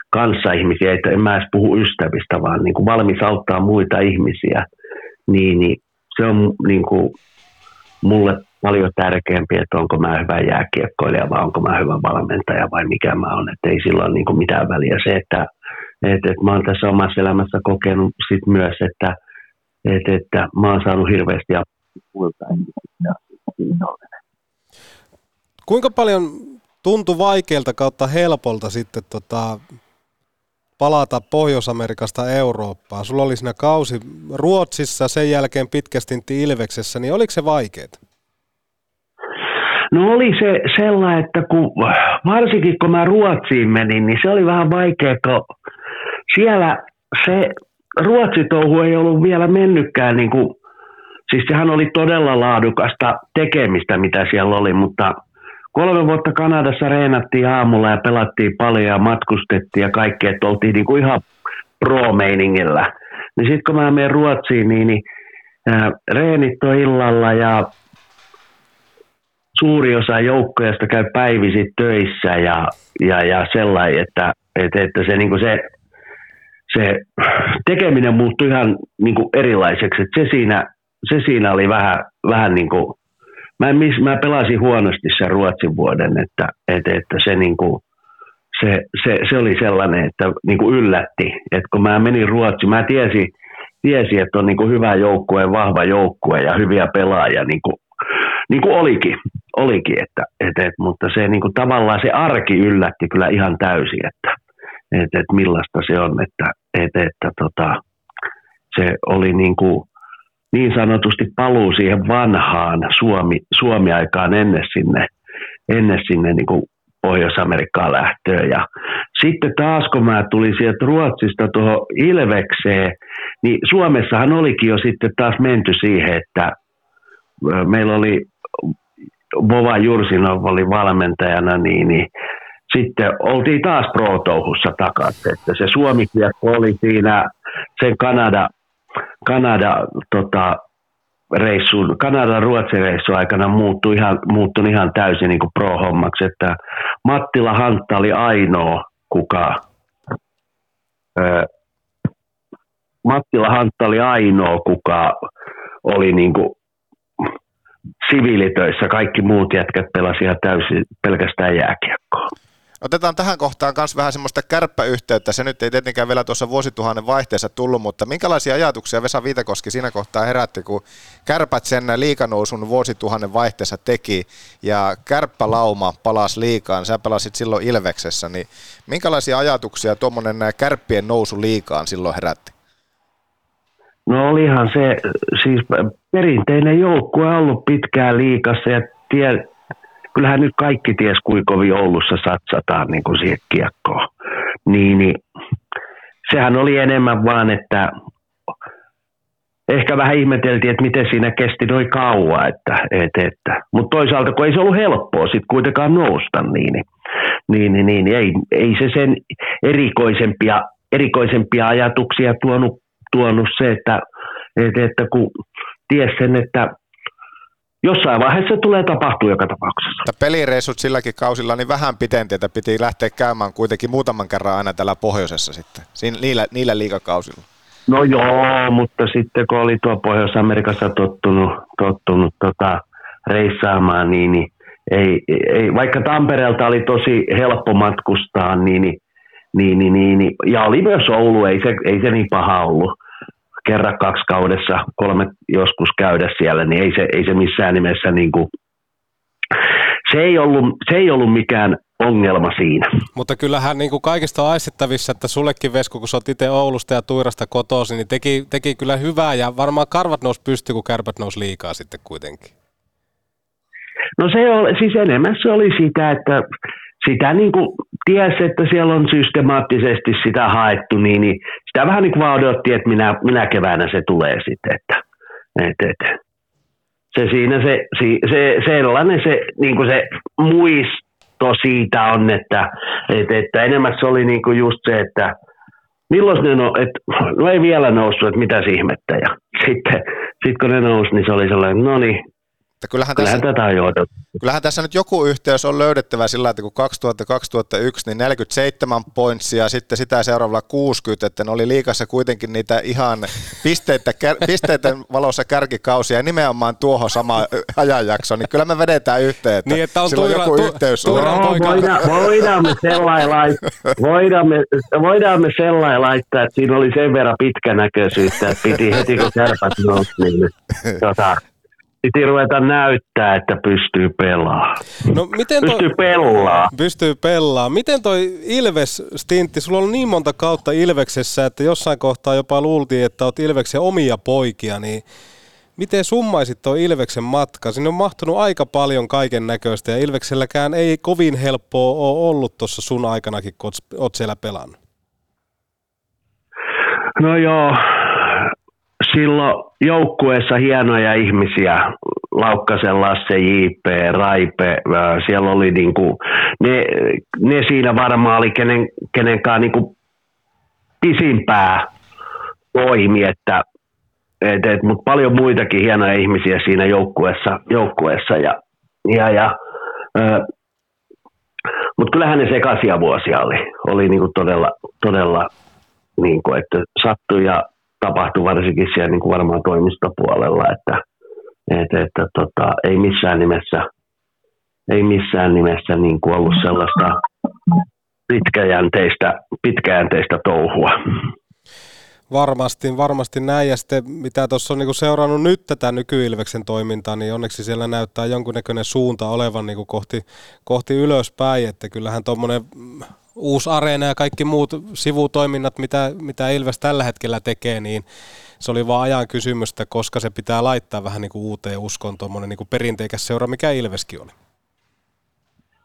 kanssaihmisiä, että en mä edes puhu ystävistä, vaan niinku valmis auttaa muita ihmisiä, niin, niin se on niinku, mulle paljon tärkeämpi, että onko mä hyvä jääkiekkoilija vai onko mä hyvä valmentaja vai mikä mä oon, että ei sillä ole niinku mitään väliä. Se, että et, et mä oon tässä omassa elämässä kokenut sit myös, että että, että mä oon saanut hirveästi apua muilta. Kuinka paljon tuntui vaikealta kautta helpolta sitten tota, palata Pohjois-Amerikasta Eurooppaan? Sulla oli siinä kausi Ruotsissa, sen jälkeen pitkästinti Ilveksessä, niin oliko se vaikeaa? No oli se sellainen, että kun, varsinkin kun mä Ruotsiin menin, niin se oli vähän vaikea, kun siellä se Ruotsitouhu ei ollut vielä mennytkään, niin kuin, siis sehän oli todella laadukasta tekemistä, mitä siellä oli, mutta kolme vuotta Kanadassa reenattiin aamulla ja pelattiin paljon ja matkustettiin ja kaikkea, että oltiin niin kuin ihan pro-meiningillä. Niin sitten kun mä menen Ruotsiin, niin, niin ää, reenit on illalla ja suuri osa joukkojasta käy päivisin töissä ja, ja, ja sellainen, että, että, että se, niin kuin se se tekeminen muuttui ihan niin kuin erilaiseksi. Se, siinä, se siinä oli vähän, vähän niin kuin, mä, en, mä pelasin huonosti sen Ruotsin vuoden, että, että, että se, niin kuin, se, se, se, oli sellainen, että niin kuin yllätti, että kun mä menin Ruotsiin, mä tiesin, tiesin että on niin kuin hyvä joukkue, vahva joukkue ja hyviä pelaajia, niin kuin, niin kuin olikin, olikin että, että, että, mutta se niin kuin, tavallaan se arki yllätti kyllä ihan täysin, että, että, että millaista se on, että, että, että tota, se oli niin, kuin, niin sanotusti paluu siihen vanhaan Suomi, Suomi-aikaan ennen sinne, ennen sinne niin kuin Pohjois-Amerikkaan lähtöön. Ja sitten taas kun mä tulin sieltä Ruotsista tuohon Ilvekseen, niin Suomessahan olikin jo sitten taas menty siihen, että meillä oli Vova Jursinov oli valmentajana, niin, niin sitten oltiin taas pro-touhussa takaisin. Että se suomi oli siinä sen Kanada, Kanada tota, reissun, Kanadan Ruotsin reissu aikana muuttui ihan, muuttui ihan täysin niin pro-hommaksi, että Mattila Hantta oli ainoa, kuka ö, Mattila Hantta oli ainoa, kuka oli niin kuin siviilitöissä. Kaikki muut jätkät pelasivat täysin pelkästään jääkiekkoa. Otetaan tähän kohtaan myös vähän semmoista kärppäyhteyttä. Se nyt ei tietenkään vielä tuossa vuosituhannen vaihteessa tullut, mutta minkälaisia ajatuksia Vesa Viitakoski siinä kohtaa herätti, kun kärpät sen liikanousun vuosituhannen vaihteessa teki ja kärppälauma palasi liikaan. Sä pelasit silloin Ilveksessä, niin minkälaisia ajatuksia tuommoinen kärppien nousu liikaan silloin herätti? No olihan se siis perinteinen joukkue ollut pitkään liikassa ja tie, kyllähän nyt kaikki ties, kuinka kovin Oulussa satsataan niin kuin siihen kiekkoon. Niin, niin, sehän oli enemmän vaan, että ehkä vähän ihmeteltiin, että miten siinä kesti noin kauan. Että, et, että. Mutta toisaalta, kun ei se ollut helppoa sitten kuitenkaan nousta, niin, niin, niin, niin, niin ei, ei se sen erikoisempia, erikoisempia ajatuksia tuonut, tuonut se, että, että, että kun ties sen, että jossain vaiheessa tulee tapahtua joka tapauksessa. Mutta pelireissut silläkin kausilla niin vähän pitenteitä piti lähteä käymään kuitenkin muutaman kerran aina täällä pohjoisessa sitten, Siin, niillä, niillä liikakausilla. No joo, mutta sitten kun oli tuo Pohjois-Amerikassa tottunut, tottunut tota, reissaamaan, niin, niin ei, ei, vaikka Tampereelta oli tosi helppo matkustaa, niin, niin, niin, niin, niin ja oli myös Oulu, ei se, ei se niin paha ollut kerran kaksi kaudessa, kolme joskus käydä siellä, niin ei se, ei se missään nimessä niin kuin, se ei, ollut, se ei ollut mikään ongelma siinä. Mutta kyllähän niin kuin kaikista on aistettavissa, että sullekin Vesku, kun sä oot itse Oulusta ja Tuirasta kotoisin, niin teki, teki kyllä hyvää ja varmaan karvat nousi pysty, kun kärpät nousi liikaa sitten kuitenkin. No se oli, siis enemmän se oli sitä, että sitä niin kuin tiesi, että siellä on systemaattisesti sitä haettu, niin, niin sitä vähän niin kuin vaan odotti, että minä, minä keväänä se tulee sitten. Että, että, että. Se siinä se, se, sellainen se, niin kuin se muisto siitä on, että, että, että enemmän se oli niin kuin just se, että milloin ne no, että no ei vielä noussut, että mitä ihmettä. Ja sitten, sitten kun ne nousi, niin se oli sellainen, no niin, että kyllähän, kyllähän, tässä, tätä on kyllähän tässä nyt joku yhteys on löydettävä sillä, että kun 2000-2001, niin 47 pointsia ja sitten sitä seuraavalla 60, että ne oli liikassa kuitenkin niitä ihan pisteitä, pisteiden valossa kärkikausia ja nimenomaan tuohon sama ajanjakso, niin kyllä me vedetään yhteen, että, niin, että on tuira, joku tu, yhteys. Tu, no, voidaan, voidaan, me voidaan, me, voidaan me sellainen laittaa, että siinä oli sen verran pitkänäköisyyttä, että piti heti kun kärpät nousi, niin tota, piti ruveta näyttää, että pystyy pelaamaan. No, miten toi, pystyy pelaa. Pystyy pelaa. Miten toi Ilves-stintti, sulla on niin monta kautta Ilveksessä, että jossain kohtaa jopa luultiin, että olet Ilveksen omia poikia, niin miten summaisit tuo Ilveksen matka? Sinne on mahtunut aika paljon kaiken näköistä ja Ilvekselläkään ei kovin helppoa ole ollut tuossa sun aikanakin, kun oot siellä pelannut. No joo, silloin joukkueessa hienoja ihmisiä, Laukkasen Lasse, J.P., Raipe, siellä oli niinku, ne, ne siinä varmaan oli kenen, kenenkaan niinku pisimpää toimi, että et, et, mutta paljon muitakin hienoja ihmisiä siinä joukkueessa, joukkueessa ja, ja, ja mutta kyllähän ne sekaisia vuosia oli, oli niinku todella, todella niinku, että sattui ja tapahtui varsinkin siellä niin kuin varmaan toimistopuolella, että, että, että tota, ei missään nimessä, ei missään nimessä niin kuin ollut sellaista pitkäjänteistä, pitkäjänteistä touhua. Varmasti, varmasti näin. Ja sitten mitä tuossa on niin kuin seurannut nyt tätä nykyilveksen toimintaa, niin onneksi siellä näyttää jonkunnäköinen suunta olevan niin kuin kohti, kohti ylöspäin. Että kyllähän tuommoinen uusi areena ja kaikki muut sivutoiminnat, mitä, mitä Ilves tällä hetkellä tekee, niin se oli vaan ajan kysymystä, koska se pitää laittaa vähän niin kuin uuteen uskoon tuommoinen niin perinteikäs seura, mikä Ilveskin oli.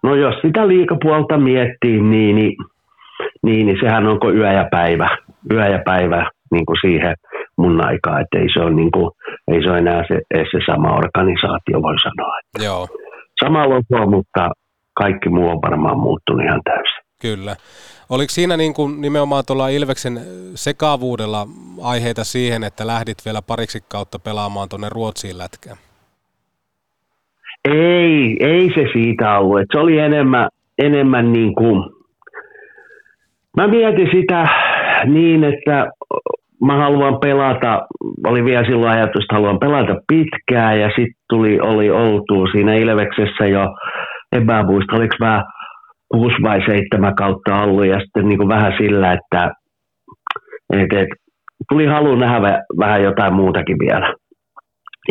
no jos sitä liikapuolta miettii, niin, niin, niin, niin sehän onko yö ja päivä, yö ja päivä niin kuin siihen mun aikaa, että ei se ole, niin kuin, ei se ole enää se, se sama organisaatio, voi sanoa. Että Joo. Sama logo, mutta kaikki muu on varmaan muuttunut ihan täysin. Kyllä. Oliko siinä niin kuin nimenomaan tuolla Ilveksen sekavuudella aiheita siihen, että lähdit vielä pariksi kautta pelaamaan tuonne Ruotsiin lätkään? Ei, ei se siitä ollut. Et se oli enemmän, enemmän niin kuin, mä mietin sitä niin, että mä haluan pelata, oli vielä silloin ajatus, että haluan pelata pitkään ja sitten tuli, oli oltu siinä Ilveksessä jo, en mä muista, oliko mä kuusi vai seitsemän kautta ollut ja sitten niin kuin vähän sillä, että et, et, tuli halu nähdä vä- vähän jotain muutakin vielä.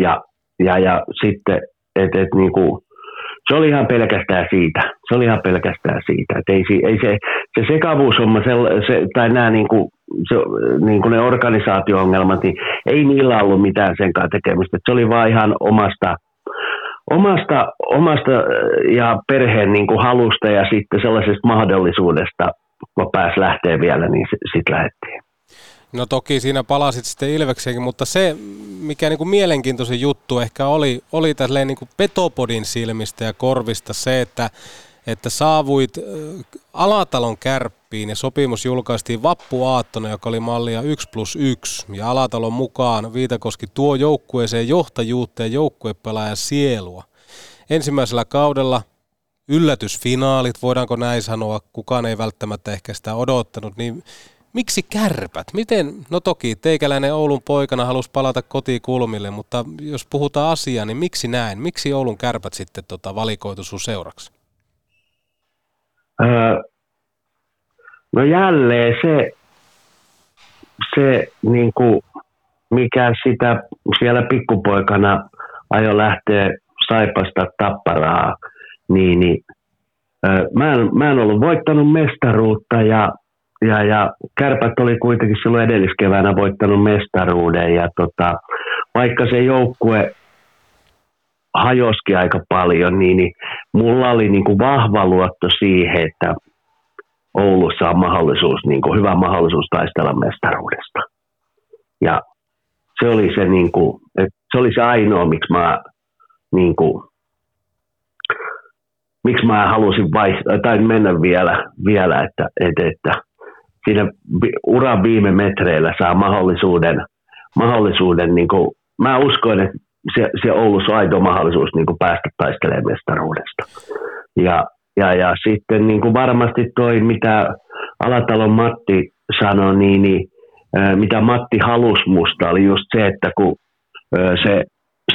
Ja, ja, ja sitten, että et, niin kuin, se oli ihan pelkästään siitä. Se oli ihan pelkästään siitä. Et ei, ei se, se sekavuushomma se, se, tai nämä niin kuin, se, niin kuin ne organisaatio-ongelmat, niin ei niillä ollut mitään sen kanssa tekemistä. Et se oli vaan ihan omasta, omasta, omasta äh, ja perheen niin kuin halusta ja sitten sellaisesta mahdollisuudesta, kun pääsi lähteä vielä, niin sitten lähdettiin. No toki siinä palasit sitten Ilvekseenkin, mutta se, mikä niin kuin mielenkiintoisin juttu ehkä oli, oli tälleen niin kuin Petopodin silmistä ja korvista se, että, että saavuit äh, Alatalon kärppiin ja sopimus julkaistiin vappuaattona, joka oli mallia 1 plus 1. Ja Alatalon mukaan Viitakoski tuo joukkueeseen johtajuutta ja joukkuepelaajan sielua. Ensimmäisellä kaudella yllätysfinaalit, voidaanko näin sanoa, kukaan ei välttämättä ehkä sitä odottanut, niin miksi kärpät? Miten, no toki teikäläinen Oulun poikana halusi palata kotikulmille, mutta jos puhutaan asiaa, niin miksi näin? Miksi Oulun kärpät sitten tota valikoitu sun seuraksi? Öö, no jälleen se, se niin kuin, mikä sitä siellä pikkupoikana ajo lähteä Saipasta tapparaa, niin, niin mä, en, mä en ollut voittanut mestaruutta ja, ja, ja kärpät oli kuitenkin silloin edelliskeväänä voittanut mestaruuden ja tota, vaikka se joukkue hajoski aika paljon, niin, niin mulla oli niin kuin vahva luotto siihen, että Oulussa on mahdollisuus, niin kuin hyvä mahdollisuus taistella mestaruudesta. Ja se oli se, niin kuin, että se, oli se ainoa, miksi mä, niin kuin, miksi mä halusin vaihtaa, tai mennä vielä, vielä että, että, että siinä uran viime metreillä saa mahdollisuuden, mahdollisuuden niin kuin, mä uskoin, että se, se Oulussa on aito mahdollisuus niin kuin päästä taistelemaan mestaruudesta. Ja, ja, ja sitten niin kuin varmasti toi, mitä Alatalon Matti sanoi, niin, niin mitä Matti halusi musta, oli just se, että kun se,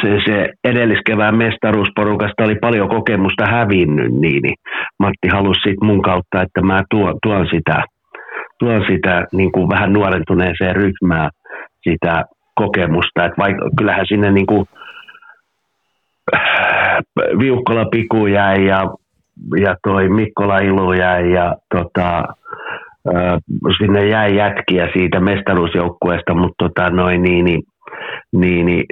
se, se edelliskevään mestaruusporukasta oli paljon kokemusta hävinnyt, niin, niin Matti halusi sit mun kautta, että mä tuon, tuon sitä, tuon sitä niin kuin vähän nuorentuneeseen ryhmään sitä kokemusta, että vaikka kyllähän sinne niin kuin Viukkola Piku jäi ja, ja toi Mikkola Ilu jäi ja tota, sinne jäi jätkiä siitä mestaruusjoukkueesta, mutta tota, noin, niin, niin, niin, niin,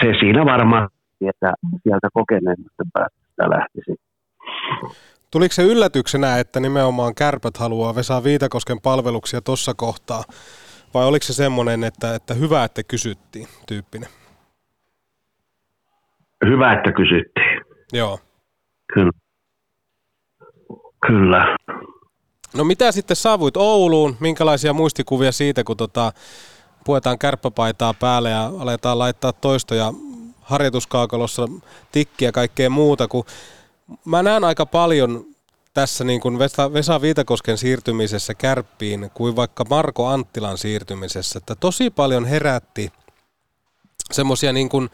se siinä varmaan sieltä, sieltä kokeneemmasta päästä lähtisi. Tuliko se yllätyksenä, että nimenomaan kärpät haluaa Vesa Viitakosken palveluksia tuossa kohtaa? Vai oliko se semmoinen, että, että hyvä, että kysyttiin tyyppinen? Hyvä, että kysyttiin. Joo. Kyllä. Kyllä. No mitä sitten saavuit Ouluun? Minkälaisia muistikuvia siitä, kun tota, puetaan kärppäpaitaa päälle ja aletaan laittaa toistoja harjoituskaakalossa tikkiä ja kaikkea muuta, kun mä näen aika paljon tässä niin kuin Vesa, Vesa Viitakosken siirtymisessä kärppiin kuin vaikka Marko Anttilan siirtymisessä, että tosi paljon herätti semmoisia niin kuin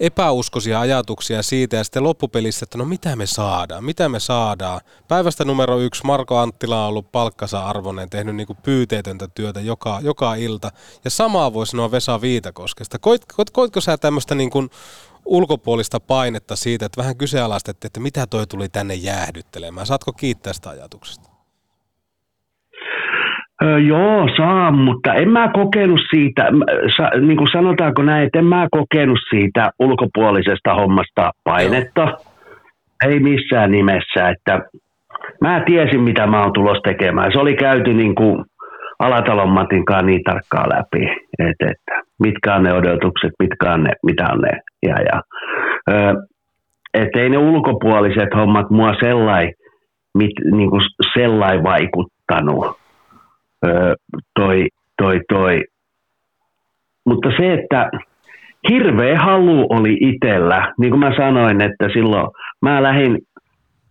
epäuskoisia ajatuksia siitä ja sitten loppupelissä, että no mitä me saadaan, mitä me saadaan. Päivästä numero yksi Marko Anttila on ollut palkkansa arvoinen, tehnyt niin kuin pyyteetöntä työtä joka, joka ilta. Ja samaa voi sanoa Vesa Viitakoskesta. Koit, koit, koitko sä tämmöistä niin kuin ulkopuolista painetta siitä, että vähän kyseenalaistettiin, että mitä toi tuli tänne jäähdyttelemään. Saatko kiittää sitä ajatuksesta? Öö, joo, saan, mutta en mä kokenut siitä, sa, niin kuin sanotaanko näin, että en mä kokenut siitä ulkopuolisesta hommasta painetta. ei missään nimessä, että mä tiesin mitä mä oon tulos tekemään. Se oli käyty niin kuin Alatalon Matinkaan niin tarkkaan läpi, että, että mitkä on ne odotukset, mitkä on ne, mitä on ne. Ja, ja, että ei ne ulkopuoliset hommat mua sellai, mit, niin kuin sellai vaikuttanut. Toi, toi, toi. Mutta se, että hirveä halu oli itsellä, niin kuin mä sanoin, että silloin mä lähdin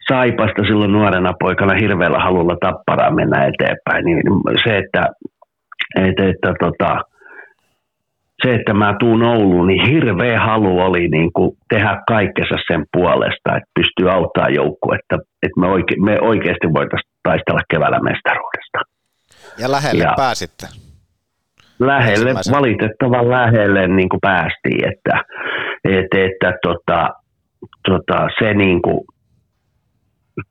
Saipasta silloin nuorena poikana hirveällä halulla tapparaa mennä eteenpäin, niin se, että, että, että tota, se, että mä tuun Ouluun, niin hirveä halu oli niin kuin tehdä kaikkensa sen puolesta, että pystyy auttaa joukkuetta, että me, oike, me oikeasti voitaisiin taistella keväällä mestaruudesta. Ja lähelle ja pääsitte. Lähelle, valitettavan lähelle niin kuin päästiin, että, että, että tota, tota, se niin kuin,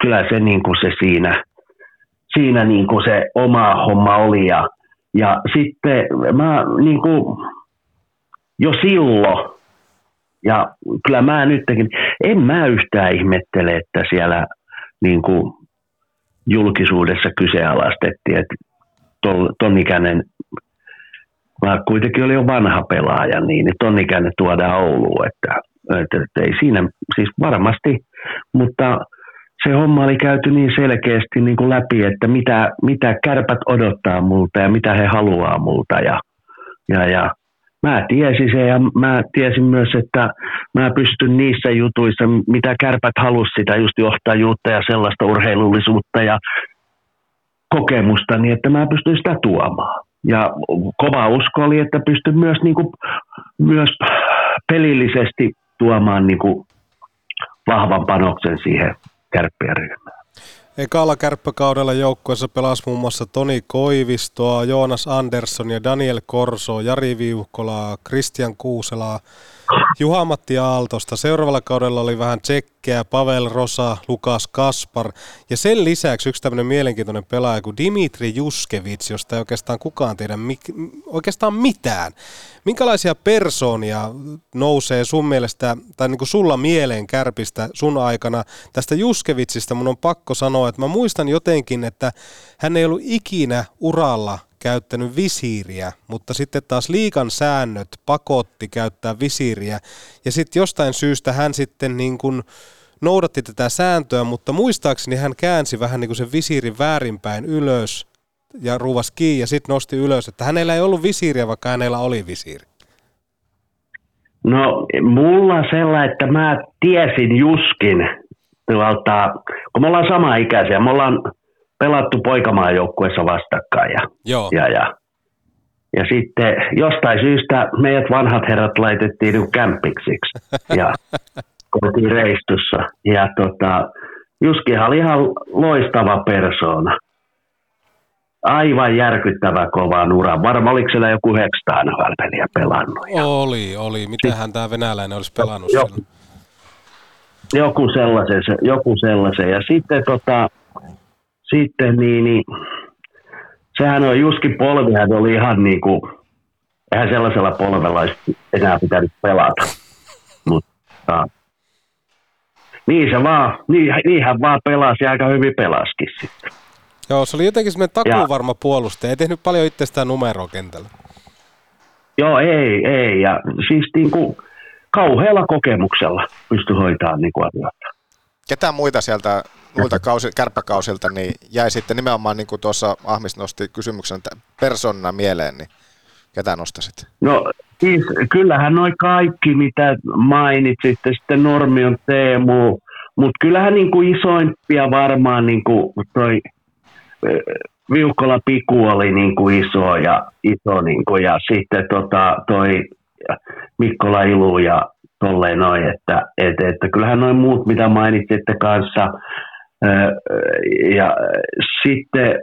kyllä se, niin kuin se siinä, siinä niin kuin se oma homma oli ja, ja sitten mä niin kuin, jo silloin, ja kyllä mä nytkin, en mä yhtään ihmettele, että siellä niin kuin julkisuudessa kyseenalaistettiin, että ton ikäinen, mä kuitenkin oli jo vanha pelaaja, niin ton ikäinen tuodaan Ouluun, että, että, että ei siinä, siis varmasti, mutta se homma oli käyty niin selkeästi niin kuin läpi, että mitä, mitä kärpät odottaa multa ja mitä he haluaa multa ja, ja, ja mä tiesin se ja mä tiesin myös, että mä pystyn niissä jutuissa, mitä kärpät halusi sitä just johtajuutta ja sellaista urheilullisuutta ja kokemusta, niin että mä pystyn sitä tuomaan. Ja kova usko oli, että pystyn myös, niin kuin, myös pelillisesti tuomaan niin kuin vahvan panoksen siihen kärppien ryhmään. Ekalla kärppäkaudella joukkueessa pelasi muun muassa Toni Koivistoa, Joonas Andersson ja Daniel Korso, Jari Viuhkolaa, Christian Kuuselaa, Juha-Matti Aaltosta. Seuraavalla kaudella oli vähän tsekkejä, Pavel Rosa, Lukas Kaspar. Ja sen lisäksi yksi tämmöinen mielenkiintoinen pelaaja kuin Dimitri Juskevits, josta ei oikeastaan kukaan tiedä oikeastaan mitään. Minkälaisia persoonia nousee sun mielestä, tai niin kuin sulla mieleen kärpistä sun aikana tästä Juskevitsistä? Mun on pakko sanoa, että mä muistan jotenkin, että hän ei ollut ikinä uralla käyttänyt visiiriä, mutta sitten taas liikan säännöt pakotti käyttää visiiriä. Ja sitten jostain syystä hän sitten niin kuin noudatti tätä sääntöä, mutta muistaakseni hän käänsi vähän niin kuin sen visiirin väärinpäin ylös ja ruuvas kiinni ja sitten nosti ylös, että hänellä ei ollut visiiriä, vaikka hänellä oli visiiri. No mulla sellainen, että mä tiesin Juskin tuolta, kun me ollaan sama ikäisiä, me ollaan pelattu poikamaajoukkueessa vastakkain. Ja, Joo. ja, ja, ja sitten jostain syystä meidät vanhat herrat laitettiin niin kämpiksiksi ja kotiin reistussa. Ja tota, Juskihan oli ihan loistava persoona. Aivan järkyttävä kova nura. Varmaan oliko siellä joku 900 nhl pelannut. Ja... Oli, oli. Mitähän tämä venäläinen olisi pelannut jo, Joku sellaisen, joku sellaisen. Ja sitten tota, sitten niin, niin sehän on Juski Polvihan oli ihan niin kuin, eihän sellaisella polvella olisi enää pitänyt pelata. Mutta niin se vaan, niin, niin hän vaan pelasi aika hyvin pelaskin sitten. Joo, se oli jotenkin semmoinen takuvarma puolustaja. Ei tehnyt paljon itsestään numeroa kentällä. Joo, ei, ei. Ja siis niin kuin, kauhealla kokemuksella pystyi hoitamaan niin kuin asioita. Ketä muita sieltä muilta kausi, kärppäkausilta, niin jäi sitten nimenomaan, niin kuin tuossa Ahmis nosti kysymyksen persona mieleen, niin ketä nostasit? No siis kyllähän noin kaikki, mitä mainitsit, sitten Normion Teemu, mutta kyllähän niin kuin isoimpia varmaan niin kuin toi Viukkola Piku oli niin kuin iso ja, iso niin kuin, ja sitten tota, toi Mikkola Ilu ja tolleen noin, että, että, että kyllähän noin muut, mitä mainitsitte kanssa, ja sitten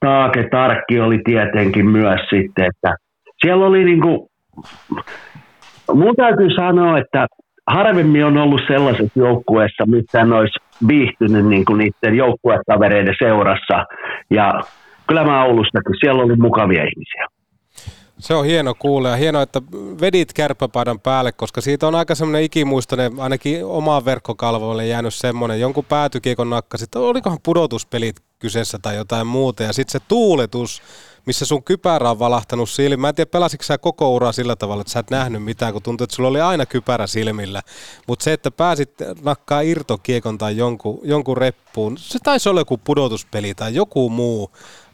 Taake Tarkki oli tietenkin myös sitten, että siellä oli niin kuin, mun täytyy sanoa, että harvemmin on ollut sellaisessa joukkueessa, missä en olisi viihtynyt niin kuin niiden joukkuekavereiden seurassa. Ja kyllä mä Oulustakin, siellä oli mukavia ihmisiä. Se on hieno kuulla ja hienoa, että vedit kärppäpaidan päälle, koska siitä on aika semmoinen ikimuistoinen, ainakin omaan verkkokalvoille jäänyt semmoinen, jonkun päätykiekon nakka, sitten olikohan pudotuspelit kyseessä tai jotain muuta, ja sitten se tuuletus, missä sun kypärä on valahtanut silmiin. Mä en tiedä, pelasitko sä koko ura sillä tavalla, että sä et nähnyt mitään, kun tuntuu, että sulla oli aina kypärä silmillä. Mutta se, että pääsit nakkaa irtokiekon tai jonkun, jonkun reppuun, se taisi olla joku pudotuspeli tai joku muu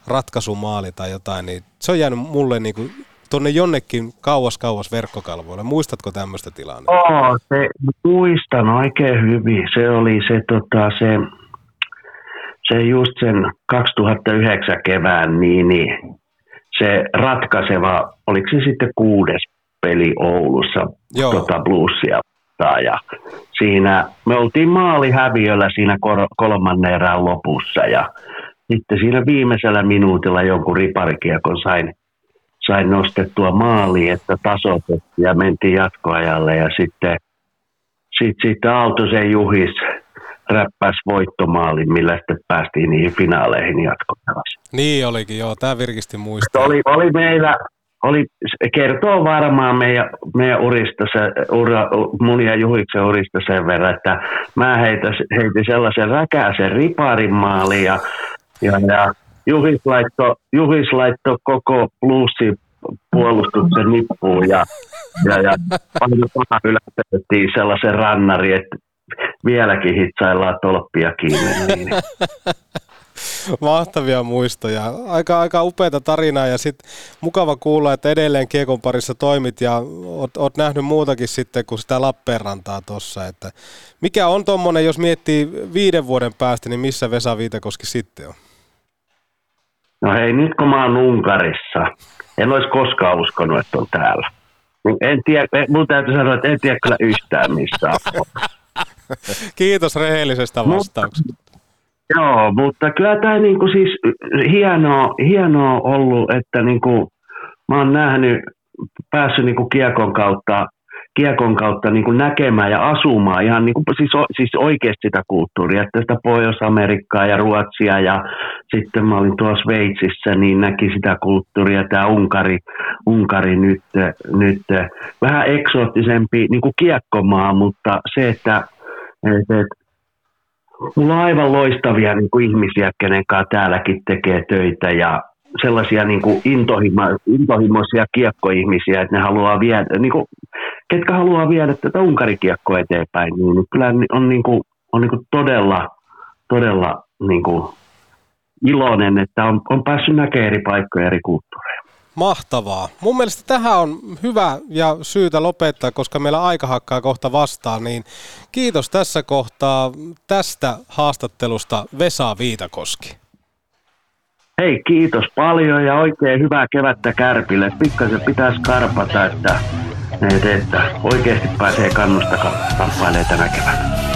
ratkaisumaali tai jotain, niin se on jäänyt mulle niin kuin tuonne jonnekin kauas kauas verkkokalvoille. Muistatko tämmöistä tilannetta? Oo, se, muistan oikein hyvin. Se oli se, tota, se, se just sen 2009 kevään, niin, niin se ratkaiseva, oliko se sitten kuudes peli Oulussa Joo. tota bluesia ja siinä me oltiin maalihäviöllä siinä kor- kolmannen erään lopussa ja sitten siinä viimeisellä minuutilla jonkun riparikiekon sain, sain nostettua maaliin, että tasoitettiin ja mentiin jatkoajalle ja sitten sit, sitten Aaltosen Juhis räppäs voittomaalin, millä sitten päästiin niihin finaaleihin jatkoajalla. Niin olikin, joo. Tämä virkisti muistaa. Oli, oli meillä, oli, se kertoo varmaan meidän, meidän urista, se, ura, mun ja Juhiksen urista sen verran, että mä heitä, heitin sellaisen räkäisen riparin maaliin ja, ja, ja Juhis laittoi Juhis laitto koko plussi puolustuksen nippuun ja, ja, ja paljon paha ylätettiin sellaisen rannari, että vieläkin hitsaillaan tolppia kiinni. Niin. Mahtavia muistoja. Aika, aika upeata tarinaa ja sitten mukava kuulla, että edelleen Kiekon parissa toimit ja oot, oot nähnyt muutakin sitten kuin sitä Lappeenrantaa tuossa. Että mikä on tuommoinen, jos miettii viiden vuoden päästä, niin missä Vesa Viitakoski sitten on? No hei, nyt kun mä oon Unkarissa, en olisi koskaan uskonut, että on täällä. En tiedä, mun täytyy sanoa, että en tiedä kyllä yhtään missä on. Kiitos rehellisestä vastauksesta. Joo, mutta kyllä tämä niinku siis hienoa, hienoa ollut, että niinku, mä oon nähnyt, päässyt niinku kiekon kautta, kiekon kautta niinku näkemään ja asumaan ihan niinku, siis, siis oikeasti sitä kulttuuria, että sitä Pohjois-Amerikkaa ja Ruotsia ja sitten mä olin tuossa Sveitsissä, niin näki sitä kulttuuria, tämä Unkari, Unkari nyt, nyt. Vähän eksoottisempi niinku kiekkomaa, mutta se, että, että mulla on aivan loistavia niin kuin ihmisiä, kenen kanssa täälläkin tekee töitä ja sellaisia niin kuin intohimo, intohimoisia kiekkoihmisiä, että ne haluaa viedä, niin kuin, ketkä haluaa viedä tätä unkarikiekkoa eteenpäin, niin kyllä on, niin kuin, on niin kuin todella, todella niin kuin iloinen, että on, on päässyt näkemään eri paikkoja, eri kulttuureja. Mahtavaa. Mun mielestä tähän on hyvä ja syytä lopettaa, koska meillä aika hakkaa kohta vastaan, niin kiitos tässä kohtaa tästä haastattelusta Vesa Viitakoski. Hei, kiitos paljon ja oikein hyvää kevättä Kärpille. Pikkasen pitäisi karpata, että, että, oikeasti pääsee kannusta kamppailemaan tänä keväänä.